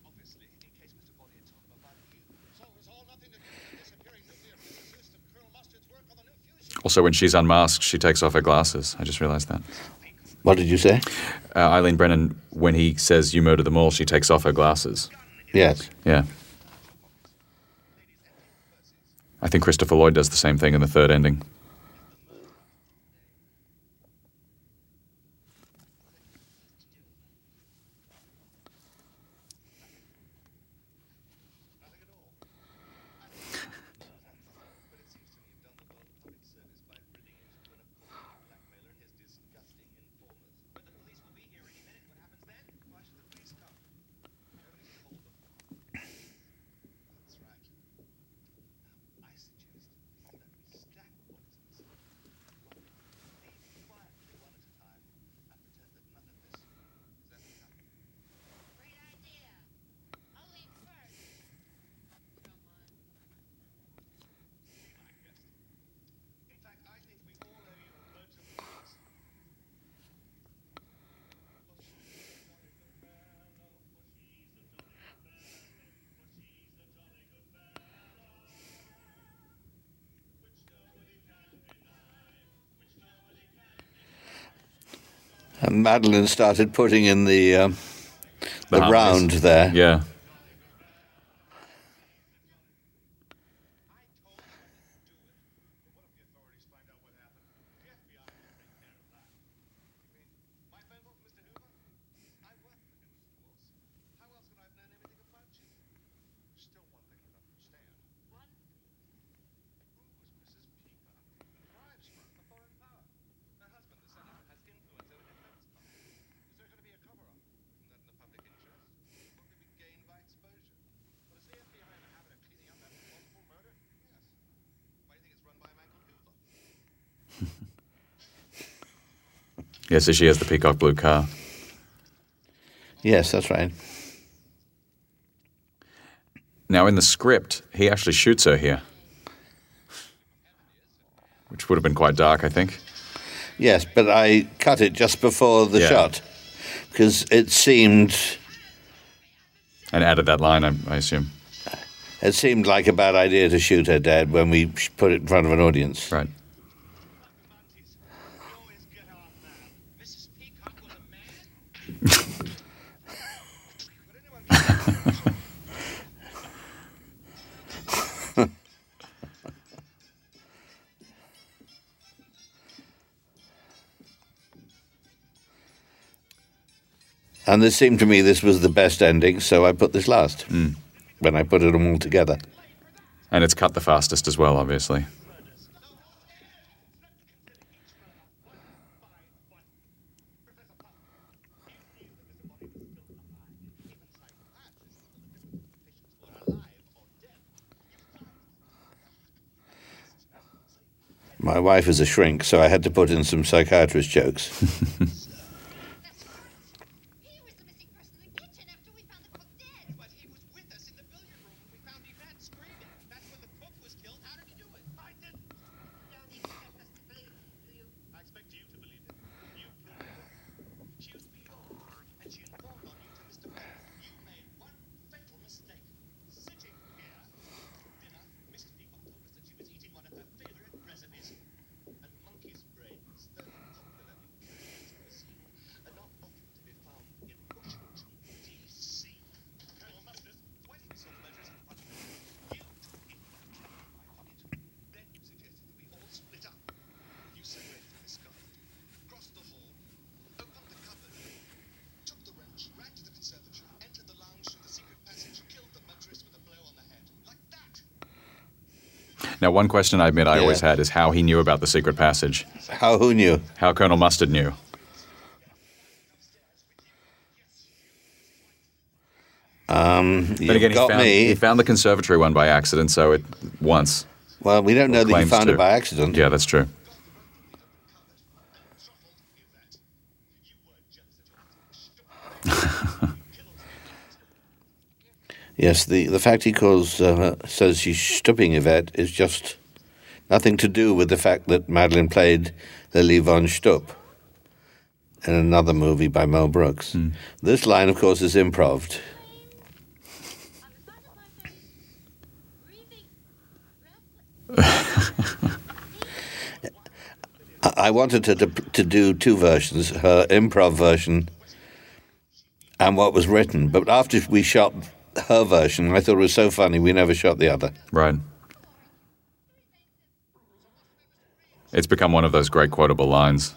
Obviously, in case Mr. Boddy had told him about you. So it was all nothing to do with the disappearing nuclear physics system. Colonel Mustard's work on the new fusion. Also, when she's unmasked, she takes off her glasses. I just realized that. What did you say? Uh, Eileen Brennan, when he says you murder them all, she takes off her glasses. Yes. Yeah. I think Christopher Lloyd does the same thing in the third ending. That's right. Now, I suggest that we stack bullets in this. Leave quietly one at a time and pretend that none of this has ever happened. Great idea. I'll leave first. Don't mind. Be my guest. In fact, I think we all owe you a bunch of bullets. And Madeline started putting in the um, the, round there. Yeah. What if the authorities find out what happened? The FBI will take care of that. I mean, my phone call from Mr. Hoover? I work with him, of course. How else would I have known everything about you? Still one thing I don't understand. What? Who was Mrs. Peacock? Drives for the foreign power. Her husband, the senator, has influence over defense companies. Is there going to be a cover-up? Isn't that in the public interest? What could be gained by exposure? Well, is the FBI in the habit of cleaning up after multiple murder? Yes. Why do you think it's run by a man called Hoover? Yeah, so she has the peacock blue car. Yes, that's right. Now, in the script, he actually shoots her here, which would have been quite dark, I think. Yes, but I cut it just before the Yeah. shot because it seemed And added that line, I, I assume. it seemed like a bad idea to shoot her dead when we put it in front of an audience. Right. And this seemed to me this was the best ending, so I put this last hmm. when I put it all together. And it's cut the fastest as well, obviously. My wife is a shrink, so I had to put in some psychiatrist jokes. [LAUGHS] He was the missing person in the kitchen after we found the cook dead. But he was with us in the billiard room when we found Yvette screaming. That's when the cook was killed. How did he do it? I didn't. Don't expect us to believe it, do you? I expect you to believe it. You killed her. She was beyond, and she informed on you to Mr. Webb. You made one fatal mistake. Sitting here, dinner, Mrs. Peacock told us that she was eating one of her favorite recipes. And monkey's brains, the popular ingredients of the scene, are not often to be found in Washington, D.C. Colonel Mustard, why didn't you sort the letters in one You took it on it. Then you suggested that we all split up. You separated from Miss Scarlet, crossed the hall, opened the cupboard, took the wrench, ran to the conservatory, entered the lounge through the secret passage, killed the motorist with a blow on the head. Like that. Now, one question I admit I Yeah. always had is how he knew about the secret passage, How who knew? how Colonel Mustard knew. Um, you've again, he got found, me. he found the conservatory one by accident, so it once. well, we don't know that you claims found to. it by accident. Yeah, that's true. Yes, the, the fact he calls uh, says she's shtupping Yvette is just nothing to do with the fact that Madeline played Lili Von Shtupp in another movie by Mel Brooks. This line, of course, is improved. On the side of my face, breathing, I I wanted her to, to do two versions her improv version and what was written. But after we shot her version, I thought it was so funny we never shot the other. Right. It's become one of those great quotable lines.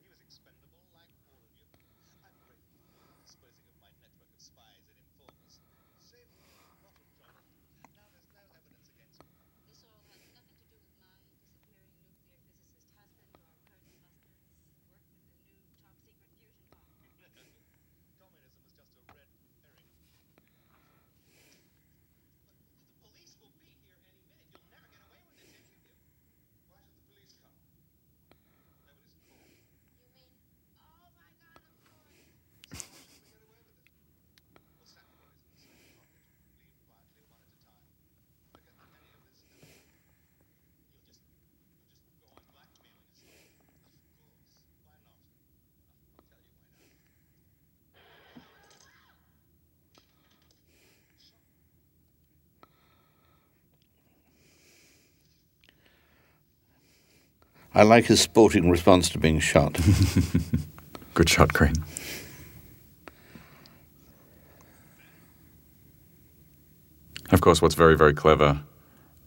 He was expendable like all of you. I'm grateful for disposing of my network of spies and informers. Saved me a lot of trouble. Now there's no evidence against me. This all has nothing to do with my disappearing nuclear physicist husband or Colonel Mustard's work with the new top secret fusion bomb. Communism is just a red herring. The police will be here any minute. You'll never get away with this interview. Why should the police come? Nobody's called. You mean, oh my god, of course. We get away with it. We'll sack boys in the same pocket. Leave quietly, one at a time. Forget that any of this ever happened. You'll just, you'll just go on blackmailing us. Of course. Why not? I'll tell you why not. I like his sporting response to being shot. [LAUGHS] Good shot, Crane. Of course, what's very, very clever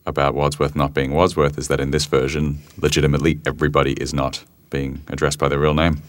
about Wadsworth not being Wadsworth is that in this version, legitimately, everybody is not being addressed by their real name.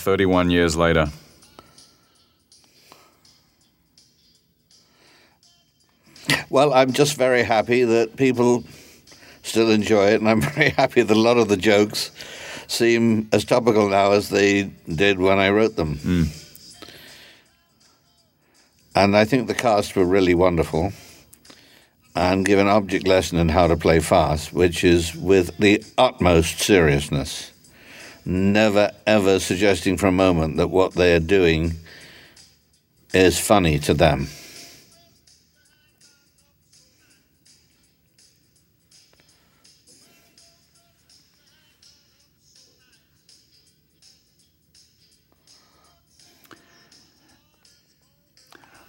31 years later. Well, I'm just very happy that people still enjoy it, and I'm [LAUGHS] very happy that a lot of the jokes seem as topical now as they did when I wrote them. Hmm. And I think the cast were really wonderful and give an object lesson in how to play fast, which is with the utmost seriousness, never ever suggesting for a moment that what they are doing is funny to them.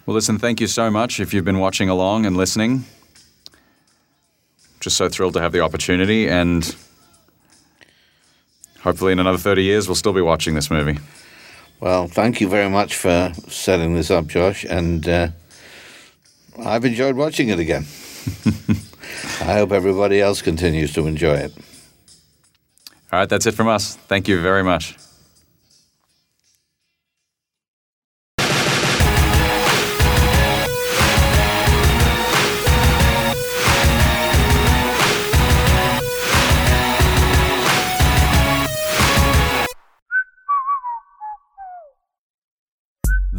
Well, listen, thank you so much if you've been watching along and listening. Just so thrilled to have the opportunity, and hopefully, in another 30 years, we'll still be watching this movie. Well, thank you very much for setting this up, Josh, and uh, I've enjoyed watching it again. [LAUGHS] I hope everybody else continues to enjoy it. All right, that's it from us. Thank you very much.